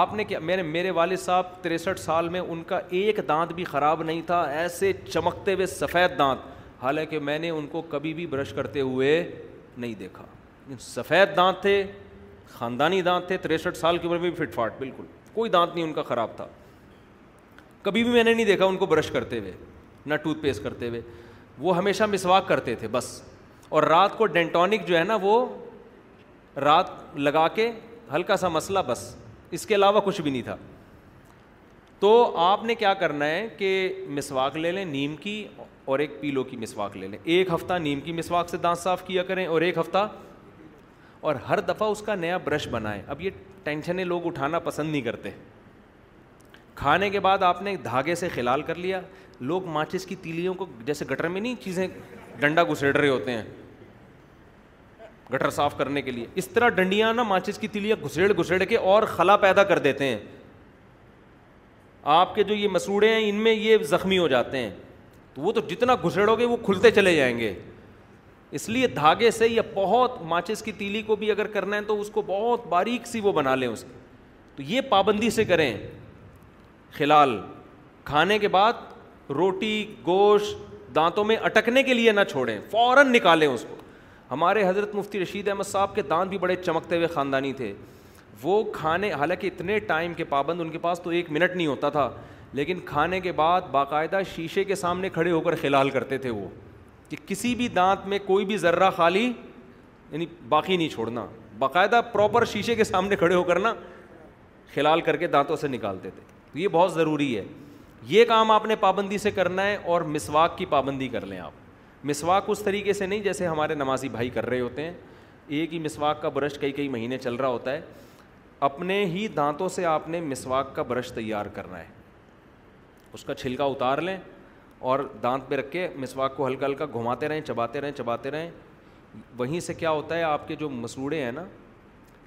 آپ نے کیا میرے میرے والد صاحب تریسٹھ سال میں ان کا ایک دانت بھی خراب نہیں تھا ایسے چمکتے ہوئے سفید دانت حالانکہ میں نے ان کو کبھی بھی برش کرتے ہوئے نہیں دیکھا سفید دانت تھے خاندانی دانت تھے تریسٹھ سال کی عمر میں بھی فٹ فاٹ بالکل کوئی دانت نہیں ان کا خراب تھا کبھی بھی میں نے نہیں دیکھا ان کو برش کرتے ہوئے نہ ٹوتھ پیسٹ کرتے ہوئے وہ ہمیشہ مسواک کرتے تھے بس اور رات کو ڈینٹونک جو ہے نا وہ رات لگا کے ہلکا سا مسئلہ بس اس کے علاوہ کچھ بھی نہیں تھا تو آپ نے کیا کرنا ہے کہ مسواک لے لیں نیم کی اور ایک پیلو کی مسواک لے لیں ایک ہفتہ نیم کی مسواک سے دانت صاف کیا کریں اور ایک ہفتہ اور ہر دفعہ اس کا نیا برش بنائیں اب یہ ٹینشنیں لوگ اٹھانا پسند نہیں کرتے کھانے کے بعد آپ نے دھاگے سے کھلال کر لیا لوگ ماچس کی تیلیوں کو جیسے گٹر میں نہیں چیزیں ڈنڈا گھسیڑ رہے ہوتے ہیں گٹر صاف کرنے کے لیے اس طرح ڈنڈیاں نا ماچس کی تیلیاں گھسیڑ گھسیڑ کے اور خلا پیدا کر دیتے ہیں آپ کے جو یہ مسوڑے ہیں ان میں یہ زخمی ہو جاتے ہیں تو وہ تو جتنا گھسڑو گے وہ کھلتے چلے جائیں گے اس لیے دھاگے سے یا بہت ماچس کی تیلی کو بھی اگر کرنا ہے تو اس کو بہت باریک سی وہ بنا لیں اس کی تو یہ پابندی سے کریں خلال کھانے کے بعد روٹی گوشت دانتوں میں اٹکنے کے لیے نہ چھوڑیں فوراً نکالیں اس کو ہمارے حضرت مفتی رشید احمد صاحب کے دانت بھی بڑے چمکتے ہوئے خاندانی تھے وہ کھانے حالانکہ اتنے ٹائم کے پابند ان کے پاس تو ایک منٹ نہیں ہوتا تھا لیکن کھانے کے بعد باقاعدہ شیشے کے سامنے کھڑے ہو کر کھلال کرتے تھے وہ کہ کسی بھی دانت میں کوئی بھی ذرہ خالی یعنی باقی نہیں چھوڑنا باقاعدہ پراپر شیشے کے سامنے کھڑے ہو کر نا کھلال کر کے دانتوں سے نکالتے تھے یہ بہت ضروری ہے یہ کام آپ نے پابندی سے کرنا ہے اور مسواک کی پابندی کر لیں آپ مسواک اس طریقے سے نہیں جیسے ہمارے نمازی بھائی کر رہے ہوتے ہیں ایک ہی مسواک کا برش کئی کئی مہینے چل رہا ہوتا ہے اپنے ہی دانتوں سے آپ نے مسواک کا برش تیار کرنا ہے اس کا چھلکا اتار لیں اور دانت پہ رکھ کے مسواک کو ہلکا ہلکا گھماتے رہیں چباتے رہیں چباتے رہیں وہیں سے کیا ہوتا ہے آپ کے جو مسوڑے ہیں نا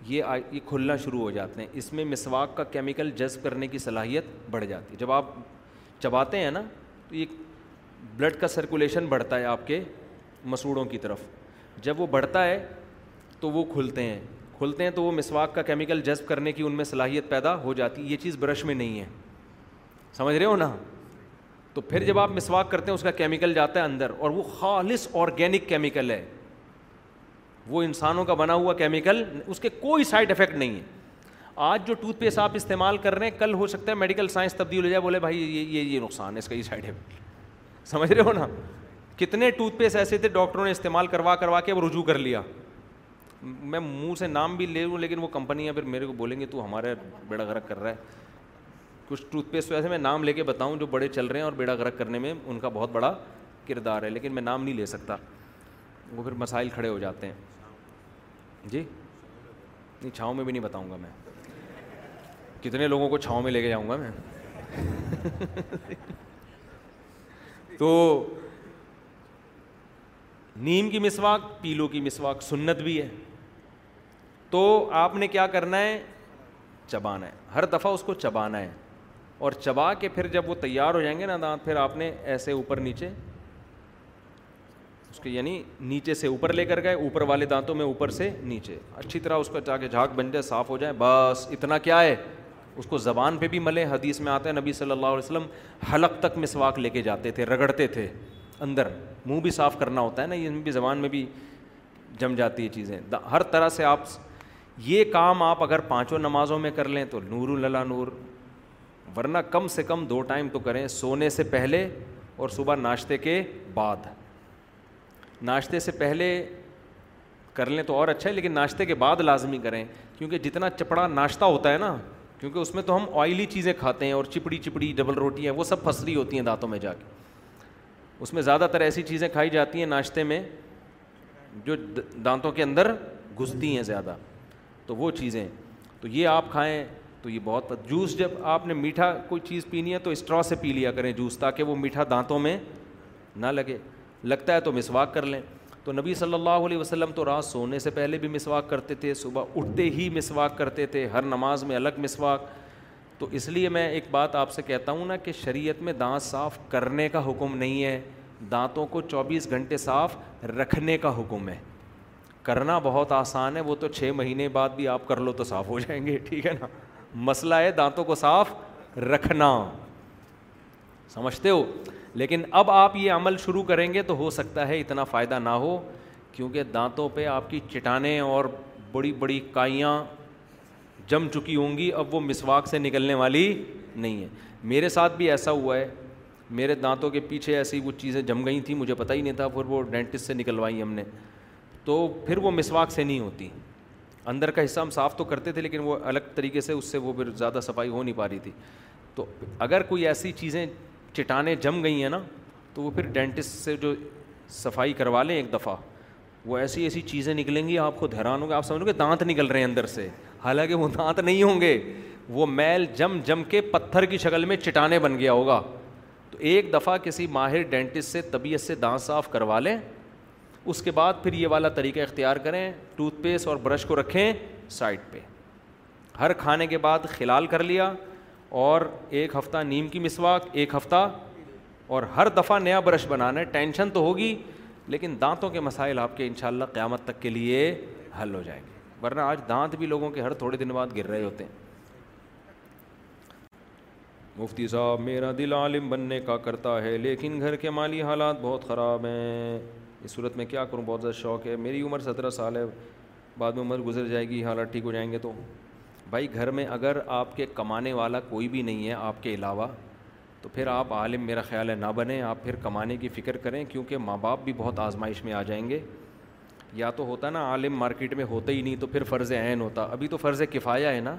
یہ یہ کھلنا شروع ہو جاتے ہیں اس میں مسواک کا کیمیکل جذب کرنے کی صلاحیت بڑھ جاتی ہے جب آپ چباتے ہیں نا تو یہ بلڈ کا سرکولیشن بڑھتا ہے آپ کے مسوڑوں کی طرف جب وہ بڑھتا ہے تو وہ کھلتے ہیں کھلتے ہیں تو وہ مسواک کا کیمیکل جذب کرنے کی ان میں صلاحیت پیدا ہو جاتی یہ چیز برش میں نہیں ہے سمجھ رہے ہو نا تو پھر جب آپ مسواک کرتے ہیں اس کا کیمیکل جاتا ہے اندر اور وہ خالص آرگینک کیمیکل ہے وہ انسانوں کا بنا ہوا کیمیکل اس کے کوئی سائڈ افیکٹ نہیں ہے آج جو ٹوتھ پیسٹ آپ استعمال کر رہے ہیں کل ہو سکتا ہے میڈیکل سائنس تبدیل ہو جائے بولے بھائی یہ یہ یہ نقصان ہے اس کا یہ سائڈ افیکٹ سمجھ رہے ہو نا کتنے ٹوتھ پیسٹ ایسے تھے ڈاکٹروں نے استعمال کروا کروا کے رجوع کر لیا میں منہ سے نام بھی لے لوں لیکن وہ کمپنیاں پھر میرے کو بولیں گے تو ہمارا بیڑا گرگ کر رہا ہے کچھ ٹوتھ پیسٹ ویسے میں نام لے کے بتاؤں جو بڑے چل رہے ہیں اور بیڑا گرگ کرنے میں ان کا بہت بڑا کردار ہے لیکن میں نام نہیں لے سکتا وہ پھر مسائل کھڑے ہو جاتے ہیں جی نہیں چھاؤں میں بھی نہیں بتاؤں گا میں کتنے لوگوں کو چھاؤں میں لے کے جاؤں گا میں تو نیم کی مسواک پیلو کی مسواک سنت بھی ہے تو آپ نے کیا کرنا ہے چبانا ہے ہر دفعہ اس کو چبانا ہے اور چبا کے پھر جب وہ تیار ہو جائیں گے نا دانت پھر آپ نے ایسے اوپر نیچے اس کے یعنی نیچے سے اوپر لے کر گئے اوپر والے دانتوں میں اوپر سے نیچے اچھی طرح اس کا جا کے جھاگ بن جائے صاف ہو جائے بس اتنا کیا ہے اس کو زبان پہ بھی ملے حدیث میں آتا ہے نبی صلی اللہ علیہ وسلم حلق تک مسواک لے کے جاتے تھے رگڑتے تھے اندر منہ بھی صاف کرنا ہوتا ہے نا یہ بھی زبان میں بھی جم جاتی ہے چیزیں ہر طرح سے آپ یہ کام آپ اگر پانچوں نمازوں میں کر لیں تو نور اللہ نور ورنہ کم سے کم دو ٹائم تو کریں سونے سے پہلے اور صبح ناشتے کے بعد ناشتے سے پہلے کر لیں تو اور اچھا ہے لیکن ناشتے کے بعد لازمی کریں کیونکہ جتنا چپڑا ناشتہ ہوتا ہے نا کیونکہ اس میں تو ہم آئلی چیزیں کھاتے ہیں اور چپڑی چپڑی ڈبل روٹی وہ سب پھسری ہوتی ہیں دانتوں میں جا کے اس میں زیادہ تر ایسی چیزیں کھائی جاتی ہیں ناشتے میں جو دانتوں کے اندر گھستی ہیں زیادہ تو وہ چیزیں تو یہ آپ کھائیں تو یہ بہت جوس جب آپ نے میٹھا کوئی چیز پینی ہے تو اسٹرا سے پی لیا کریں جوس تاکہ وہ میٹھا دانتوں میں نہ لگے لگتا ہے تو مسواک کر لیں تو نبی صلی اللہ علیہ وسلم تو رات سونے سے پہلے بھی مسواک کرتے تھے صبح اٹھتے ہی مسواک کرتے تھے ہر نماز میں الگ مسواک تو اس لیے میں ایک بات آپ سے کہتا ہوں نا کہ شریعت میں دانت صاف کرنے کا حکم نہیں ہے دانتوں کو چوبیس گھنٹے صاف رکھنے کا حکم ہے کرنا بہت آسان ہے وہ تو چھ مہینے بعد بھی آپ کر لو تو صاف ہو جائیں گے ٹھیک ہے نا مسئلہ ہے دانتوں کو صاف رکھنا سمجھتے ہو لیکن اب آپ یہ عمل شروع کریں گے تو ہو سکتا ہے اتنا فائدہ نہ ہو کیونکہ دانتوں پہ آپ کی چٹانیں اور بڑی بڑی کائیاں جم چکی ہوں گی اب وہ مسواک سے نکلنے والی نہیں ہے میرے ساتھ بھی ایسا ہوا ہے میرے دانتوں کے پیچھے ایسی وہ چیزیں جم گئی تھیں مجھے پتہ ہی نہیں تھا پھر وہ ڈینٹسٹ سے نکلوائی ہم نے تو پھر وہ مسواک سے نہیں ہوتی اندر کا حصہ ہم صاف تو کرتے تھے لیکن وہ الگ طریقے سے اس سے وہ پھر زیادہ صفائی ہو نہیں پا رہی تھی تو اگر کوئی ایسی چیزیں چٹانیں جم گئی ہیں نا تو وہ پھر ڈینٹسٹ سے جو صفائی کروا لیں ایک دفعہ وہ ایسی ایسی چیزیں نکلیں گی آپ کو دھیران ہوگا آپ سمجھو گے دانت نکل رہے ہیں اندر سے حالانکہ وہ دانت نہیں ہوں گے وہ میل جم جم کے پتھر کی شکل میں چٹانیں بن گیا ہوگا تو ایک دفعہ کسی ماہر ڈینٹسٹ سے طبیعت سے دانت صاف کروا لیں اس کے بعد پھر یہ والا طریقہ اختیار کریں ٹوتھ پیسٹ اور برش کو رکھیں سائڈ پہ ہر کھانے کے بعد خلال کر لیا اور ایک ہفتہ نیم کی مسواک ایک ہفتہ اور ہر دفعہ نیا برش بنانا ہے ٹینشن تو ہوگی لیکن دانتوں کے مسائل آپ کے انشاءاللہ قیامت تک کے لیے حل ہو جائیں گے ورنہ آج دانت بھی لوگوں کے ہر تھوڑے دن بعد گر رہے ہوتے ہیں مفتی صاحب میرا دل عالم بننے کا کرتا ہے لیکن گھر کے مالی حالات بہت خراب ہیں اس صورت میں کیا کروں بہت زیادہ شوق ہے میری عمر سترہ سال ہے بعد میں عمر گزر جائے گی حالات ٹھیک ہو جائیں گے تو بھائی گھر میں اگر آپ کے کمانے والا کوئی بھی نہیں ہے آپ کے علاوہ تو پھر آپ عالم میرا خیال ہے نہ بنیں آپ پھر کمانے کی فکر کریں کیونکہ ماں باپ بھی بہت آزمائش میں آ جائیں گے یا تو ہوتا نا عالم مارکیٹ میں ہوتا ہی نہیں تو پھر فرض عین ہوتا ابھی تو فرض کفایہ ہے نا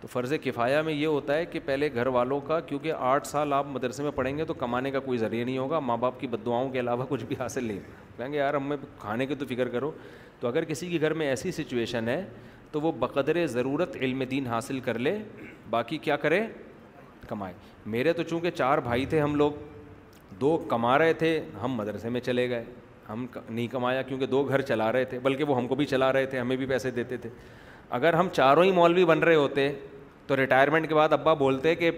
تو فرض کفایا میں یہ ہوتا ہے کہ پہلے گھر والوں کا کیونکہ آٹھ سال آپ مدرسے میں پڑھیں گے تو کمانے کا کوئی ذریعہ نہیں ہوگا ماں باپ کی بد دعاؤں کے علاوہ کچھ بھی حاصل نہیں کہیں گے یار ہمیں کھانے کی تو فکر کرو تو اگر کسی کے گھر میں ایسی سچویشن ہے تو وہ بقدر ضرورت علم دین حاصل کر لے باقی کیا کرے کمائے میرے تو چونکہ چار بھائی تھے ہم لوگ دو کما رہے تھے ہم مدرسے میں چلے گئے ہم نہیں کمایا کیونکہ دو گھر چلا رہے تھے بلکہ وہ ہم کو بھی چلا رہے تھے ہمیں بھی پیسے دیتے تھے اگر ہم چاروں ہی مولوی بن رہے ہوتے تو ریٹائرمنٹ کے بعد ابا بولتے کہ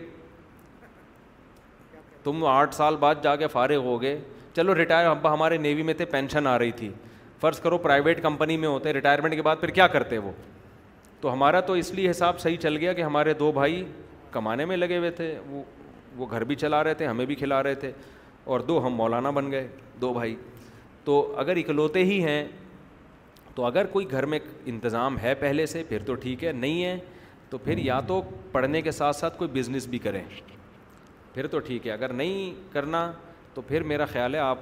تم آٹھ سال بعد جا کے فارغ ہو گئے چلو ریٹائر ابا ہمارے نیوی میں تھے پینشن آ رہی تھی فرض کرو پرائیویٹ کمپنی میں ہوتے ریٹائرمنٹ کے بعد پھر کیا کرتے وہ تو ہمارا تو اس لیے حساب صحیح چل گیا کہ ہمارے دو بھائی کمانے میں لگے ہوئے تھے وہ وہ گھر بھی چلا رہے تھے ہمیں بھی کھلا رہے تھے اور دو ہم مولانا بن گئے دو بھائی تو اگر اکلوتے ہی ہیں تو اگر کوئی گھر میں انتظام ہے پہلے سے پھر تو ٹھیک ہے نہیں ہے تو پھر یا تو پڑھنے کے ساتھ ساتھ کوئی بزنس بھی کریں پھر تو ٹھیک ہے اگر نہیں کرنا تو پھر میرا خیال ہے آپ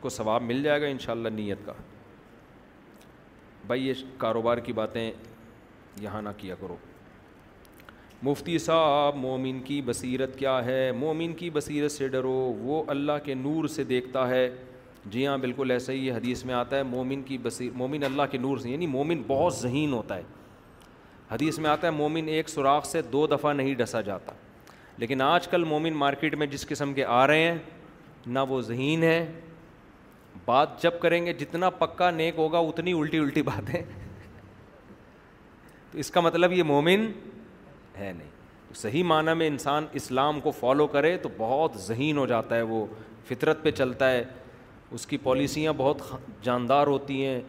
کو ثواب مل جائے گا ان شاء اللہ نیت کا بھائی یہ کاروبار کی باتیں یہاں نہ کیا کرو مفتی صاحب مومن کی بصیرت کیا ہے مومن کی بصیرت سے ڈرو وہ اللہ کے نور سے دیکھتا ہے جی ہاں بالکل ایسا ہی حدیث میں آتا ہے مومن کی بسی مومن اللہ کے نور سے یعنی مومن بہت ذہین ہوتا ہے حدیث میں آتا ہے مومن ایک سوراخ سے دو دفعہ نہیں ڈسا جاتا لیکن آج کل مومن مارکیٹ میں جس قسم کے آ رہے ہیں نہ وہ ذہین ہے بات جب کریں گے جتنا پکا نیک ہوگا اتنی الٹی الٹی باتیں تو اس کا مطلب یہ مومن ہے نہیں صحیح معنی میں انسان اسلام کو فالو کرے تو بہت ذہین ہو جاتا ہے وہ فطرت پہ چلتا ہے اس کی پالیسیاں بہت جاندار ہوتی ہیں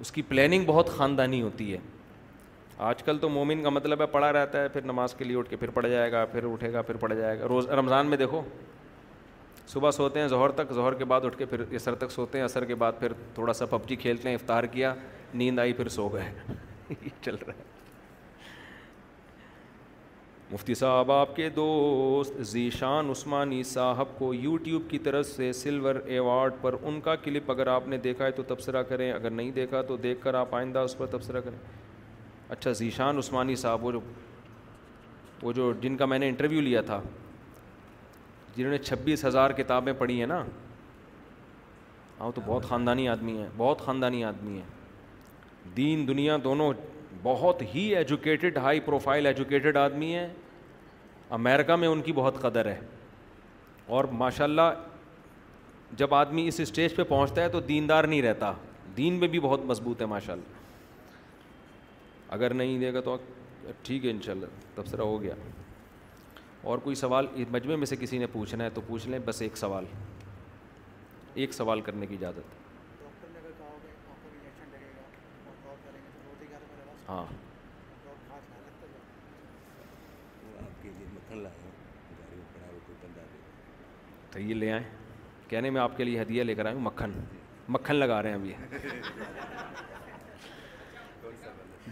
اس کی پلاننگ بہت خاندانی ہوتی ہے آج کل تو مومن کا مطلب ہے پڑا رہتا ہے پھر نماز کے لیے اٹھ کے پھر پڑ جائے گا پھر اٹھے گا پھر پڑ جائے گا روز رمضان میں دیکھو صبح سوتے ہیں ظہر تک ظہر کے بعد اٹھ کے پھر عصر تک سوتے ہیں عصر کے بعد پھر تھوڑا سا پب جی کھیلتے ہیں افطار کیا نیند آئی پھر سو گئے چل رہا ہے مفتی صاحب آپ کے دوست ذیشان عثمانی صاحب کو یوٹیوب کی طرف سے سلور ایوارڈ پر ان کا کلپ اگر آپ نے دیکھا ہے تو تبصرہ کریں اگر نہیں دیکھا تو دیکھ کر آپ آئندہ اس پر تبصرہ کریں اچھا ذیشان عثمانی صاحب وہ جو وہ جو جن کا میں نے انٹرویو لیا تھا جنہوں نے چھبیس ہزار کتابیں پڑھی ہیں نا ہاں تو بہت خاندانی آدمی ہیں بہت خاندانی آدمی ہیں دین دنیا دونوں بہت ہی ایجوکیٹڈ ہائی پروفائل ایجوکیٹڈ آدمی ہیں امیرکا میں ان کی بہت قدر ہے اور ماشاء اللہ جب آدمی اس اسٹیج پہ پہنچتا ہے تو دیندار نہیں رہتا دین میں بھی بہت مضبوط ہے ماشاء اللہ اگر نہیں دے گا تو ٹھیک ہے ان شاء اللہ تبصرہ ہو گیا اور کوئی سوال مجمعے میں سے کسی نے پوچھنا ہے تو پوچھ لیں بس ایک سوال ایک سوال کرنے کی اجازت ہاں تو یہ لے آئیں کہنے میں آپ کے لیے ہدیہ لے کر آئیں مکھن مکھن لگا رہے ہیں ابھی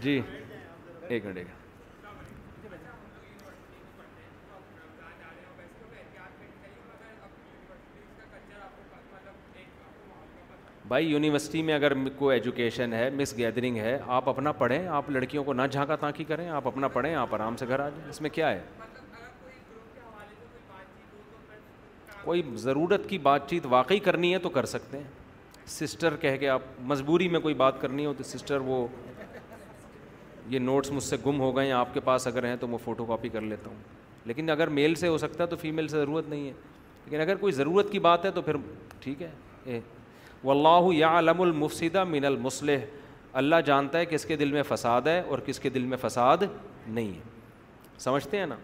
جی ایک منٹ ایک بھائی یونیورسٹی میں اگر کوئی ایجوکیشن ہے مس گیدرنگ ہے آپ اپنا پڑھیں آپ لڑکیوں کو نہ جھانکا تانکی کریں آپ اپنا پڑھیں آپ آرام سے گھر آ جائیں اس میں کیا ہے کوئی ضرورت کی بات چیت واقعی کرنی ہے تو کر سکتے ہیں سسٹر کہہ کے آپ مجبوری میں کوئی بات کرنی ہو تو سسٹر وہ یہ نوٹس مجھ سے گم ہو گئے ہیں آپ کے پاس اگر ہیں تو میں فوٹو کاپی کر لیتا ہوں لیکن اگر میل سے ہو سکتا ہے تو فیمیل سے ضرورت نہیں ہے لیکن اگر کوئی ضرورت کی بات ہے تو پھر ٹھیک ہے اے و اللہ یا علم المفصدہ من المسلح اللہ جانتا ہے کس کے دل میں فساد ہے اور کس کے دل میں فساد نہیں ہے سمجھتے ہیں نا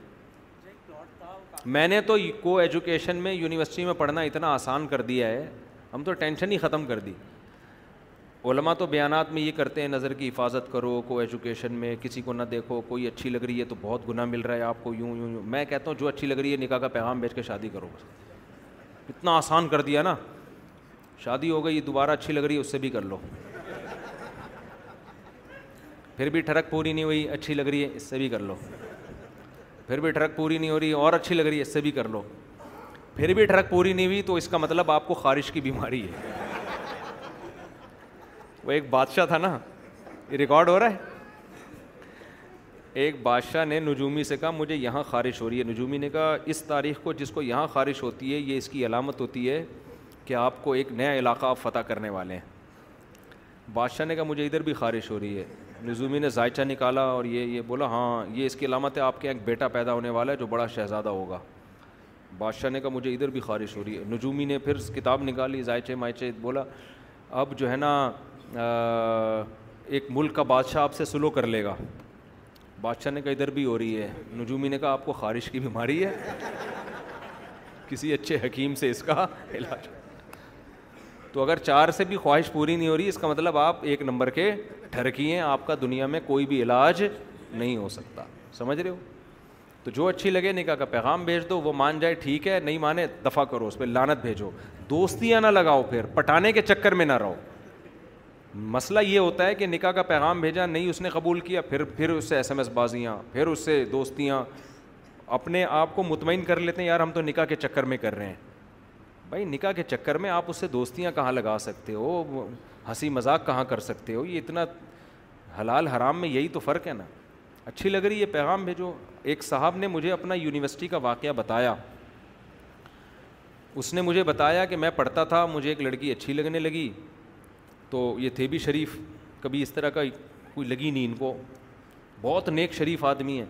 میں نے تو کو ایجوکیشن میں یونیورسٹی میں پڑھنا اتنا آسان کر دیا ہے ہم تو ٹینشن ہی ختم کر دی علماء تو بیانات میں یہ کرتے ہیں نظر کی حفاظت کرو کو ایجوکیشن میں کسی کو نہ دیکھو کوئی اچھی لگ رہی ہے تو بہت گناہ مل رہا ہے آپ کو یوں یوں یوں میں کہتا ہوں جو اچھی لگ رہی ہے نکاح کا پیغام بیچ کے شادی کرو اتنا آسان کر دیا نا شادی ہو گئی دوبارہ اچھی لگ رہی ہے اس سے بھی کر لو پھر بھی ٹھڑک پوری نہیں ہوئی اچھی لگ رہی ہے اس سے بھی کر لو پھر بھی ٹرک پوری نہیں ہو رہی اور اچھی لگ رہی ہے اس سے بھی کر لو پھر بھی ٹرک پوری نہیں ہوئی تو اس کا مطلب آپ کو خارش کی بیماری ہے وہ ایک بادشاہ تھا نا یہ ریکارڈ ہو رہا ہے ایک بادشاہ نے نجومی سے کہا مجھے یہاں خارش ہو رہی ہے نجومی نے کہا اس تاریخ کو جس کو یہاں خارش ہوتی ہے یہ اس کی علامت ہوتی ہے کہ آپ کو ایک نیا علاقہ آپ فتح کرنے والے ہیں بادشاہ نے کہا مجھے ادھر بھی خارش ہو رہی ہے نظومی نے ذائچہ نکالا اور یہ یہ بولا ہاں یہ اس کی علامت ہے آپ کے ایک بیٹا پیدا ہونے والا ہے جو بڑا شہزادہ ہوگا بادشاہ نے کہا مجھے ادھر بھی خارش ہو رہی ہے نجومی نے پھر کتاب نکالی ذائچے مائچے بولا اب جو ہے نا ایک ملک کا بادشاہ آپ سے سلو کر لے گا بادشاہ نے کہا ادھر بھی ہو رہی ہے نجومی نے کہا آپ کو خارش کی بیماری ہے کسی اچھے حکیم سے اس کا علاج تو اگر چار سے بھی خواہش پوری نہیں ہو رہی اس کا مطلب آپ ایک نمبر کے ٹھرکی ہیں آپ کا دنیا میں کوئی بھی علاج نہیں ہو سکتا سمجھ رہے ہو تو جو اچھی لگے نکاح کا پیغام بھیج دو وہ مان جائے ٹھیک ہے نہیں مانے دفاع کرو اس پہ لانت بھیجو دوستیاں نہ لگاؤ پھر پٹانے کے چکر میں نہ رہو مسئلہ یہ ہوتا ہے کہ نکاح کا پیغام بھیجا نہیں اس نے قبول کیا پھر پھر اس سے ایس ایم ایس بازیاں پھر اس سے دوستیاں اپنے آپ کو مطمئن کر لیتے ہیں یار ہم تو نکاح کے چکر میں کر رہے ہیں بھائی نکاح کے چکر میں آپ اس سے دوستیاں کہاں لگا سکتے ہو ہنسی مذاق کہاں کر سکتے ہو یہ اتنا حلال حرام میں یہی تو فرق ہے نا اچھی لگ رہی یہ پیغام بھیجو ایک صاحب نے مجھے اپنا یونیورسٹی کا واقعہ بتایا اس نے مجھے بتایا کہ میں پڑھتا تھا مجھے ایک لڑکی اچھی لگنے لگی تو یہ تھے بھی شریف کبھی اس طرح کا کوئی لگی نہیں ان کو بہت نیک شریف آدمی ہے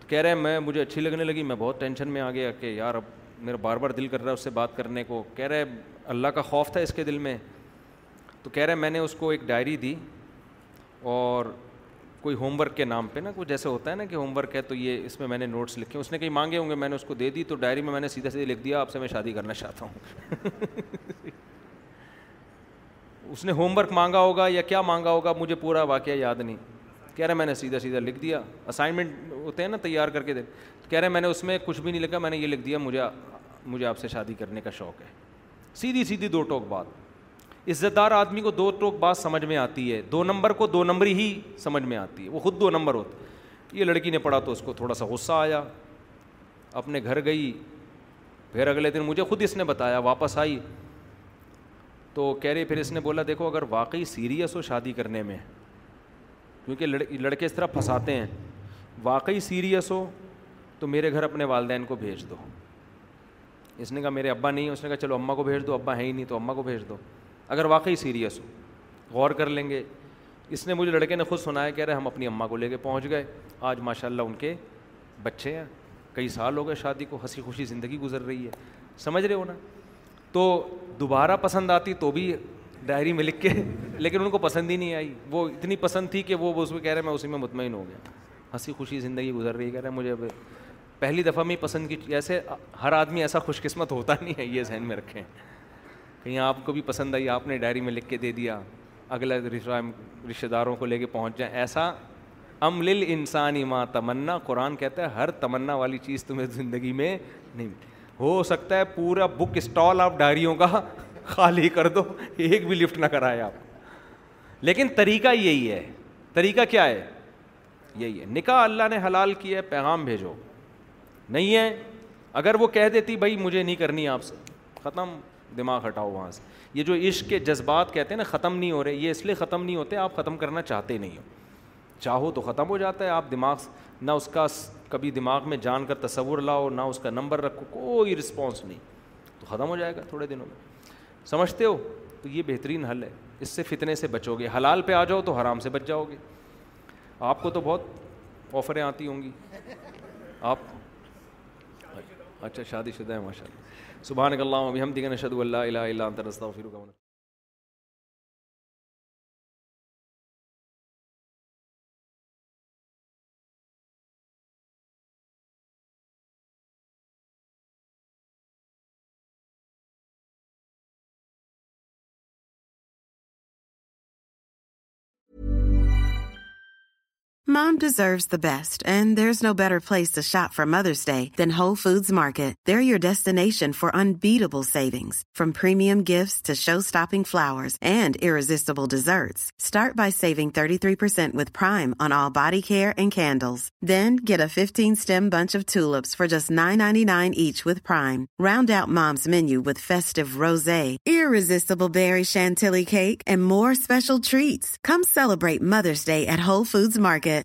تو کہہ رہے ہیں میں مجھے اچھی لگنے لگی میں بہت ٹینشن میں آ گیا کہ یار اب میرا بار بار دل کر رہا ہے اس سے بات کرنے کو کہہ رہے اللہ کا خوف تھا اس کے دل میں تو کہہ رہے میں نے اس کو ایک ڈائری دی اور کوئی ہوم ورک کے نام پہ نا کوئی جیسے ہوتا ہے نا کہ ہوم ورک ہے تو یہ اس میں میں نے نوٹس لکھے اس نے کہیں مانگے ہوں گے میں نے اس کو دے دی تو ڈائری میں میں نے سیدھا سیدھے لکھ دیا آپ سے میں شادی کرنا چاہتا ہوں اس نے ہوم ورک مانگا ہوگا یا کیا مانگا ہوگا مجھے پورا واقعہ یاد نہیں کہہ رہے میں نے سیدھا سیدھا لکھ دیا اسائنمنٹ ہوتے ہیں نا تیار کر کے دے کہہ رہے میں نے اس میں کچھ بھی نہیں لکھا میں نے یہ لکھ دیا مجھے مجھے آپ سے شادی کرنے کا شوق ہے سیدھی سیدھی دو ٹوک بات عزت دار آدمی کو دو ٹوک بات سمجھ میں آتی ہے دو نمبر کو دو نمبر ہی سمجھ میں آتی ہے وہ خود دو نمبر ہوتا یہ لڑکی نے پڑھا تو اس کو تھوڑا سا غصہ آیا اپنے گھر گئی پھر اگلے دن مجھے خود اس نے بتایا واپس آئی تو کہہ رہے پھر اس نے بولا دیکھو اگر واقعی سیریس ہو شادی کرنے میں کیونکہ لڑکے لڑکے اس طرح پھنساتے ہیں واقعی سیریس ہو تو میرے گھر اپنے والدین کو بھیج دو اس نے کہا میرے ابا نہیں اس نے کہا چلو اماں کو بھیج دو ابا ہے ہی نہیں تو اماں کو بھیج دو اگر واقعی سیریس ہو غور کر لیں گے اس نے مجھے لڑکے نے خود سنایا کہہ رہے ہم اپنی اماں کو لے کے پہنچ گئے آج ماشاء اللہ ان کے بچے ہیں کئی سال ہو گئے شادی کو ہنسی خوشی زندگی گزر رہی ہے سمجھ رہے ہو نا تو دوبارہ پسند آتی تو بھی ڈائری میں لکھ کے لیکن ان کو پسند ہی نہیں آئی وہ اتنی پسند تھی کہ وہ اس میں کہہ رہے میں اسی میں مطمئن ہو گیا ہنسی خوشی زندگی گزر رہی کہہ رہے مجھے مجھے پہلی دفعہ میں پسند کی ایسے ہر آدمی ایسا خوش قسمت ہوتا نہیں ہے یہ ذہن میں رکھیں کہیں آپ کو بھی پسند آئی آپ نے ڈائری میں لکھ کے دے دیا اگلا رشتہ داروں کو لے کے پہنچ جائیں ایسا امل انسانی ماں تمنا قرآن کہتا ہے ہر تمنا والی چیز تمہیں زندگی میں نہیں ہو سکتا ہے پورا بک اسٹال آپ ڈائریوں کا خالی کر دو ایک بھی لفٹ نہ کرائے آپ لیکن طریقہ یہی ہے طریقہ کیا ہے یہی ہے نکاح اللہ نے حلال کیا ہے پیغام بھیجو نہیں ہے اگر وہ کہہ دیتی بھائی مجھے نہیں کرنی آپ سے ختم دماغ ہٹاؤ وہاں سے یہ جو عشق کے جذبات کہتے ہیں نا ختم نہیں ہو رہے یہ اس لیے ختم نہیں ہوتے آپ ختم کرنا چاہتے نہیں ہو چاہو تو ختم ہو جاتا ہے آپ دماغ نہ اس کا کبھی دماغ میں جان کر تصور لاؤ نہ اس کا نمبر رکھو کوئی رسپانس نہیں تو ختم ہو جائے گا تھوڑے دنوں میں سمجھتے ہو تو یہ بہترین حل ہے اس سے فتنے سے بچو گے حلال پہ آ جاؤ تو حرام سے بچ جاؤ گے آپ کو تو بہت آفریں آتی ہوں گی آپ اچھا شادی شدہ ہے ماشاء اللہ صبح ہوں ابھی ہم دیکھیں شدود اللہ اللہ اللہ best and there is no better place to shop Mother's Day then hotter destination desserts start by saving candles then get often bunch of moms menu treats come celebrate Mother's Day at market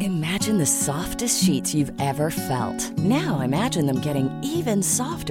Imagine soft sheet you ever know imagining even soft